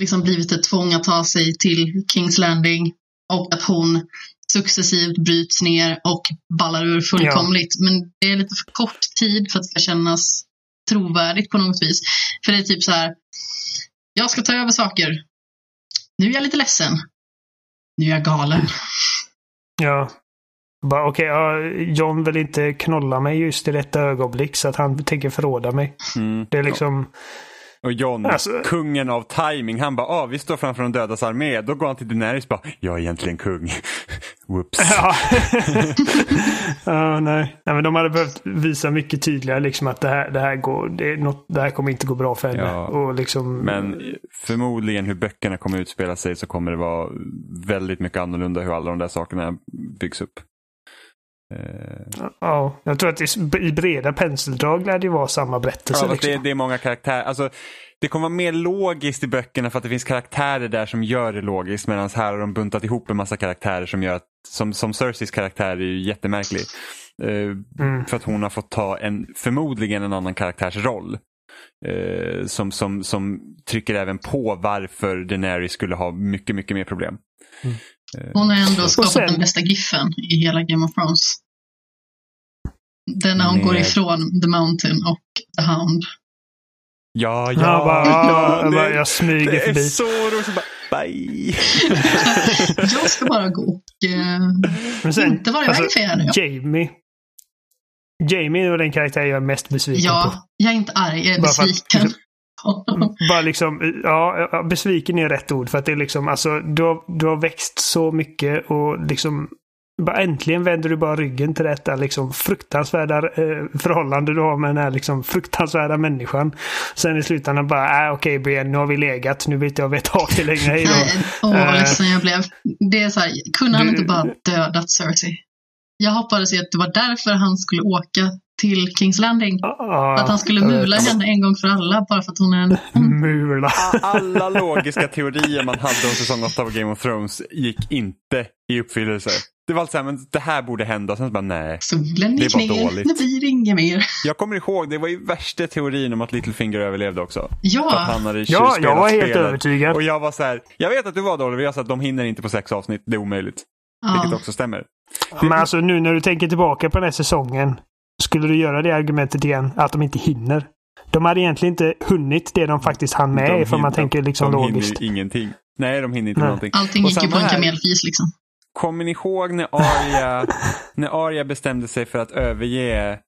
liksom blivit ett tvång att ta sig till Kings Landing och att hon successivt bryts ner och ballar ur fullkomligt. Men det är lite för kort tid för att det ska kännas trovärdigt på något vis. För det är typ så här, jag ska ta över saker. Nu är jag lite ledsen. Nu är jag galen. Ja. Okej, ja, John vill inte knolla mig just i detta ögonblick så att han tänker förråda mig. Mm. Det är liksom... Och John, Alltså- kungen av timing, han bara ah, vi står framför de dödas armé. Då går han till Daenerys och bara jag är egentligen kung. Whoops. Ja. ja, nej. nej, men de hade behövt visa mycket tydligare liksom att det här, det här, går, det, något, det här kommer inte gå bra för henne. Ja. Och liksom, Men förmodligen hur böckerna kommer utspela sig så kommer det vara väldigt mycket annorlunda hur alla de där sakerna byggs upp. Eh, Ja, jag tror att i, i breda penseldrag lär det vara samma berättelse. Ja, liksom. det, det är många karaktärer. Alltså, det kommer vara mer logiskt i böckerna för att det finns karaktärer där som gör det logiskt medan här har de buntat ihop en massa karaktärer som gör att, som, som Cerseis karaktär är ju jättemärklig. Eh, Mm. För att hon har fått ta en, förmodligen en annan karaktärs roll. Eh, som, som, som trycker även på varför Daenerys skulle ha mycket, mycket mer problem. Hon har ändå skapat sen- den bästa giffen i hela Game of Thrones. Den när hon Med- går ifrån The Mountain och The Hound. Ja, ja, Ja, bara, ja, jag, det- jag smyger Det är förbi. så roligt. så Bara, bye. Jag ska bara gå och eh, Men sen, inte vara iväg för er. Jamie. Jamie är den karaktär jag är mest besviken på. Ja, jag är inte arg, jag är Bara för att- besviken. Bara liksom, ja, besviken är rätt ord. För att det är liksom, alltså, du har, du har växt så mycket och liksom bara äntligen vänder du bara ryggen till detta liksom fruktansvärda eh, förhållande du har med den här liksom fruktansvärda människan. Sen i slutändan bara, äh, okej Brienne, nu har vi legat. Nu vill inte jag veta av dig längre. Hej då. Nej, åh vad Eh, ledsen jag blev. Det är så här, kunde han du- inte bara dödat Cersei? Jag hoppades ju att det var därför han skulle åka till Kings Landing. Ja, Att han skulle mula henne en gång för alla bara för att hon är en. Mula. Alla logiska teorier man hade om säsong 8 av Game of Thrones gick inte i uppfyllelse. Det var alltså här, men det här borde hända. Sen så bara nej. Solen Det gick ner, dåligt. det blir inget mer. Jag kommer ihåg, det var ju värsta teorin om att Littlefinger överlevde också. För att Ja, han hade Ja, jag var helt spelet. övertygad. Och jag var så här, jag vet att du var dålig, jag sa att de hinner inte på sex avsnitt, det är omöjligt. Vilket ja. också stämmer. Men alltså nu när du tänker tillbaka på den här säsongen. Skulle du göra det argumentet igen? Att de inte hinner? De hade egentligen inte hunnit det de faktiskt hann med De ifall man hinner- tänker liksom de logiskt. hinner ju ingenting. Nej, de hinner inte Nej. någonting. allting Och gick ju på en kamelfis liksom. Kommer ni ihåg när Arya, när Arya bestämde sig för att överge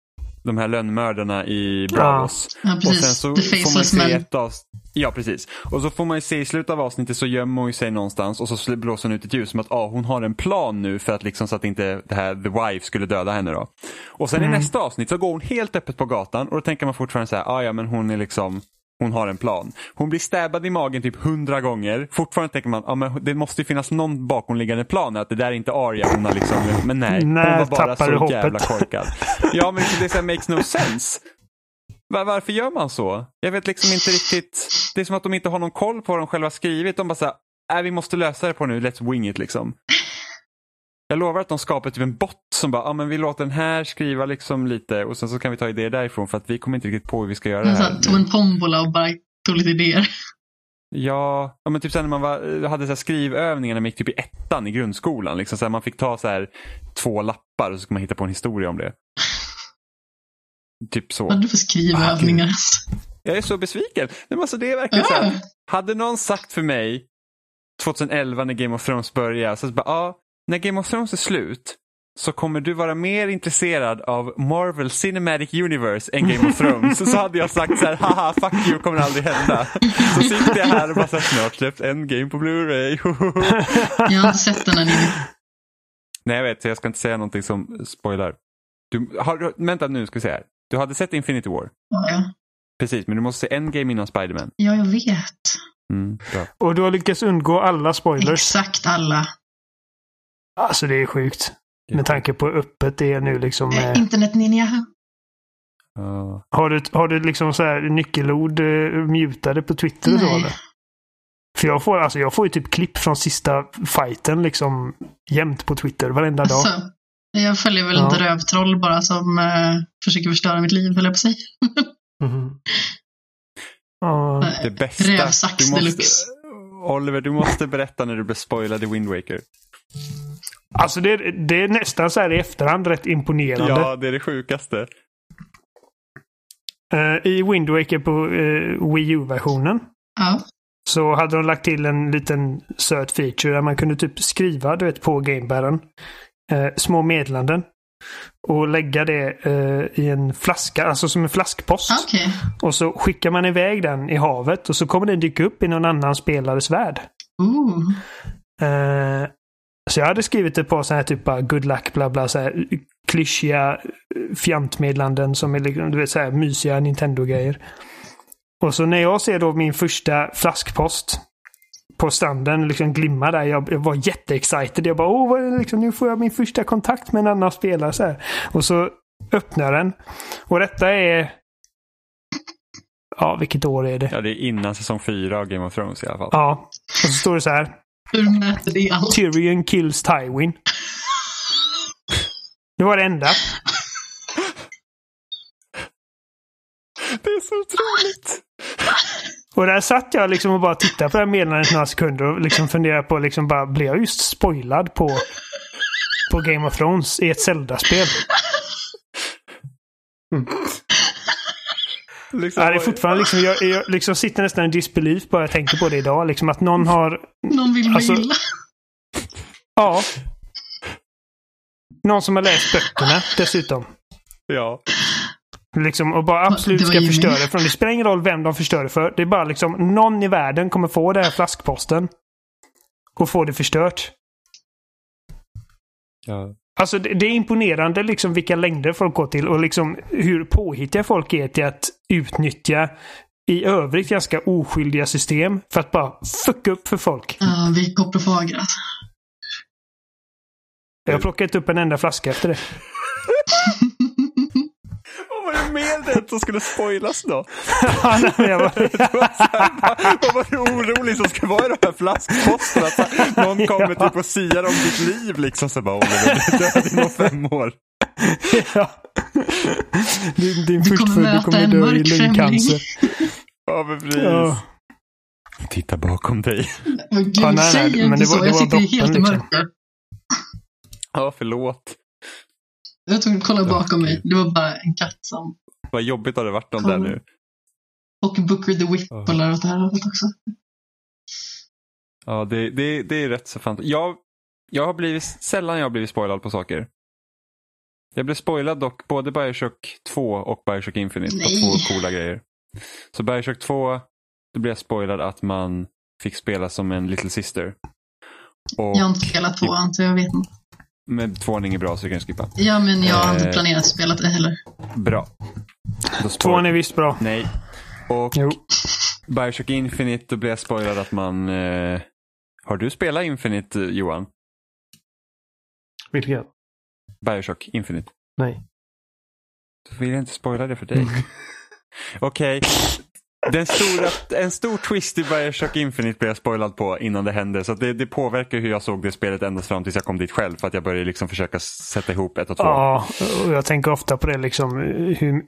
de här lönnmördarna i Bravos? Ja, Och sen precis. så The får man se ett avs- Ja, precis. Och så får man ju se i slutet av avsnittet så gömmer hon sig någonstans och så blåser hon ut ett ljus som att ah, hon har en plan nu för att liksom så att inte det här The Wife skulle döda henne då. Och sen i nästa avsnitt så går hon helt öppet på gatan och då tänker man fortfarande så här, ah, ja men hon är liksom hon har en plan. Hon blir stäbbad i magen typ hundra gånger. Fortfarande tänker man, ah, men det måste ju finnas någon bakomliggande plan. Att det där är inte Arya, hon har liksom, men nej. Hon När var bara så hoppet? jävla korkad. Ja men det så här makes no sense. Var, varför gör man så? Jag vet liksom inte riktigt. Det är som att de inte har någon koll på vad de själva skrivit. De bara säger, äh, vi måste lösa det på nu, let's wing it liksom. Jag lovar att de skapar typ en bot som bara, ja ah, men vi låter den här skriva liksom lite och sen så kan vi ta idéer därifrån för att vi kommer inte riktigt på hur vi ska göra det här. tog en tombola och bara tog lite idéer. Ja, ja men typ sen när man var, hade så här skrivövningar när man gick typ i ettan i grundskolan. Liksom så här, man fick ta så här två lappar och så ska man hitta på en historia om det. Typ så. Vad du för skrivövningar? Jag är så besviken. Men alltså, det är verkligen så Ja. här, hade någon sagt för mig 2011 när Game of Thrones började, så bara, ja, när Game of Thrones är slut så kommer du vara mer intresserad av Marvel Cinematic Universe än Game of Thrones. så hade jag sagt så här, haha, fuck you, kommer aldrig hända. Så sitter jag här och bara så här, snart släpps en game på Blu-ray. Jag har inte sett den ännu. Nej, jag vet, så jag ska inte säga någonting som spoilar. Du, har, vänta nu, ska vi se här. Du hade sett Infinity War? Ja, ja. Precis, men du måste se en game innan Spider-Man. ja, jag vet. Mm, bra. Och du har lyckats undgå alla spoilers. Exakt alla. Alltså det är sjukt. Med tanke på hur öppet det är nu liksom. Eh, Med, Internet ninja. Ja. har, du, har du liksom så här nyckelord uh, mutade på Twitter Nej. eller? För jag får, alltså, jag får ju typ klipp från sista fighten liksom jämt på Twitter varenda dag. Jag följer väl Ja. ett rövtroll bara som eh, försöker förstöra mitt liv, höll jag på att säga. Mhm. Ja. Det bästa. Rövsax du måste, deluxe. Oliver, du måste berätta när du blev spoilad i Wind Waker. Alltså det, det är nästan så här i efterhand rätt imponerande. Ja, det är det sjukaste. Eh, I Wind Waker på uh, Wii U-versionen Ja. så hade de lagt till en liten söt feature där man kunde typ skriva du vet, på gamebären eh, små meddelanden. Och lägga det eh, i en flaska, alltså som en flaskpost. Okej. Och så skickar man iväg den i havet och så kommer den dyka upp i någon annan spelares värld. Ooh. Eh, Så jag hade skrivit ett par sådana här typ bara good luck bla bla så här klyschiga eh, fjantmeddelanden som är liksom, du vet så här mysiga Nintendo-grejer. Och så när jag ser då min första flaskpost på stranden liksom glimma där. Jag, jag var jätteexcited. Jag bara, åh, vad, liksom, nu får jag min första kontakt med en annan spelare. Så här. Och så öppnar den. Och detta är... Ja, vilket år är det? Ja, det är innan säsong fyra av Game of Thrones i alla fall. Ja. Och så står det så här. Hur mäter det allt? Tyrion kills Tywin. Det var det enda. Det är så otroligt! Och där satt jag liksom och bara tittade på det här meddelandet några sekunder och liksom funderade på, liksom bara, blev jag just spoilad på, på Game of Thrones i ett Zelda-spel? Liksom, Ja, det är fortfarande liksom, jag, jag liksom sitter nästan i disbelief bara jag tänker på det idag. Liksom att någon har, Någon vill mig Alltså- illa. ja. Någon som har läst böckerna dessutom. Ja. Liksom, och bara absolut ska förstöra det för. Det spelar ingen roll vem de förstör det för. Det är bara liksom någon i världen kommer få det här flaskposten. Och få det förstört. ja. Alltså det, det är imponerande liksom vilka längder folk går till och liksom hur påhittiga folk är till att utnyttja i övrigt ganska oskyldiga system för att bara fucka upp för folk. Ja, vi koprofager alltså. Jag har plockat upp en enda flaska efter det. Var det mer det som skulle spoilas då? Ja, nej, men jag bara, Vad var du orolig som ska vara i de här flaskposterna? Att någon kommer typ och siar om ditt liv liksom. Så bara Oliver, du är död inom fem år. ja. Din, din Du kommer möta kommer en dö i mörk lungcancer. Ja, men precis. Ja. Titta bakom dig. Åh, Gud, Ja, nej, nej, säg men inte det var- så. Jag var sitter droppen, helt i liksom. mörker. Ja, förlåt. Jag tog kolla bakom mig. Det var bara en katt som... Vad jobbigt har det varit om Kom. nu. Och Booker the Whip kollar åt det här hållet också. Ja, det, det, det är rätt så fantastiskt. Jag, jag har blivit, sällan jag har blivit spoilad på saker. Jag blev spoilad dock både Bioshock 2 och Bioshock Infinite Nej. på två coola grejer. Så Bioshock 2, då blev jag spoilad att man fick spela som en little sister. Och Jag har inte spelat tvåan, så jag vet inte. Med tvåan är inget bra så jag kan skippa. Ja, men jag har inte Eh. planerat att spela det heller. Bra. Tvåan är visst bra. Nej. Och Jo. Bioshock Infinite, då blev jag spoilad att man... Eh... Har du spelat Infinite, Johan? Vilken? Bioshock Infinite? Nej. Då vill jag inte spoila det för dig. Okej. Den stora, en stor twist i Bioshock Infinite blev jag spoilad på innan det hände. Så det, det påverkar hur jag såg det spelet ända fram tills jag kom dit själv. För att jag började liksom försöka sätta ihop ett och två. Ja, och jag tänker ofta på det liksom. Hur,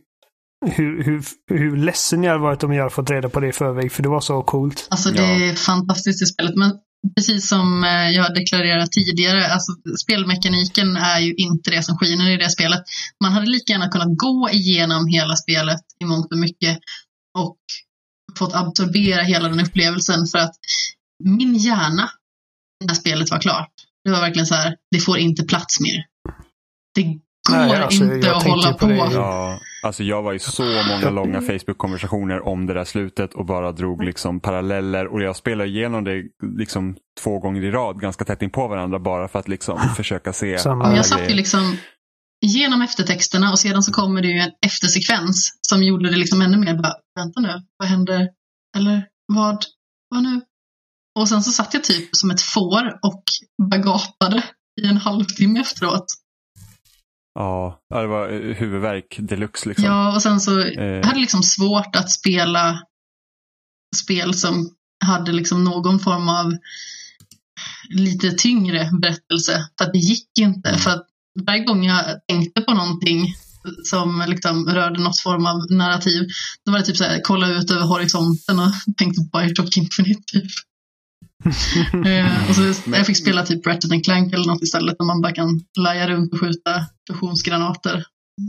hur, hur, hur ledsen jag hade varit om jag hade fått reda på det i förväg. För det var så coolt. Alltså det Ja. är fantastiskt i spelet. Men precis som eh, jag deklarerat tidigare, alltså spelmekaniken är ju inte det som skiner i det spelet. Man hade lika gärna kunnat gå igenom hela spelet i mångt och mycket och fått absorbera hela den upplevelsen för att min hjärna när spelet var klart, det var verkligen så här, det får inte plats mer. Det går Nej, alltså, inte att hålla på på. det. Ja, alltså jag var i så många långa Facebook-konversationer om det där slutet och bara drog liksom paralleller och jag spelade igenom det liksom två gånger i rad ganska tätt in på varandra bara för att liksom försöka se Samma. Jag satt ju liksom genom eftertexterna och sedan så kommer det ju en eftersekvens som gjorde det liksom ännu mer bara, vänta nu, vad händer? Eller vad, vad nu? Och sen så satt jag typ som ett får och bara gapade i en halvtimme efteråt. Ja, det var eh, huvudvärk deluxe liksom. Ja, och sen så Eh. hade liksom svårt att spela spel som hade liksom någon form av lite tyngre berättelse. För att det gick inte. För att varje gång jag tänkte på någonting som liksom rörde något form av narrativ, då var det typ så här, kolla ut över horisonten och tänkte på Bioshock Infinite typ. och så jag fick spela typ Ratchet and Clank eller något istället där man bara kan laja runt och skjuta fusionsgranater.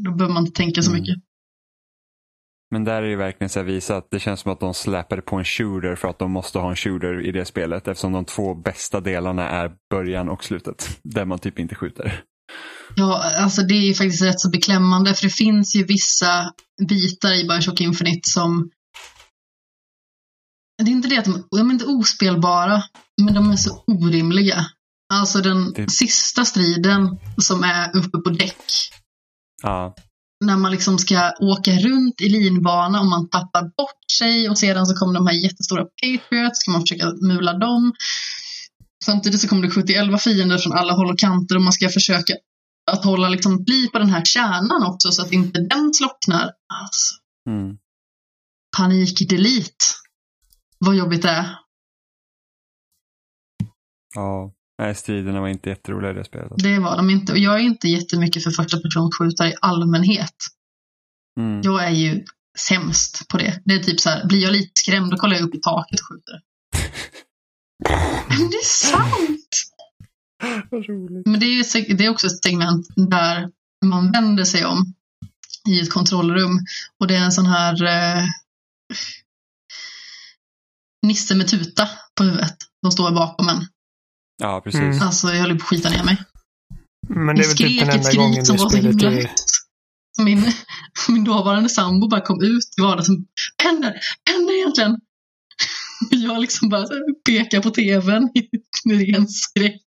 Då behöver man inte tänka så Mm. mycket. Men där är det verkligen så här visat att det känns som att de släpade på en shooter för att de måste ha en shooter i det spelet eftersom de två bästa delarna är början och slutet. Där man typ inte skjuter. Ja, alltså det är faktiskt rätt så beklämmande för det finns ju vissa bitar i Bioshock Infinite som det är inte det att de, de är inte ospelbara, men de är så orimliga. Alltså den Det- sista striden som är uppe på däck. Ja. När man liksom ska åka runt i linbana och man tappar bort sig och sedan så kommer de här jättestora Patriots, ska man försöka mula dem. Samtidigt så kommer det 71 fiender från alla håll och kanter och man ska försöka att hålla liksom liv på den här kärnan också så att inte den slocknar. Alltså, Mm. panik delete. Vad jobbigt det är. Ja. Nej, striderna var inte jätteroliga i det spelet. Det var de inte. Och jag är inte jättemycket för första personsskjutare i allmänhet. Mm. Jag är ju sämst på det. Det är typ så här, blir jag lite skrämd då kollar jag upp i taket och skjuter. Men det är sant! Men det är, det är också ett segment där man vänder sig om i ett kontrollrum och det är en sån här eh, Nisse med tuta på huvudet. De står bakom en. Ja, precis. Mm. Alltså jag höll på att skita ner mig. Men det är väl typ den enda gången som det spelet är... Min, min dåvarande sambo bara kom ut i vardagsrummet. Vad händer? Vad händer egentligen? Jag liksom bara pekar på tvn med ren skräck.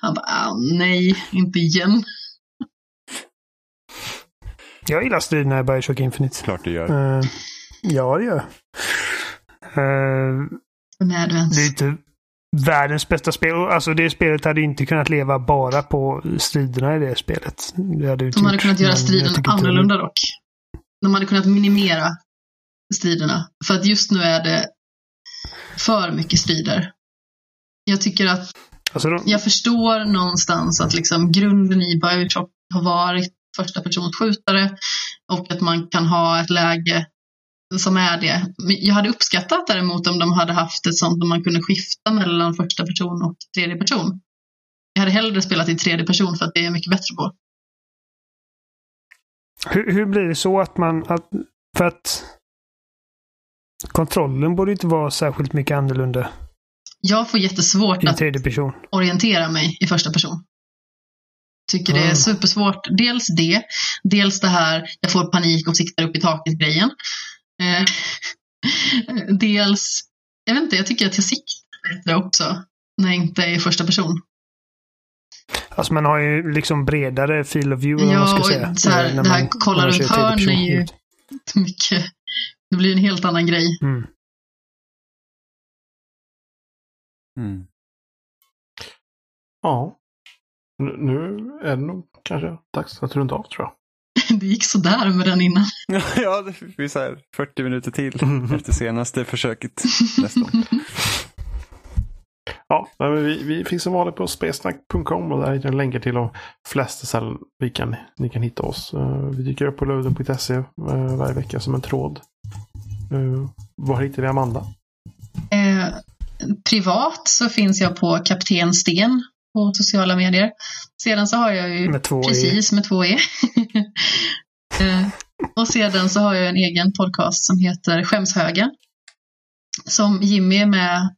Han bara, ah, nej, inte igen. Jag gillar striderna i Bioshock Infinite. Klart du gör. Uh, ja, det gör jag. Uh, du ens? det är inte världens bästa spel. Alltså det spelet hade inte kunnat leva bara på striderna i det spelet. Det hade inte De hade gjort, kunnat göra striden annorlunda dock. De hade kunnat minimera striderna. För att just nu är det för mycket strider. Jag tycker att Alltså de, jag förstår någonstans att liksom grunden i Bioshock har varit första personsskjutare och att man kan ha ett läge som är det. Jag hade uppskattat däremot om de hade haft ett sånt där man kunde skifta mellan första person och tredje person. Jag hade hellre spelat i tredje person för att det är jag mycket bättre på. hur, hur blir det så att man... Att, för att kontrollen borde inte vara särskilt mycket annorlunda Jag får jättesvårt att orientera mig i första person. Tycker det är Mm. supersvårt. Dels det, dels det här jag får panik och siktar upp i taket-grejen. Eh, dels, jag vet inte, jag tycker att jag siktar bättre också när jag inte är i första person. Alltså man har ju liksom bredare field of view, Ja, man ska säga. så här, det här man- kolla runt hörn är ju mycket, det blir en helt annan grej. Mm. Mm. Ja. Nu- är det nog kanske dags att runda av tror jag. Det gick sådär med den innan. ja, det blir så här 40 minuter till efter senaste försöket. Nästan. Ja, men vi, vi finns som vanligt på spelsnack.com och där hittar ni länkar till de flesta ställen vi kan, ni kan hitta oss. Eh, vi dyker upp på loaden.se uh, varje vecka som en tråd. Uh, var hittar vi Amanda? Eh, privat så finns jag på Kapten Sten på sociala medier. Sedan så har jag ju Med två precis med två E. eh, och sedan så har jag en egen podcast som heter Skämshögen. Som Jimmy är med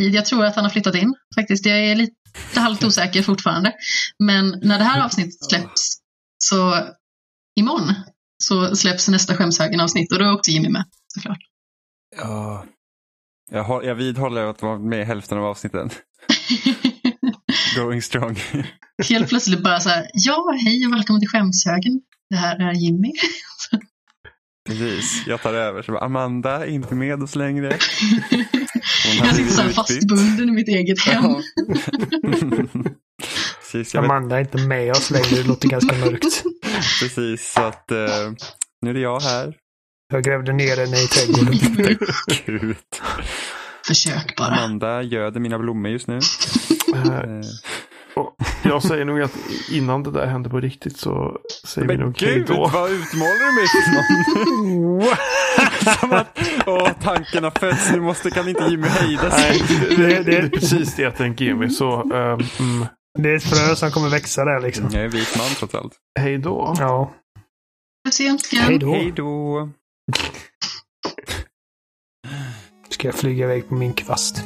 i. Jag tror att han har flyttat in faktiskt. Jag är lite halvt osäker fortfarande. Men när det här avsnittet släpps så imorgon så släpps nästa Skämshögen-avsnitt och då är också Jimmy med såklart. Ja. Jag, har, jag vidhåller att vara med i hälften av avsnitten. Going strong. Helt plötsligt bara så här, ja, hej och välkommen till Skämshögen. Det här är Jimmy. Precis, jag tar över. Så bara, Amanda är inte med oss längre. Jag sitter så här fastbunden i mitt eget hem. Ja. precis, Amanda är inte med oss längre. Det låter ganska mörkt. precis, så att eh, nu är det jag här. Jag grävde ner henne i trädgården. Gud. Försök bara. Amanda göder mina blommor just nu. Eh, och jag säger nog att innan det där hände på riktigt så säger vi Men nog hej gud, då. vad utmålar du mig till någon? Som att, åh, tanken har fötts, nu måste, kan inte Jimmy hejda Nej, sig. det, det, det är precis det jag tänker mig. Så mm, Det är ett frö som kommer växa där liksom. Jag är vit man trots allt. hej då. Ja. Hej då. Hej då. Ska jag flyga iväg på min kvast.